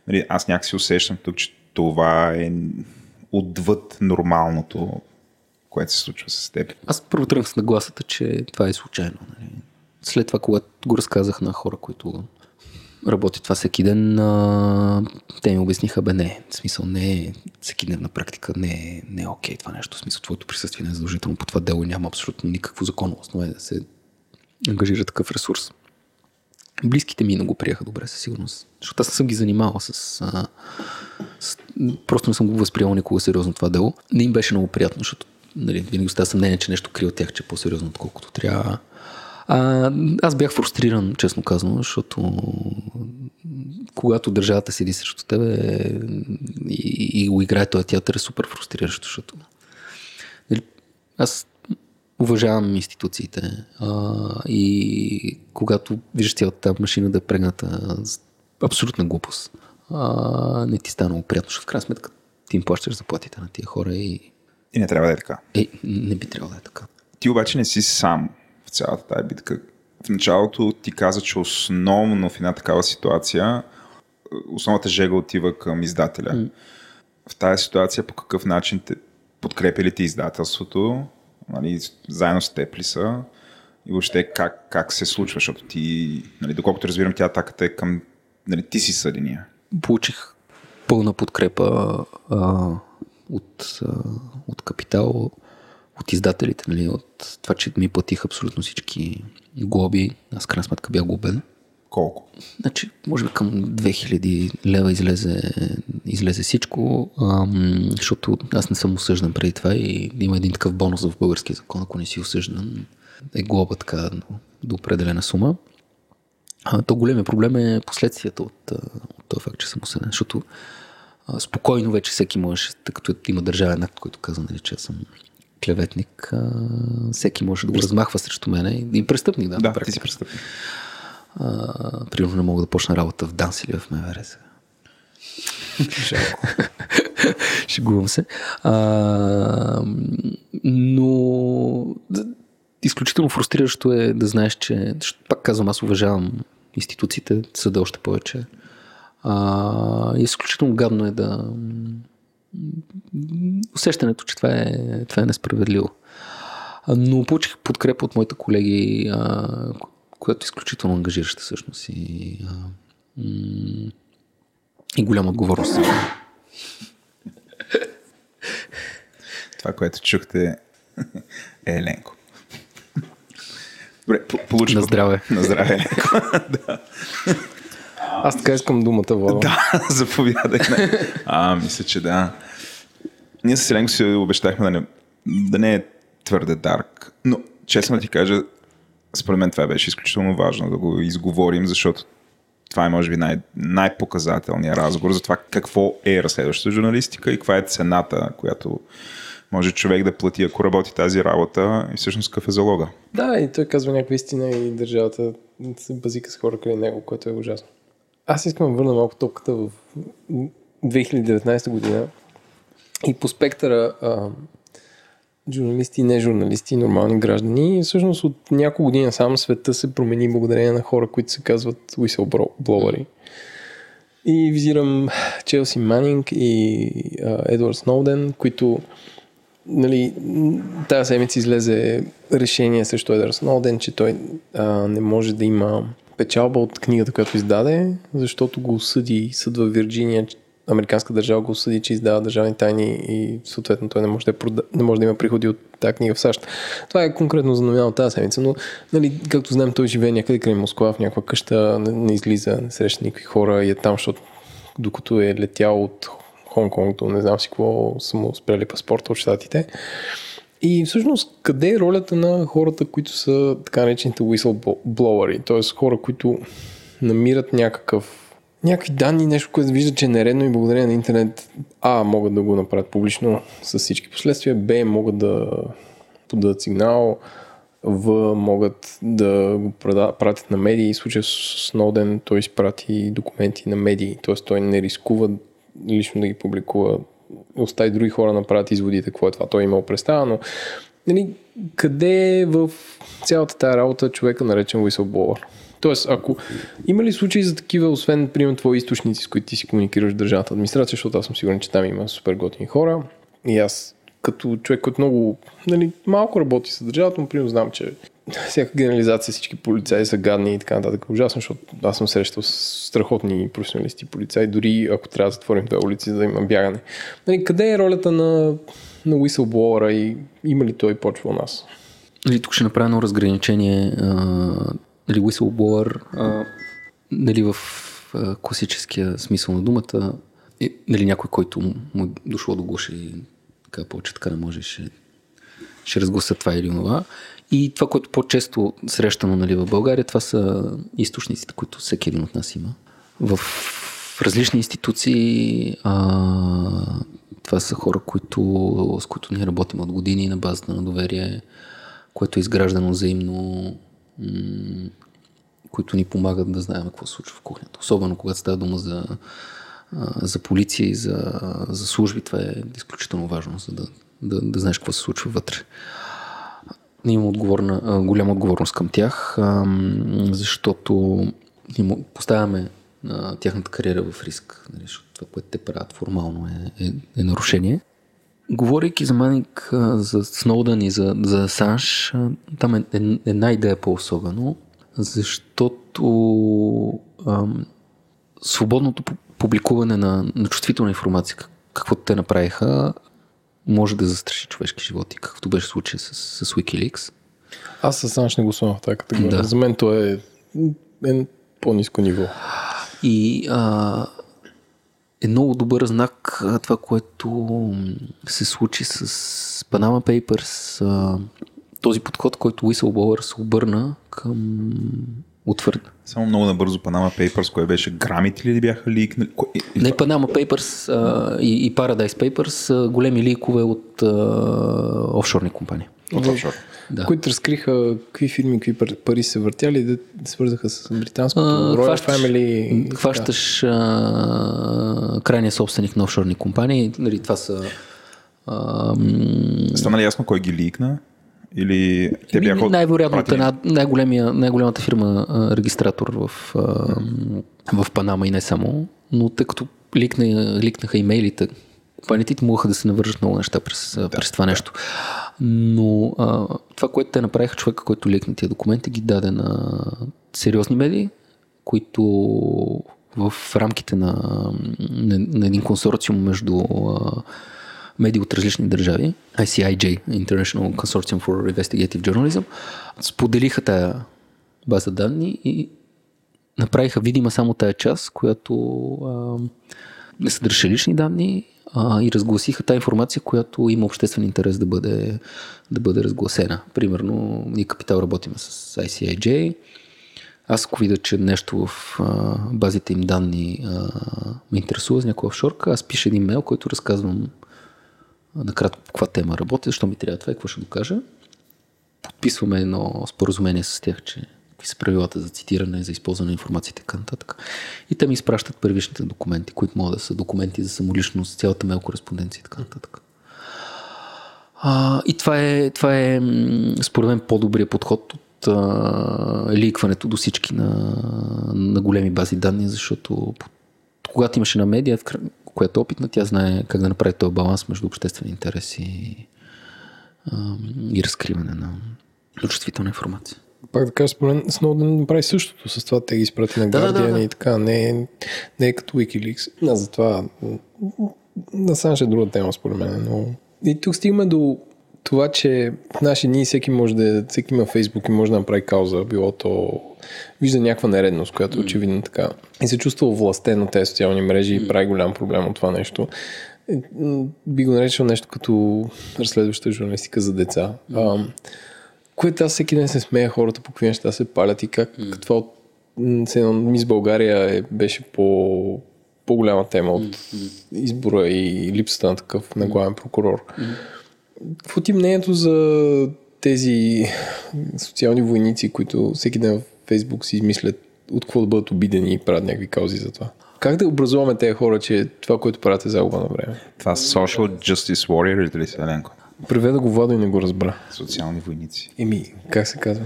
нали, аз някак си усещам тук, че това е отвъд нормалното, което се случва с теб. Аз първо тръгнах с нагласата, че това е случайно. Нали. След това, когато го разказах на хора, които работят това всеки ден, а, те ми обясниха, бе не, в смисъл не е всеки ден на практика, не е, не е окей това нещо, в смисъл твоето присъствие не е задължително по това дело няма абсолютно никакво законно основание да се ангажира такъв ресурс. Близките ми не го приеха добре, със сигурност. Защото аз не съм ги занимавал с, с... Просто не съм го възприемал никога сериозно това дело. Не им беше много приятно, защото нали, винаги остава съмнение, че нещо крие тях, че е по-сериозно, отколкото трябва. А, аз бях фрустриран, честно казано, защото когато държавата седи срещу тебе и, и го играе този театър е супер фрустриращо, защото нали, аз уважавам институциите а, и когато виждаш цялата тази машина да е прегната абсолютна глупост, а, не ти стана приятно, защото в крайна сметка ти им плащаш заплатите на тия хора и... И не трябва да е така. Е, не би трябвало да е така. Ти обаче не си сам цялата тази битка. В началото ти каза, че основно в една такава ситуация основната жега отива към издателя. Mm. В тази ситуация по какъв начин те подкрепя ли ти издателството? Нали, заедно с теб ли са? И въобще как, как се случва, защото ти, нали, доколкото разбирам, тя атаката е към... Нали, ти си съдения. Получих пълна подкрепа а, от, а, от капитал, от издателите, нали, от това, че ми платих абсолютно всички глоби. Аз крайна сметка бях глобен. Колко? Значи, може би към 2000 лева излезе излезе всичко, ам, защото аз не съм осъждан преди това и има един такъв бонус в българския закон, ако не си осъждан, е глоба така до, определена сума. А, то големия проблем е последствията от, от този факт, че съм осъден, защото а, спокойно вече всеки може, тъй като има държавен акт, който казва, нали, че съм клеветник, а, всеки може да го размахва срещу мене и престъпник, да. Да, ти си престъпник. А, примерно не мога да почна работа в Данс или в МВР сега. Шегувам се. А, но изключително фрустриращо е да знаеш, че, пак казвам, аз уважавам институциите, съда още повече. А, изключително гадно е да усещането, че това е, това е несправедливо. Но получих подкрепа от моите колеги, а, която е изключително ангажираща всъщност и, а, и голяма отговорност. Това, което чухте е Еленко. Добре, получих. На здраве. На здраве, Еленко. да. Аз така искам думата, Владо. Да, заповядай. А, мисля, че да. Ние с Еленко си обещахме да не, да не е твърде дарк, но честно да ти кажа, според мен това беше изключително важно да го изговорим, защото това е може би най- най-показателният разговор за това какво е разследващата журналистика и каква е цената, която може човек да плати, ако работи тази работа и всъщност какъв е залога. Да, и той казва някаква истина и държавата се базика с хора край него, което е ужасно. Аз искам да върна малко топката в 2019 година и по спектъра а, журналисти, не журналисти, нормални граждани. И всъщност от няколко години сам света се промени благодарение на хора, които се казват whistleblowers. И визирам Челси Манинг и Едвард Сноуден, които нали, тази седмица излезе решение срещу Едвард Сноуден, че той а, не може да има печалба от книгата, която издаде, защото го осъди съд в Вирджиния, американска държава го осъди, че издава държавни тайни и съответно той не може да, е прода... не може да има приходи от тази книга в САЩ. Това е конкретно за новина от тази седмица, но нали, както знаем, той живее някъде край Москва, в някаква къща, не, не излиза, не среща никакви хора и е там, защото докато е летял от Хонг-Конг до не знам си какво, са му спряли паспорта от щатите. И всъщност, къде е ролята на хората, които са така наречените whistleblowers, т.е. хора, които намират някакъв някакви данни, нещо, което вижда, че е нередно и благодарение на интернет А, могат да го направят публично с всички последствия, Б, могат да подадат сигнал, В, могат да го пратят на медии. В случая с Сноуден той изпрати документи на медии, т.е. той не рискува лично да ги публикува, остави други хора направят изводите, какво е това. Той е имал представа, но нали, къде е в цялата тази работа човека наречен whistleblower? Тоест, ако има ли случаи за такива, освен, примерно, твои източници, с които ти си комуникираш държавната администрация, защото аз съм сигурен, че там има супер готини хора и аз като човек, който много нали, малко работи с държавата, но примерно знам, че всяка генерализация всички полицаи са гадни и така нататък. Ужасно, защото аз съм срещал с страхотни професионалисти полицаи, дори ако трябва да затворим две улици, за да има бягане. Нали, къде е ролята на, на whistleblower и има ли той почва у нас? Нали, тук ще направя едно разграничение. Нали, whistleblower, а, нали, в а, класическия смисъл на думата, е, нали, някой, който му е дошло до гуша и така повече така не може, ще, ще разгласа това или това. И това, което по-често срещано нали, в България, това са източниците, които всеки един от нас има. В различни институции а, това са хора, които, с които ние работим от години на базата на доверие, което е изграждано взаимно, които ни помагат да знаем какво се случва в кухнята. Особено когато става дума за, за полиция и за, за служби, това е изключително важно, за да, да, да знаеш какво се случва вътре имам отговорна, голяма отговорност към тях, защото поставяме тяхната кариера в риск, нали, това, което те правят формално е, е, е нарушение. Говорейки за Маник, за Сноудън и за, за Санш, там е, е, една идея по-особено, защото ам, свободното публикуване на, на чувствителна информация, каквото те направиха, може да застраши човешки животи, какъвто беше случай с, с Wikileaks. Аз със Санш не го слагам в тази категория. Да. За мен то е, е по-низко ниво. И а, е много добър знак това, което се случи с Panama Papers. Този подход, който Whistleblower се обърна към утвърд. Само много набързо Panama Papers, кое беше? Грамите ли бяха ликнали? Кое- Не Panama Papers а, и, и Paradise Papers са големи ликове от а, офшорни компании. От офшор. Да. които разкриха какви фирми, какви пар- пари са въртяли, да свързаха с британското А, Royal хващаш- Family. и. Хващаш а, крайния собственик на офшорни компании. Нали, това са а, м, Стана ли ясно кой ги ликна? Или те бяха... най-вероятно най-големия, най-голямата фирма а, регистратор в, а, в Панама и не само, но тъй като ликна, ликнаха имейлите, ти могаха да се навържат много неща през, да, през това да. нещо. Но а, това, което те направиха, човека, който ликна тия документи, ги даде на сериозни медии, които в рамките на, на, на един консорциум между а, медии от различни държави, ICIJ, International Consortium for Investigative Journalism, споделиха тая база данни и направиха видима само тая част, която а, не съдържа лични данни и разгласиха тая информация, която има обществен интерес да бъде, да бъде разгласена. Примерно, ние Капитал работим с ICIJ, аз ако видя, че нещо в а, базите им данни а, ме интересува с някаква офшорка, аз пиша един мейл, който разказвам накратко по каква тема работя, защо ми трябва това и какво ще докажа. Подписваме едно споразумение с тях, че какви са правилата за цитиране, за използване на информацията и така нататък. И те ми изпращат първичните документи, които могат да са документи за самоличност, цялата мейл кореспонденция и така нататък. А, и това е, това е според мен по-добрият подход от а, ликването до всички на, на големи бази данни, защото когато имаш една медия, която е опитна, тя знае как да направи този баланс между обществени интереси и, а, и разкриване на чувствителна информация. Пак да кажа, според мен Сноуден направи същото с това. Те ги изпрати на Да, да, Guardian да, да. и така. Не, е- не е като Wikileaks. Да, затова на Санш е друга тема, според мен. Но... И тук стигаме до това, че в наши дни всеки може да всеки има Фейсбук и може да направи кауза, било то вижда някаква нередност, която е очевидно така. И се чувства властен от тези социални мрежи и прави голям проблем от това нещо. Е, Би го наречал нещо като разследваща журналистика за деца. Ам, което аз всеки ден се смея хората по какви неща се палят и как mm. това от Мис България е, беше по, по-голяма тема от mm. избора и липсата на такъв на главен прокурор. Mm. Какво ти е мнението за тези социални войници, които всеки ден в Фейсбук си измислят от какво да бъдат обидени и правят някакви каузи за това? Как да образуваме тези хора, че това, което правят е загуба на време? Това Social Justice Warrior или ли си, Еленко? Преведа го Владо и не го разбра. Социални войници. Еми, как се казва?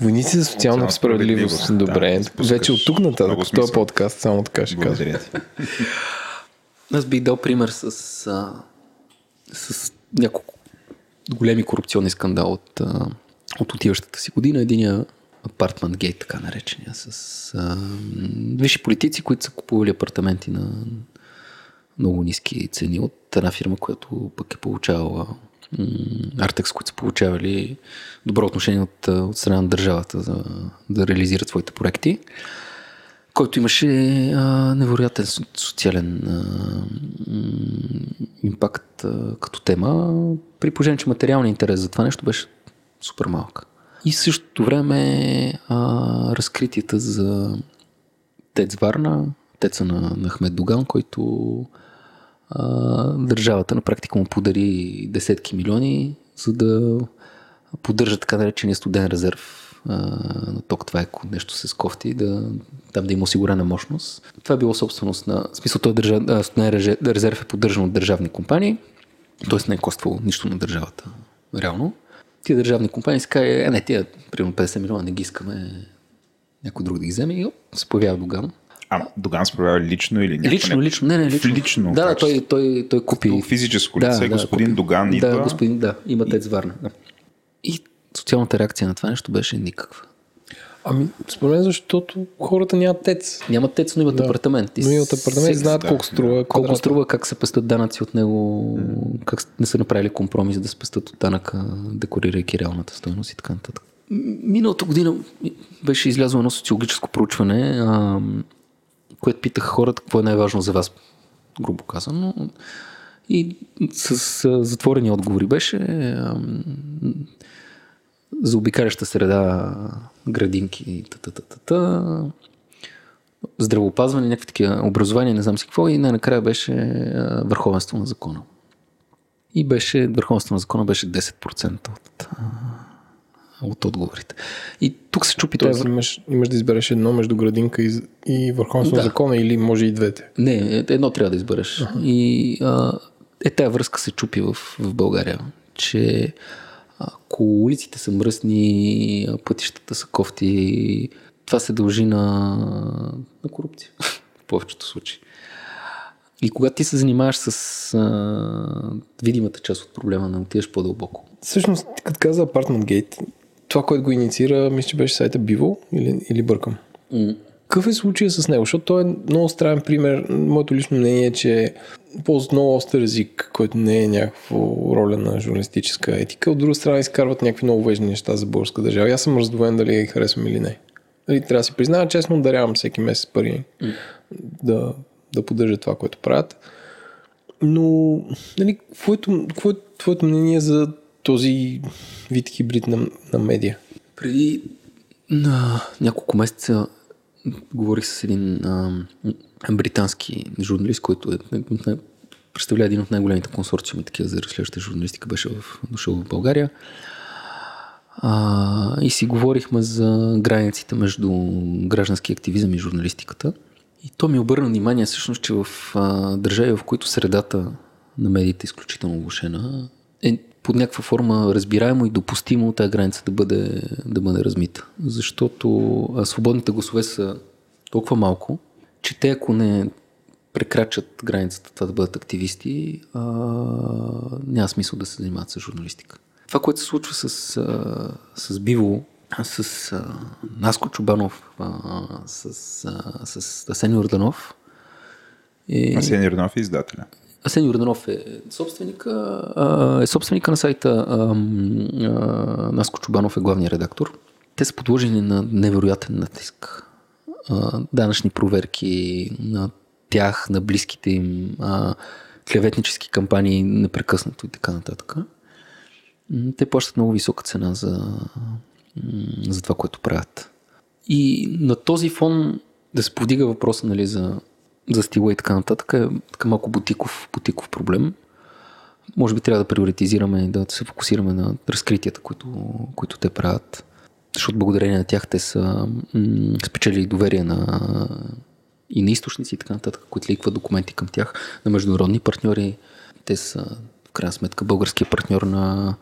Войници за социална справедливост. справедливост, Добре. да, спускаш Вече от тук нататък, в този подкаст, само така ще кажа. Благодаря ти. Аз бих дал пример с, а, с няколко големи корупционни скандал от, а, от отиващата си година. Единия апартмент гейт, така наречения, с а, висши политици, които са купували апартаменти на много ниски цени от една фирма, която пък е получавала Артекс, които са получавали добро отношение от, от страна на държавата за да реализират своите проекти който имаше а, невероятен со- социален а, импакт а, като тема, при положение, че материалният интерес за това нещо беше супер малък. И в същото време а, разкритията за Тец Варна, теца на Ахмед Доган, който държавата на практика му подари десетки милиони, за да поддържа така наречения студен резерв на ток. Това е нещо се скофти, да, там да има осигурена мощност. Това е било собственост на... В смисъл, а, студен резерв е поддържан от държавни компании, т.е. не е коствало нищо на държавата. Реално. Тия държавни компании си казали, е, не, тия примерно 50 милиона не ги искаме някой друг да ги вземе и оп, се появява Доган. А, Доган се проявява лично или някакво Лично, не- лично, не, не, лично. Лично Да, да, той, той, той купи. Като физическо лице, господин купи. Доган идва. Да, господин, да, има тец Варна. Да. И социалната реакция на това нещо беше никаква. Ами, според мен, защото хората нямат тец. Нямат тец, но имат Да. апартамент. И Но и от апартамент знаят да, колко струва колко квадрата. струва, как се пестят данъци от него, как не са направили компромис да спестят от данъка, декорирайки реалната стоеност и така нататък. Миналата година беше излязло едно социологическо проучване, а, което питах хората какво е най-важно за вас грубо казано. И с, с затворени отговори беше за обикаляща среда, градинки, та-та-та-та, здравеопазване, някакви такива образования, не знам си какво, и най-накрая беше върховенство на закона. И беше, върховенство на закона беше 10% от, от отговорите. И тук се чупи Тоест, това. Имаш, имаш да избереш едно между градинка и, и върховенство да. на закона или може и двете? Не, едно трябва да избереш. Uh-huh. И а, е, тая връзка се чупи в, в България, че ако улиците са мръсни, пътищата са кофти, това се дължи на, на корупция в повечето случаи. И когато ти се занимаваш с а, видимата част от проблема, не отиваш по-дълбоко. Всъщност, като каза Apartment Gate, това, което го инициира, мисля, че беше сайта Bivo или, или бъркам. Mm. Какъв е случая с него? Защото той е много странен пример. Моето лично мнение е, че ползват много остър език, който не е някаква роля на журналистическа етика. От друга страна изкарват някакви много важни неща за българска държава. аз съм раздвоен дали я харесвам или не. Нали, трябва да си призная, честно, дарявам всеки месец пари mm. да, да поддържа това, което правят. Но, нали, какво е твоето мнение за този вид хибрид на, на медия? Преди на няколко месеца говорих с един а, британски журналист, който е, е, представлява един от най-големите консорциуми такива за разследваща журналистика, беше в, дошъл в България. А, и си говорихме за границите между граждански активизъм и журналистиката. И то ми обърна внимание всъщност, че в а, държави, в които средата на медиите е изключително влушена, е под някаква форма разбираемо и допустимо тази граница да бъде, да бъде размита. Защото а, свободните гласове са толкова малко, че те ако не прекрачат границата това да бъдат активисти, а, няма смисъл да се занимават с журналистика. Това, което се случва с, а, с Биво, с а, Наско Чубанов, а, с, а, с Асен Йорданов. Е... Асен Йорданов е издателя. Асен Йорданов е собственика, е собственика на сайта, а, Наско Чубанов е главният редактор. Те са подложени на невероятен натиск. Данъчни проверки на тях, на близките им, а, клеветнически кампании непрекъснато и така нататък. Те плащат много висока цена за, за това, което правят. И на този фон да се повдига въпроса нали, за за стила и така нататък е така малко бутиков, бутиков проблем. Може би трябва да приоритизираме и да се фокусираме на разкритията, които, които те правят. Защото благодарение на тях те са м- спечели доверие на и на източници и така нататък, които ликват документи към тях, на международни партньори. Те са в крайна сметка българския партньор на,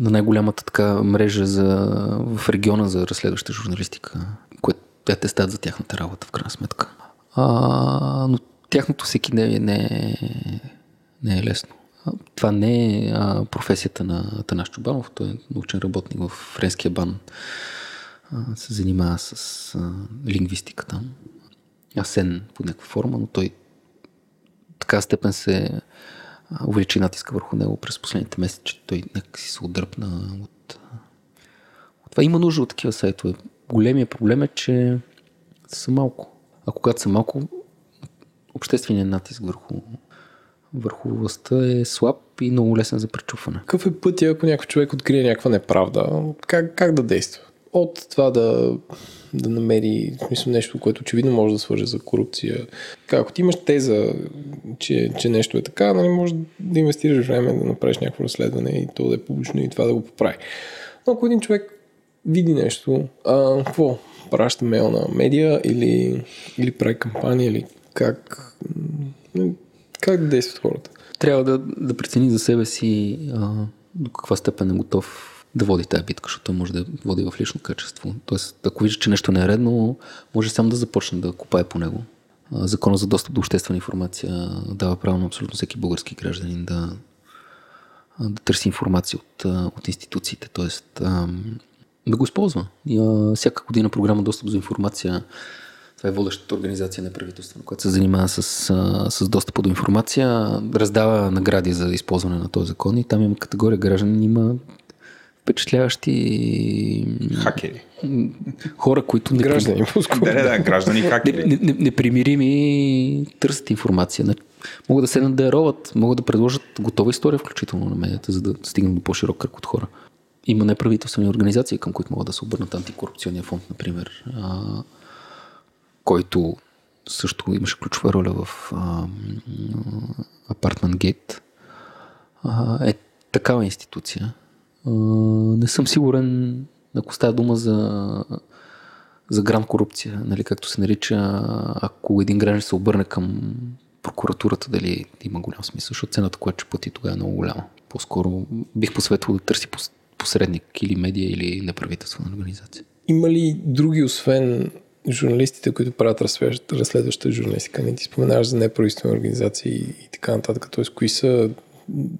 на най-голямата така мрежа за, в региона за разследваща журналистика, което те стават за тяхната работа в крайна сметка. А, но тяхното всеки не, не, не е лесно. Това не е а, професията на Танаш Чубанов, той е научен работник в френския бан. А, се занимава с а, лингвистика там. Асен по някаква форма, но той така степен се увеличи натиска върху него през последните месеци, че той някакси се отдръпна от, от това. Има нужда от такива сайтове. Големия проблем е, че са малко. А когато са малко, общественият натиск върху, върху властта е слаб и много лесен за пречупване. Какъв е пътя, ако някой човек открие някаква неправда? Как, как да действа? От това да, да намери смисъл, нещо, което очевидно може да свърже за корупция. Как, ако ти имаш теза, че, че нещо е така, нали, може да инвестираш време да направиш някакво разследване и то да е публично и това да го поправи. Но ако един човек види нещо, а, какво? Праща мейл на медиа или, или прави кампания или как, как действат хората? Трябва да, да прецени за себе си а, до каква степен е готов да води тази битка, защото може да води в лично качество. Тоест, ако вижда, че нещо не е редно, може сам да започне да копае по него. Закона за достъп до обществена информация дава право на абсолютно всеки български гражданин да, да търси информация от, от институциите. Тоест, да го използва. И, а, всяка година програма Достъп за информация това е водещата организация на правителство, която се занимава с, а, с достъп до информация, раздава награди за използване на този закон и там има категория граждани, има впечатляващи Хакери. хора, които не, Граждани. Да, да, да, граждани хакери. не, не, непримирими търсят информация. Могат да седнат да я роват, могат да предложат готова история, включително на медията, за да стигнат до по-широк кръг от хора. Има неправителствени организации, към които могат да се обърнат антикорупционния фонд, например, а, който също имаше ключова роля в Apartment Gate. А, е такава институция. А, не съм сигурен, ако става дума за, за гранд корупция, нали, както се нарича, ако един граждан се обърне към прокуратурата, дали има голям смисъл, защото цената, която ще плати тогава е много голяма. По-скоро бих посветвал да търси посредник или медия, или неправителствена организация. Има ли други, освен журналистите, които правят разследваща, разследваща журналистика? Не ти споменаваш за неправителствени организации и така нататък. Тоест, кои са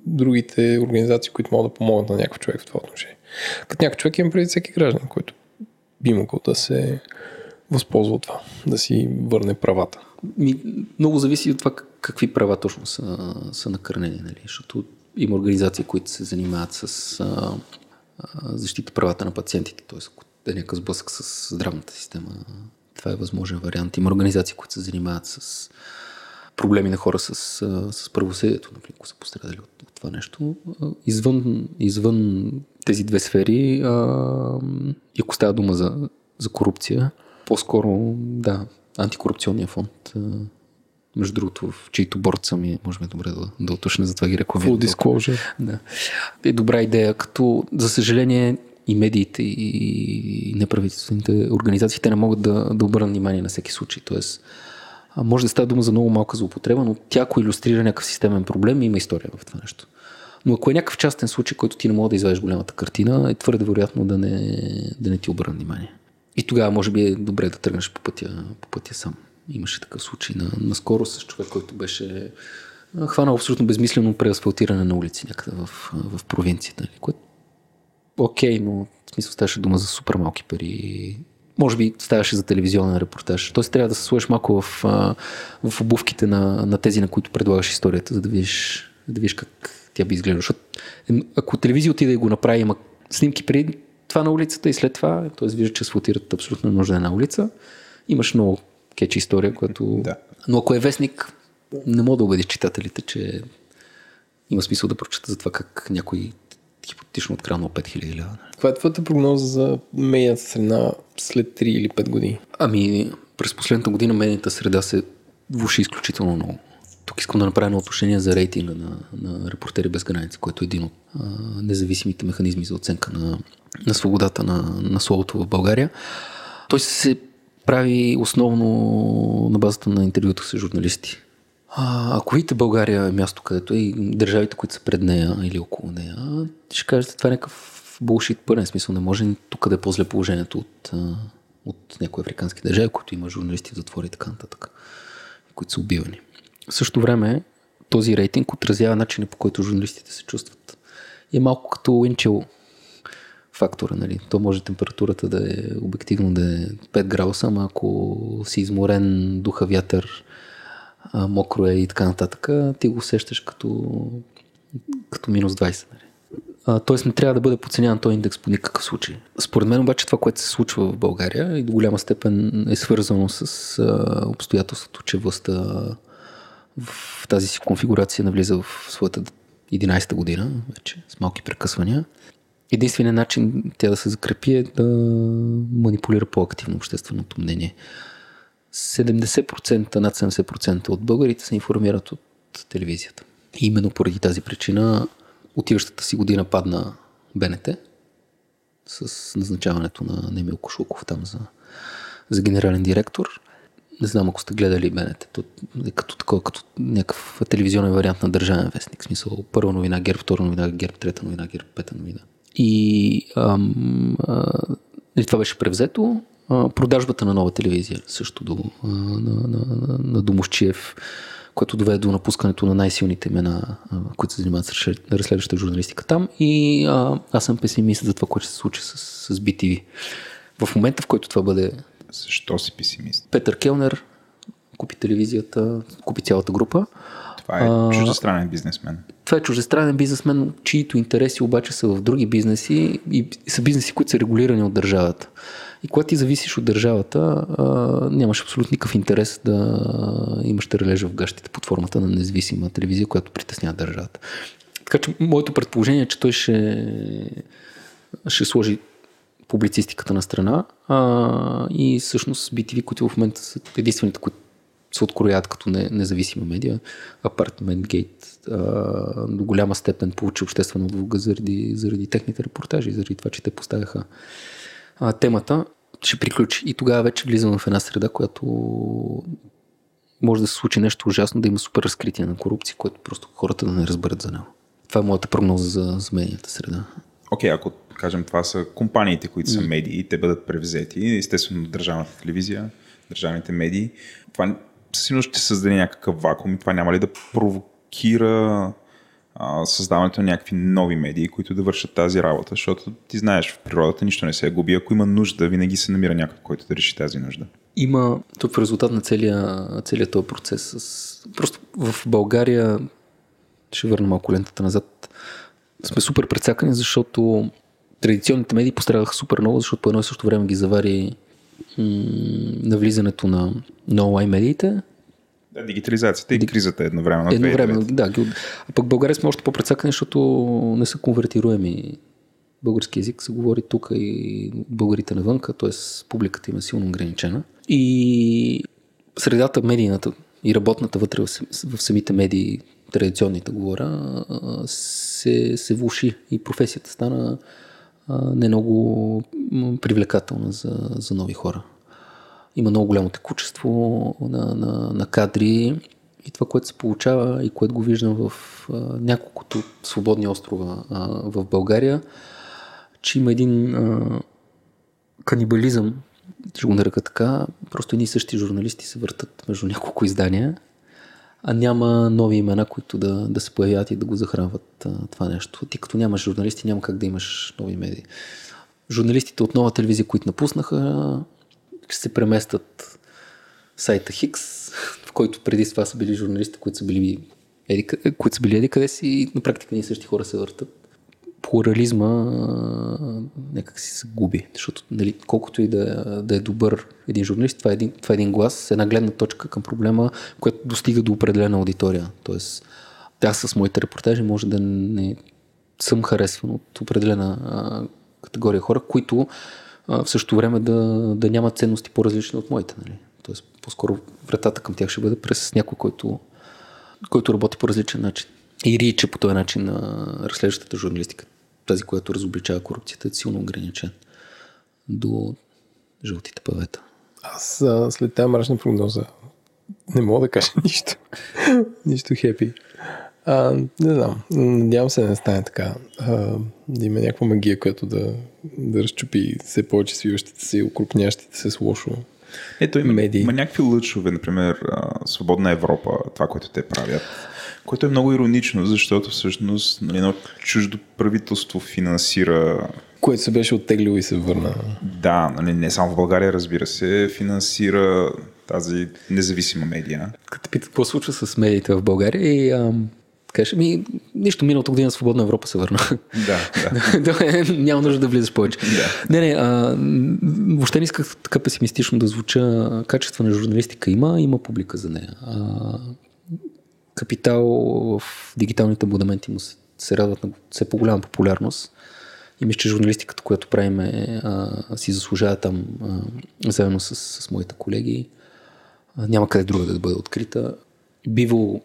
другите организации, които могат да помогнат на някакъв човек в това отношение? Като някакъв човек има преди всеки граждан, който би могъл да се възползва от това, да си върне правата. Ми, много зависи от това как- какви права точно са, са накърнени, нали? защото има организации, които се занимават с а, защита правата на пациентите, т.е. ако е някакъв сблъсък с здравната система, това е възможен вариант. Има организации, които се занимават с проблеми на хора с, с правосъдието, например, ако са пострадали от, от това нещо. Извън, извън тези две сфери, а, ако става дума за, за корупция, по-скоро, да, антикорупционния фонд, между другото, в чийто борт съм и може би е добре да, да уточня, затова ги рекламирам. Full disclosure. Да. Е добра идея, като за съжаление и медиите и неправителствените организации те не могат да, да обърнат внимание на всеки случай. Тоест, може да става дума за много малка злоупотреба, но тя ако иллюстрира някакъв системен проблем, има история в това нещо. Но ако е някакъв частен случай, който ти не мога да извадиш голямата картина, е твърде вероятно да не, да не ти обърна внимание. И тогава може би е добре да тръгнеш по пътя, по пътя сам. Имаше такъв случай на, наскоро с човек, който беше хванал абсолютно безмислено преасфалтиране на улици някъде в, в провинцията. нали, Което окей, но в смисъл ставаше дума за супер малки пари. Може би ставаше за телевизионен репортаж. Тоест трябва да се сложиш малко в, в обувките на, на тези, на които предлагаш историята, за да видиш, да видиш как тя би изглеждала. Защото ако телевизия отиде и го направи, има снимки преди това на улицата и след това, т.е. вижда, че асфалтират абсолютно нужда една улица, имаш много кечи история, която... Да. Но ако е вестник, не мога да убедиш читателите, че има смисъл да прочета за това как някой хипотетично откраднал 5000 лева. Каква е твоята прогноза за медийната среда след 3 или 5 години? Ами, през последната година медийната среда се влуши изключително много. Тук искам да направя едно отношение за рейтинга на, на Репортери без граници, който е един от а, независимите механизми за оценка на, на свободата на, на словото в България. Той се прави основно на базата на интервюта с журналисти. А, ако видите България е място, където е и държавите, които са пред нея или около нея, ще кажете, това е някакъв булшит пълен смисъл. Не може тук да е по-зле положението от, от някои африкански държави, които има журналисти в затвори и така нататък, които са убивани. В същото време този рейтинг отразява начина по който журналистите се чувстват. И е малко като Инчел фактора. Нали? То може температурата да е обективно да е 5 градуса, ама ако си изморен, духа вятър, мокро е и така нататък, ти го усещаш като, като минус 20. Нали? Тоест не трябва да бъде подценяван този индекс по никакъв случай. Според мен обаче това, което се случва в България и до голяма степен е свързано с а, обстоятелството, че властта в тази си конфигурация навлиза в своята 11-та година, вече с малки прекъсвания. Единственият начин тя да се закрепи е да манипулира по-активно общественото мнение. 70%, над 70% от българите се информират от телевизията. И именно поради тази причина отиващата си година падна БНТ с назначаването на Немил Кошулков там за, за генерален директор. Не знам ако сте гледали БНТ. То е като такова, като някакъв телевизионен вариант на държавен вестник. В смисъл първа новина ГЕРБ, втора новина ГЕРБ, трета новина ГЕРБ, пета новина. И ам, а, и това беше превзето. А, продажбата на нова телевизия също до, а, на, на, на, на Домощиев, което доведе до напускането на най-силните имена, а, които се занимават с разслед- разследваща журналистика там. И а, аз съм песимист за това, което ще се случи с, с BTV. В момента, в който това бъде Защо си песимист? Петър Келнер, купи телевизията, купи цялата група. Това е чуждестранен бизнесмен. Това е чуждестранен бизнесмен, чието интереси обаче са в други бизнеси и са бизнеси, които са регулирани от държавата. И когато ти зависиш от държавата, а, нямаш абсолютно никакъв интерес да имаш рележа в гащите под формата на независима телевизия, която притеснява държавата. Така че моето предположение е, че той ще, ще сложи публицистиката на страна а, и всъщност BTV, които в момента са единствените, които се откроят като не, независима медия. Апартмент Гейт до голяма степен получи обществена отвога заради, заради техните репортажи, заради това, че те поставяха а, темата. Ще приключи и тогава вече влизам в една среда, която може да се случи нещо ужасно, да има супер разкритие на корупция, което просто хората да не разберат за него. Това е моята прогноза за, за медийната среда. Окей, ако кажем това са компаниите, които са медии, те бъдат превзети, естествено държавната телевизия, държавните медии, това със сигурност ще създаде някакъв вакуум и това няма ли да провокира а, създаването на някакви нови медии, които да вършат тази работа, защото ти знаеш, в природата нищо не се губи. Ако има нужда, винаги се намира някой, който да реши тази нужда. Има тук в резултат на целия, целият този процес. С... Просто в България, ще върна малко лентата назад, сме супер прецакани, защото традиционните медии пострадаха супер много, защото по едно и също време ги завари навлизането на, на онлайн медиите. Да, дигитализацията и кризата едновременно. Едновременно, 2009. да. ги- А пък България сме още по-прецакани, защото не са конвертируеми. Български язик се говори тук и българите навънка, т.е. публиката им е силно ограничена. И средата медийната и работната вътре в, в самите медии, традиционните говоря, се, се влуши и професията стана не много м, привлекателна за, за нови хора. Има много голямо текучество на, на, на кадри и това, което се получава и което го виждам в а, няколкото свободни острова а, в България, че има един а, канибализъм, ще го нарека така, просто едни и същи журналисти се въртат между няколко издания, а няма нови имена, които да, да се появят и да го захранват а, това нещо. Ти като нямаш журналисти, няма как да имаш нови медии. Журналистите от нова телевизия, които напуснаха, ще се преместят в сайта Хикс, в който преди това са били журналисти, които са били еди, които са били еди къде си и на практика ние същи хора се въртат. Плурализма някак си се губи, защото нали, колкото и да, да е добър един журналист, това е един, това е един глас, една гледна точка към проблема, която достига до определена аудитория. Тоест, аз с моите репортажи може да не съм харесван от определена а, категория хора, които а, в същото време да, да нямат ценности по-различни от моите. Нали? Тоест, по-скоро вратата към тях ще бъде през някой, който, който работи по различен начин. И рича по този начин на разследващата журналистика, тази, която разобличава корупцията, е силно ограничен до жълтите павета. Аз а, след тази мрачна прогноза не мога да кажа нищо. нищо хепи. А, не знам. Надявам се да не стане така. А, да има някаква магия, която да, да разчупи все повече свиващите се и укрупнящите се с лошо. Ето има, медии. има някакви лъчове, например Свободна Европа, това, което те правят, което е много иронично, защото всъщност нали, едно чуждо правителство финансира Което се беше оттеглило и се върна. Да, нали, не само в България, разбира се, финансира тази независима медия. Като те питат какво се случва с медиите в България и ам, кажеш, ми, нищо миналата година Свободна Европа се върна. Да, да. Добре, Няма нужда да влизаш повече. Не, не, а, въобще не исках така песимистично да звуча. Качество на журналистика има, има публика за нея. А, капитал в дигиталните абонаменти му се, се радват на все по-голяма популярност. И мисля, че журналистиката, която правим, а, си заслужава там а, заедно с, с моите колеги. А, няма къде друга да бъде открита. Биво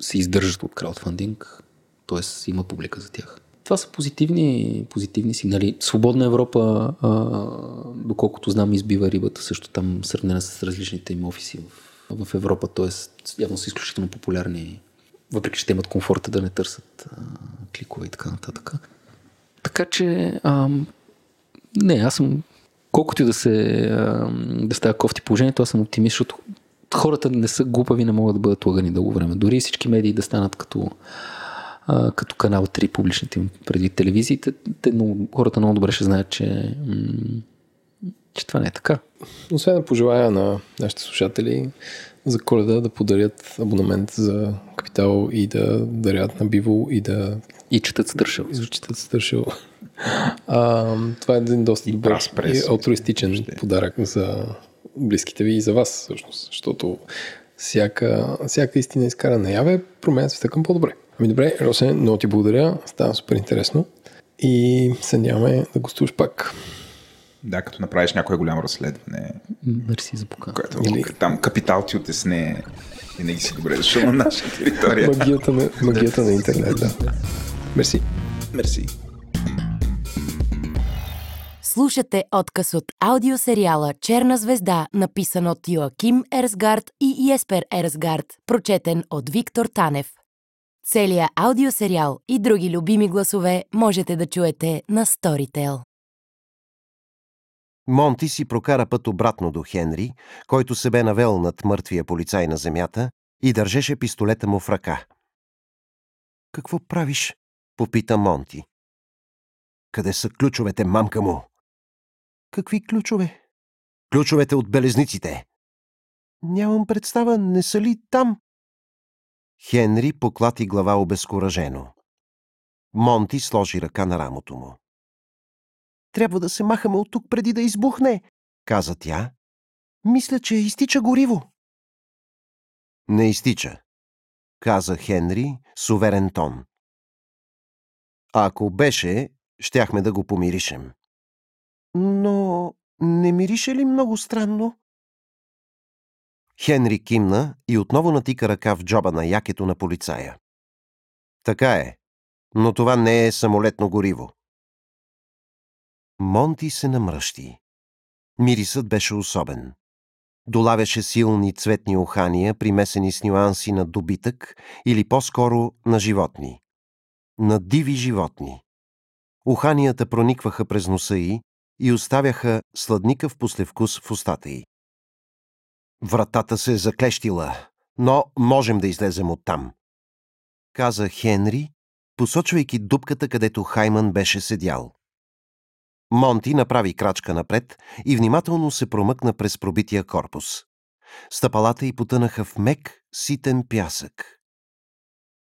се издържат от краудфандинг, т.е. има публика за тях. Това са позитивни, позитивни сигнали. Свободна Европа, а, доколкото знам, избива рибата също там, сравнена с различните им офиси в, в Европа, т.е. явно са изключително популярни, въпреки че те имат комфорта да не търсят а, кликове и така нататък. Така че, ам, не, аз съм, колкото и да се, ам, да става кофти положението, аз съм оптимист, защото хората не са глупави, не могат да бъдат лъгани дълго време. Дори всички медии да станат като, като канал 3 публичните им преди телевизиите, те, много, хората много добре ще знаят, че, м- че това не е така. Освен да пожелая на нашите слушатели за коледа да подарят абонамент за капитал и да дарят на биво и да И четат стършил. изучитат стършил. А, това е един доста И добър и алтруистичен Въобще. подарък за близките ви и за вас, всъщност. Защото всяка, всяка истина изкара наяве променя света към по-добре. Ами добре, Росе, много ти благодаря. Става супер интересно. И се надяваме да гостуваш пак. Да, като направиш някое голямо разследване, Мерси за покана. което Или- там капитал ти отесне, винаги си добре дошъл на наша територия. Магията на, магията на интернет, да. Мерси. Мерси. Слушате отказ от аудиосериала Черна звезда, написан от Йоаким Ерсгард и Еспер Ерсгард, прочетен от Виктор Танев. Целият аудиосериал и други любими гласове можете да чуете на Storytel. Монти си прокара път обратно до Хенри, който се бе навел над мъртвия полицай на земята и държеше пистолета му в ръка. Какво правиш? попита Монти. Къде са ключовете, мамка му? Какви ключове? Ключовете от белезниците. Нямам представа, не са ли там? Хенри поклати глава обезкуражено. Монти сложи ръка на рамото му. Трябва да се махаме от тук преди да избухне, каза тя. Мисля, че изтича гориво. Не изтича, каза Хенри с уверен тон. Ако беше, щяхме да го помиришем. Но не мирише ли много странно? Хенри кимна и отново натика ръка в джоба на якето на полицая. Така е, но това не е самолетно гориво. Монти се намръщи. Мирисът беше особен. Долавяше силни цветни ухания, примесени с нюанси на добитък или по-скоро на животни. На диви животни. Уханията проникваха през носа й и оставяха сладникъв послевкус в устата й. Вратата се е заклещила, но можем да излезем оттам. Каза Хенри, посочвайки дупката, където Хайман беше седял. Монти направи крачка напред и внимателно се промъкна през пробития корпус. Стъпалата й потънаха в мек, ситен пясък.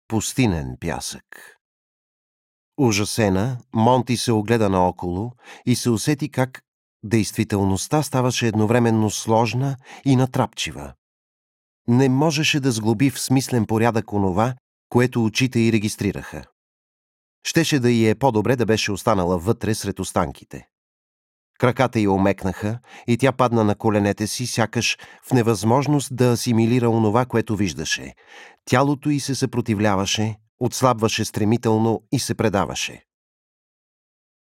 Пустинен пясък. Ужасена, Монти се огледа наоколо и се усети как действителността ставаше едновременно сложна и натрапчива. Не можеше да сглоби в смислен порядък онова, което очите й регистрираха. Щеше да й е по-добре да беше останала вътре сред останките. Краката й омекнаха и тя падна на коленете си, сякаш в невъзможност да асимилира онова, което виждаше. Тялото й се съпротивляваше, отслабваше стремително и се предаваше.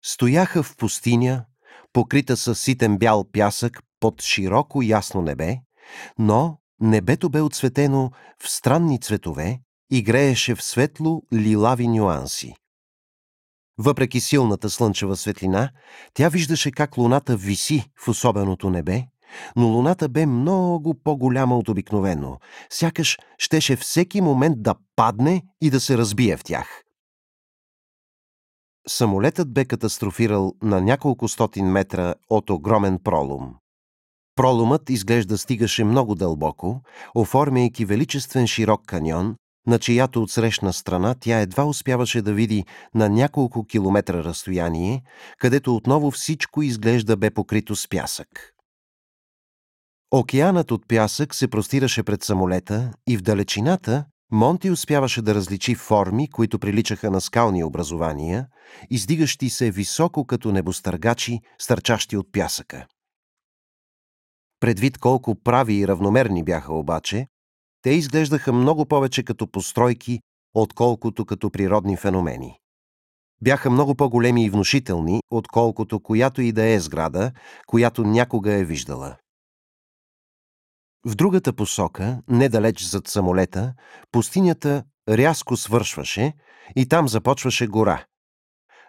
Стояха в пустиня, покрита с ситен бял пясък под широко ясно небе, но небето бе отсветено в странни цветове и грееше в светло лилави нюанси. Въпреки силната слънчева светлина, тя виждаше как луната виси в особеното небе, но луната бе много по-голяма от обикновено, сякаш щеше всеки момент да падне и да се разбие в тях. Самолетът бе катастрофирал на няколко стотин метра от огромен пролум. Пролумът изглежда стигаше много дълбоко, оформяйки величествен широк каньон, на чиято отсрещна страна тя едва успяваше да види на няколко километра разстояние, където отново всичко изглежда бе покрито с пясък. Океанът от пясък се простираше пред самолета и в далечината Монти успяваше да различи форми, които приличаха на скални образования, издигащи се високо като небостъргачи, стърчащи от пясъка. Предвид колко прави и равномерни бяха обаче, те изглеждаха много повече като постройки, отколкото като природни феномени. Бяха много по-големи и внушителни, отколкото която и да е сграда, която някога е виждала. В другата посока, недалеч зад самолета, пустинята рязко свършваше и там започваше гора.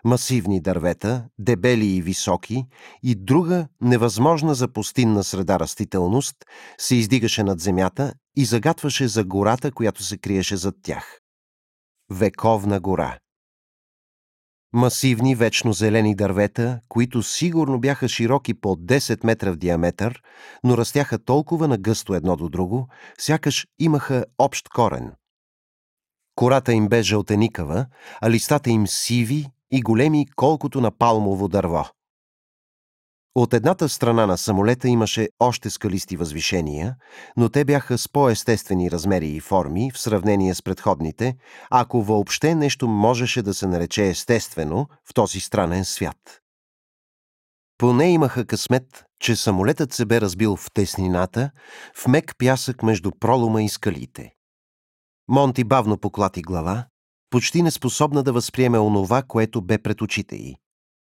Масивни дървета, дебели и високи, и друга невъзможна за пустинна среда растителност се издигаше над земята и загатваше за гората, която се криеше зад тях. Вековна гора. Масивни вечно зелени дървета, които сигурно бяха широки по 10 метра в диаметър, но растяха толкова нагъсто едно до друго, сякаш имаха общ корен. Кората им бе жълтеникава, а листата им сиви и големи колкото на палмово дърво. От едната страна на самолета имаше още скалисти възвишения, но те бяха с по-естествени размери и форми в сравнение с предходните, ако въобще нещо можеше да се нарече естествено в този странен свят. Поне имаха късмет, че самолетът се бе разбил в теснината, в мек пясък между пролома и скалите. Монти бавно поклати глава, почти неспособна да възприеме онова, което бе пред очите й.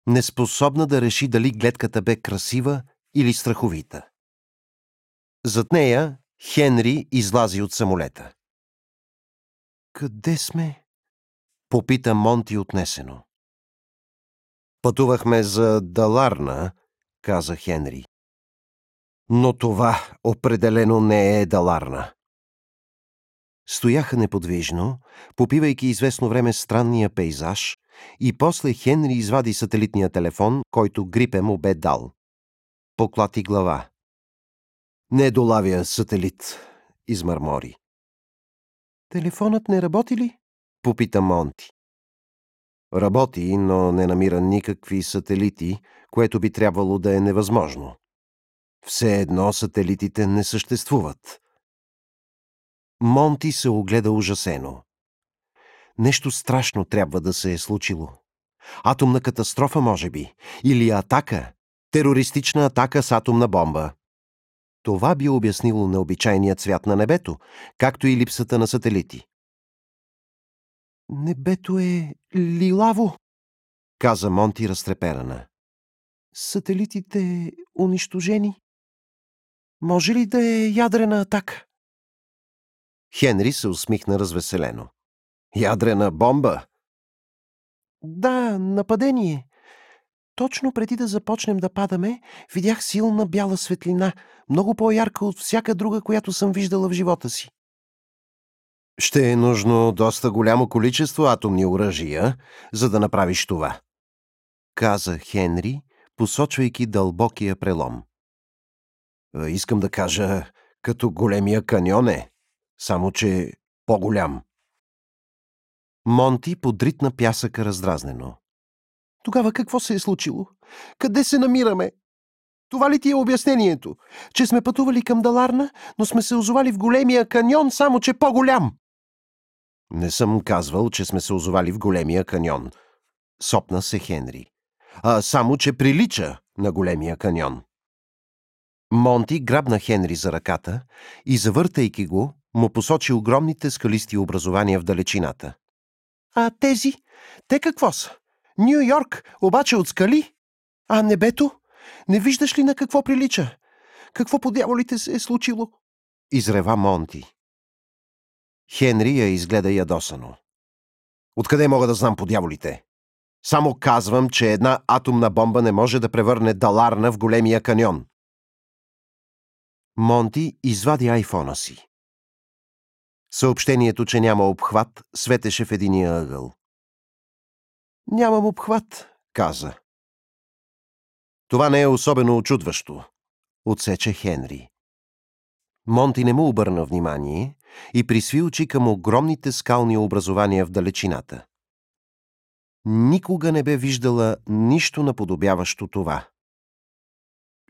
Неспособна да реши дали гледката бе красива или страховита. Зад нея Хенри излази от самолета. Къде сме? Попита Монти отнесено. Пътувахме за Даларна, каза Хенри. Но това определено не е Даларна. Стояха неподвижно, попивайки известно време странния пейзаж, и после Хенри извади сателитния телефон, който Грипе му бе дал. Поклати глава. Не долавя сателит, измърмори. Телефонът не работи ли? Попита Монти. Работи, но не намира никакви сателити, което би трябвало да е невъзможно. Все едно сателитите не съществуват. Монти се огледа ужасено. Нещо страшно трябва да се е случило. Атомна катастрофа, може би. Или атака. Терористична атака с атомна бомба. Това би обяснило необичайният цвят на небето, както и липсата на сателити. Небето е лилаво, каза Монти разтреперана. Сателитите унищожени. Може ли да е ядрена атака? Хенри се усмихна развеселено. Ядрена бомба? Да, нападение. Точно преди да започнем да падаме, видях силна бяла светлина, много по-ярка от всяка друга, която съм виждала в живота си. Ще е нужно доста голямо количество атомни оръжия, за да направиш това, каза Хенри, посочвайки дълбокия прелом. Искам да кажа, като големия каньон е, само че по-голям. Монти подритна пясъка раздразнено. Тогава какво се е случило? Къде се намираме? Това ли ти е обяснението? Че сме пътували към Даларна, но сме се озовали в големия каньон, само че по-голям. Не съм казвал, че сме се озовали в големия каньон. Сопна се Хенри. А само, че прилича на големия каньон. Монти грабна Хенри за ръката и, завъртайки го, му посочи огромните скалисти образования в далечината. А тези? Те какво са? Нью Йорк, обаче от скали? А небето? Не виждаш ли на какво прилича? Какво по дяволите се е случило? Изрева Монти. Хенри я изгледа ядосано. Откъде мога да знам по дяволите? Само казвам, че една атомна бомба не може да превърне Даларна в големия каньон. Монти извади айфона си. Съобщението, че няма обхват, светеше в единия ъгъл. Нямам обхват, каза. Това не е особено очудващо, отсече Хенри. Монти не му обърна внимание и присви очи към огромните скални образования в далечината. Никога не бе виждала нищо наподобяващо това.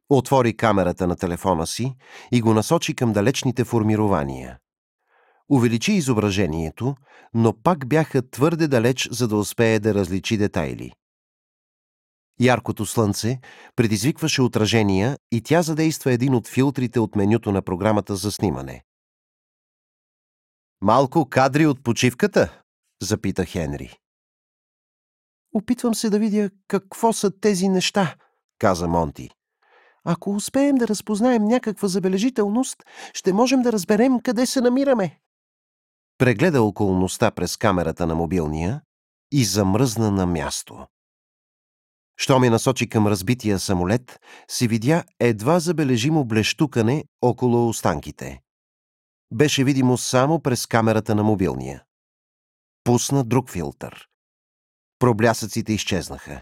Отвори камерата на телефона си и го насочи към далечните формирования. Увеличи изображението, но пак бяха твърде далеч, за да успее да различи детайли. Яркото слънце предизвикваше отражения и тя задейства един от филтрите от менюто на програмата за снимане. Малко кадри от почивката? запита Хенри. Опитвам се да видя какво са тези неща, каза Монти. Ако успеем да разпознаем някаква забележителност, ще можем да разберем къде се намираме. Прегледа околността през камерата на мобилния и замръзна на място. Що ми насочи към разбития самолет, си видя едва забележимо блещукане около останките. Беше видимо само през камерата на мобилния. Пусна друг филтър. Проблясъците изчезнаха.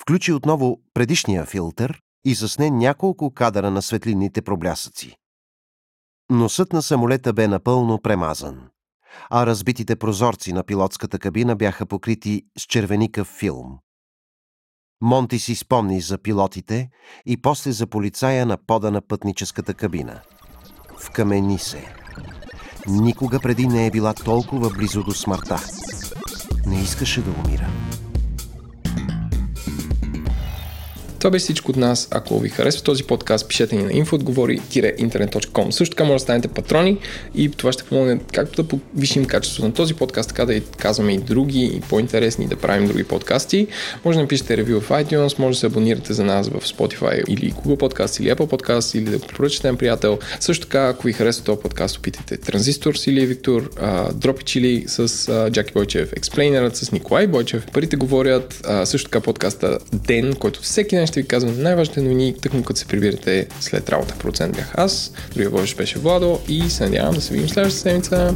Включи отново предишния филтър и засне няколко кадъра на светлинните проблясъци. Носът на самолета бе напълно премазан. А разбитите прозорци на пилотската кабина бяха покрити с червеникъв филм. Монти си спомни за пилотите и после за полицая на пода на пътническата кабина. Вкамени се. Никога преди не е била толкова близо до смъртта. Не искаше да умира. Това беше всичко от нас. Ако ви харесва този подкаст, пишете ни на infootgovori-internet.com. Също така може да станете патрони и това ще помогне както да повишим качеството на този подкаст, така да казваме и други, и по-интересни, да правим други подкасти. Може да напишете ревю в iTunes, може да се абонирате за нас в Spotify или Google Podcast или Apple Podcast или да поръчате на приятел. Също така, ако ви харесва този подкаст, опитайте Транзистор с Илия Виктор, Дропи Чили с Джаки Бойчев, Експлейнерът с Николай Бойчев. Парите говорят, също така подкаста Ден, който всеки ден ще ви казвам най-важните новини, тъкмо като се прибирате след работа. Процент бях аз, другия Божиш беше Владо и се надявам да се видим следващата седмица.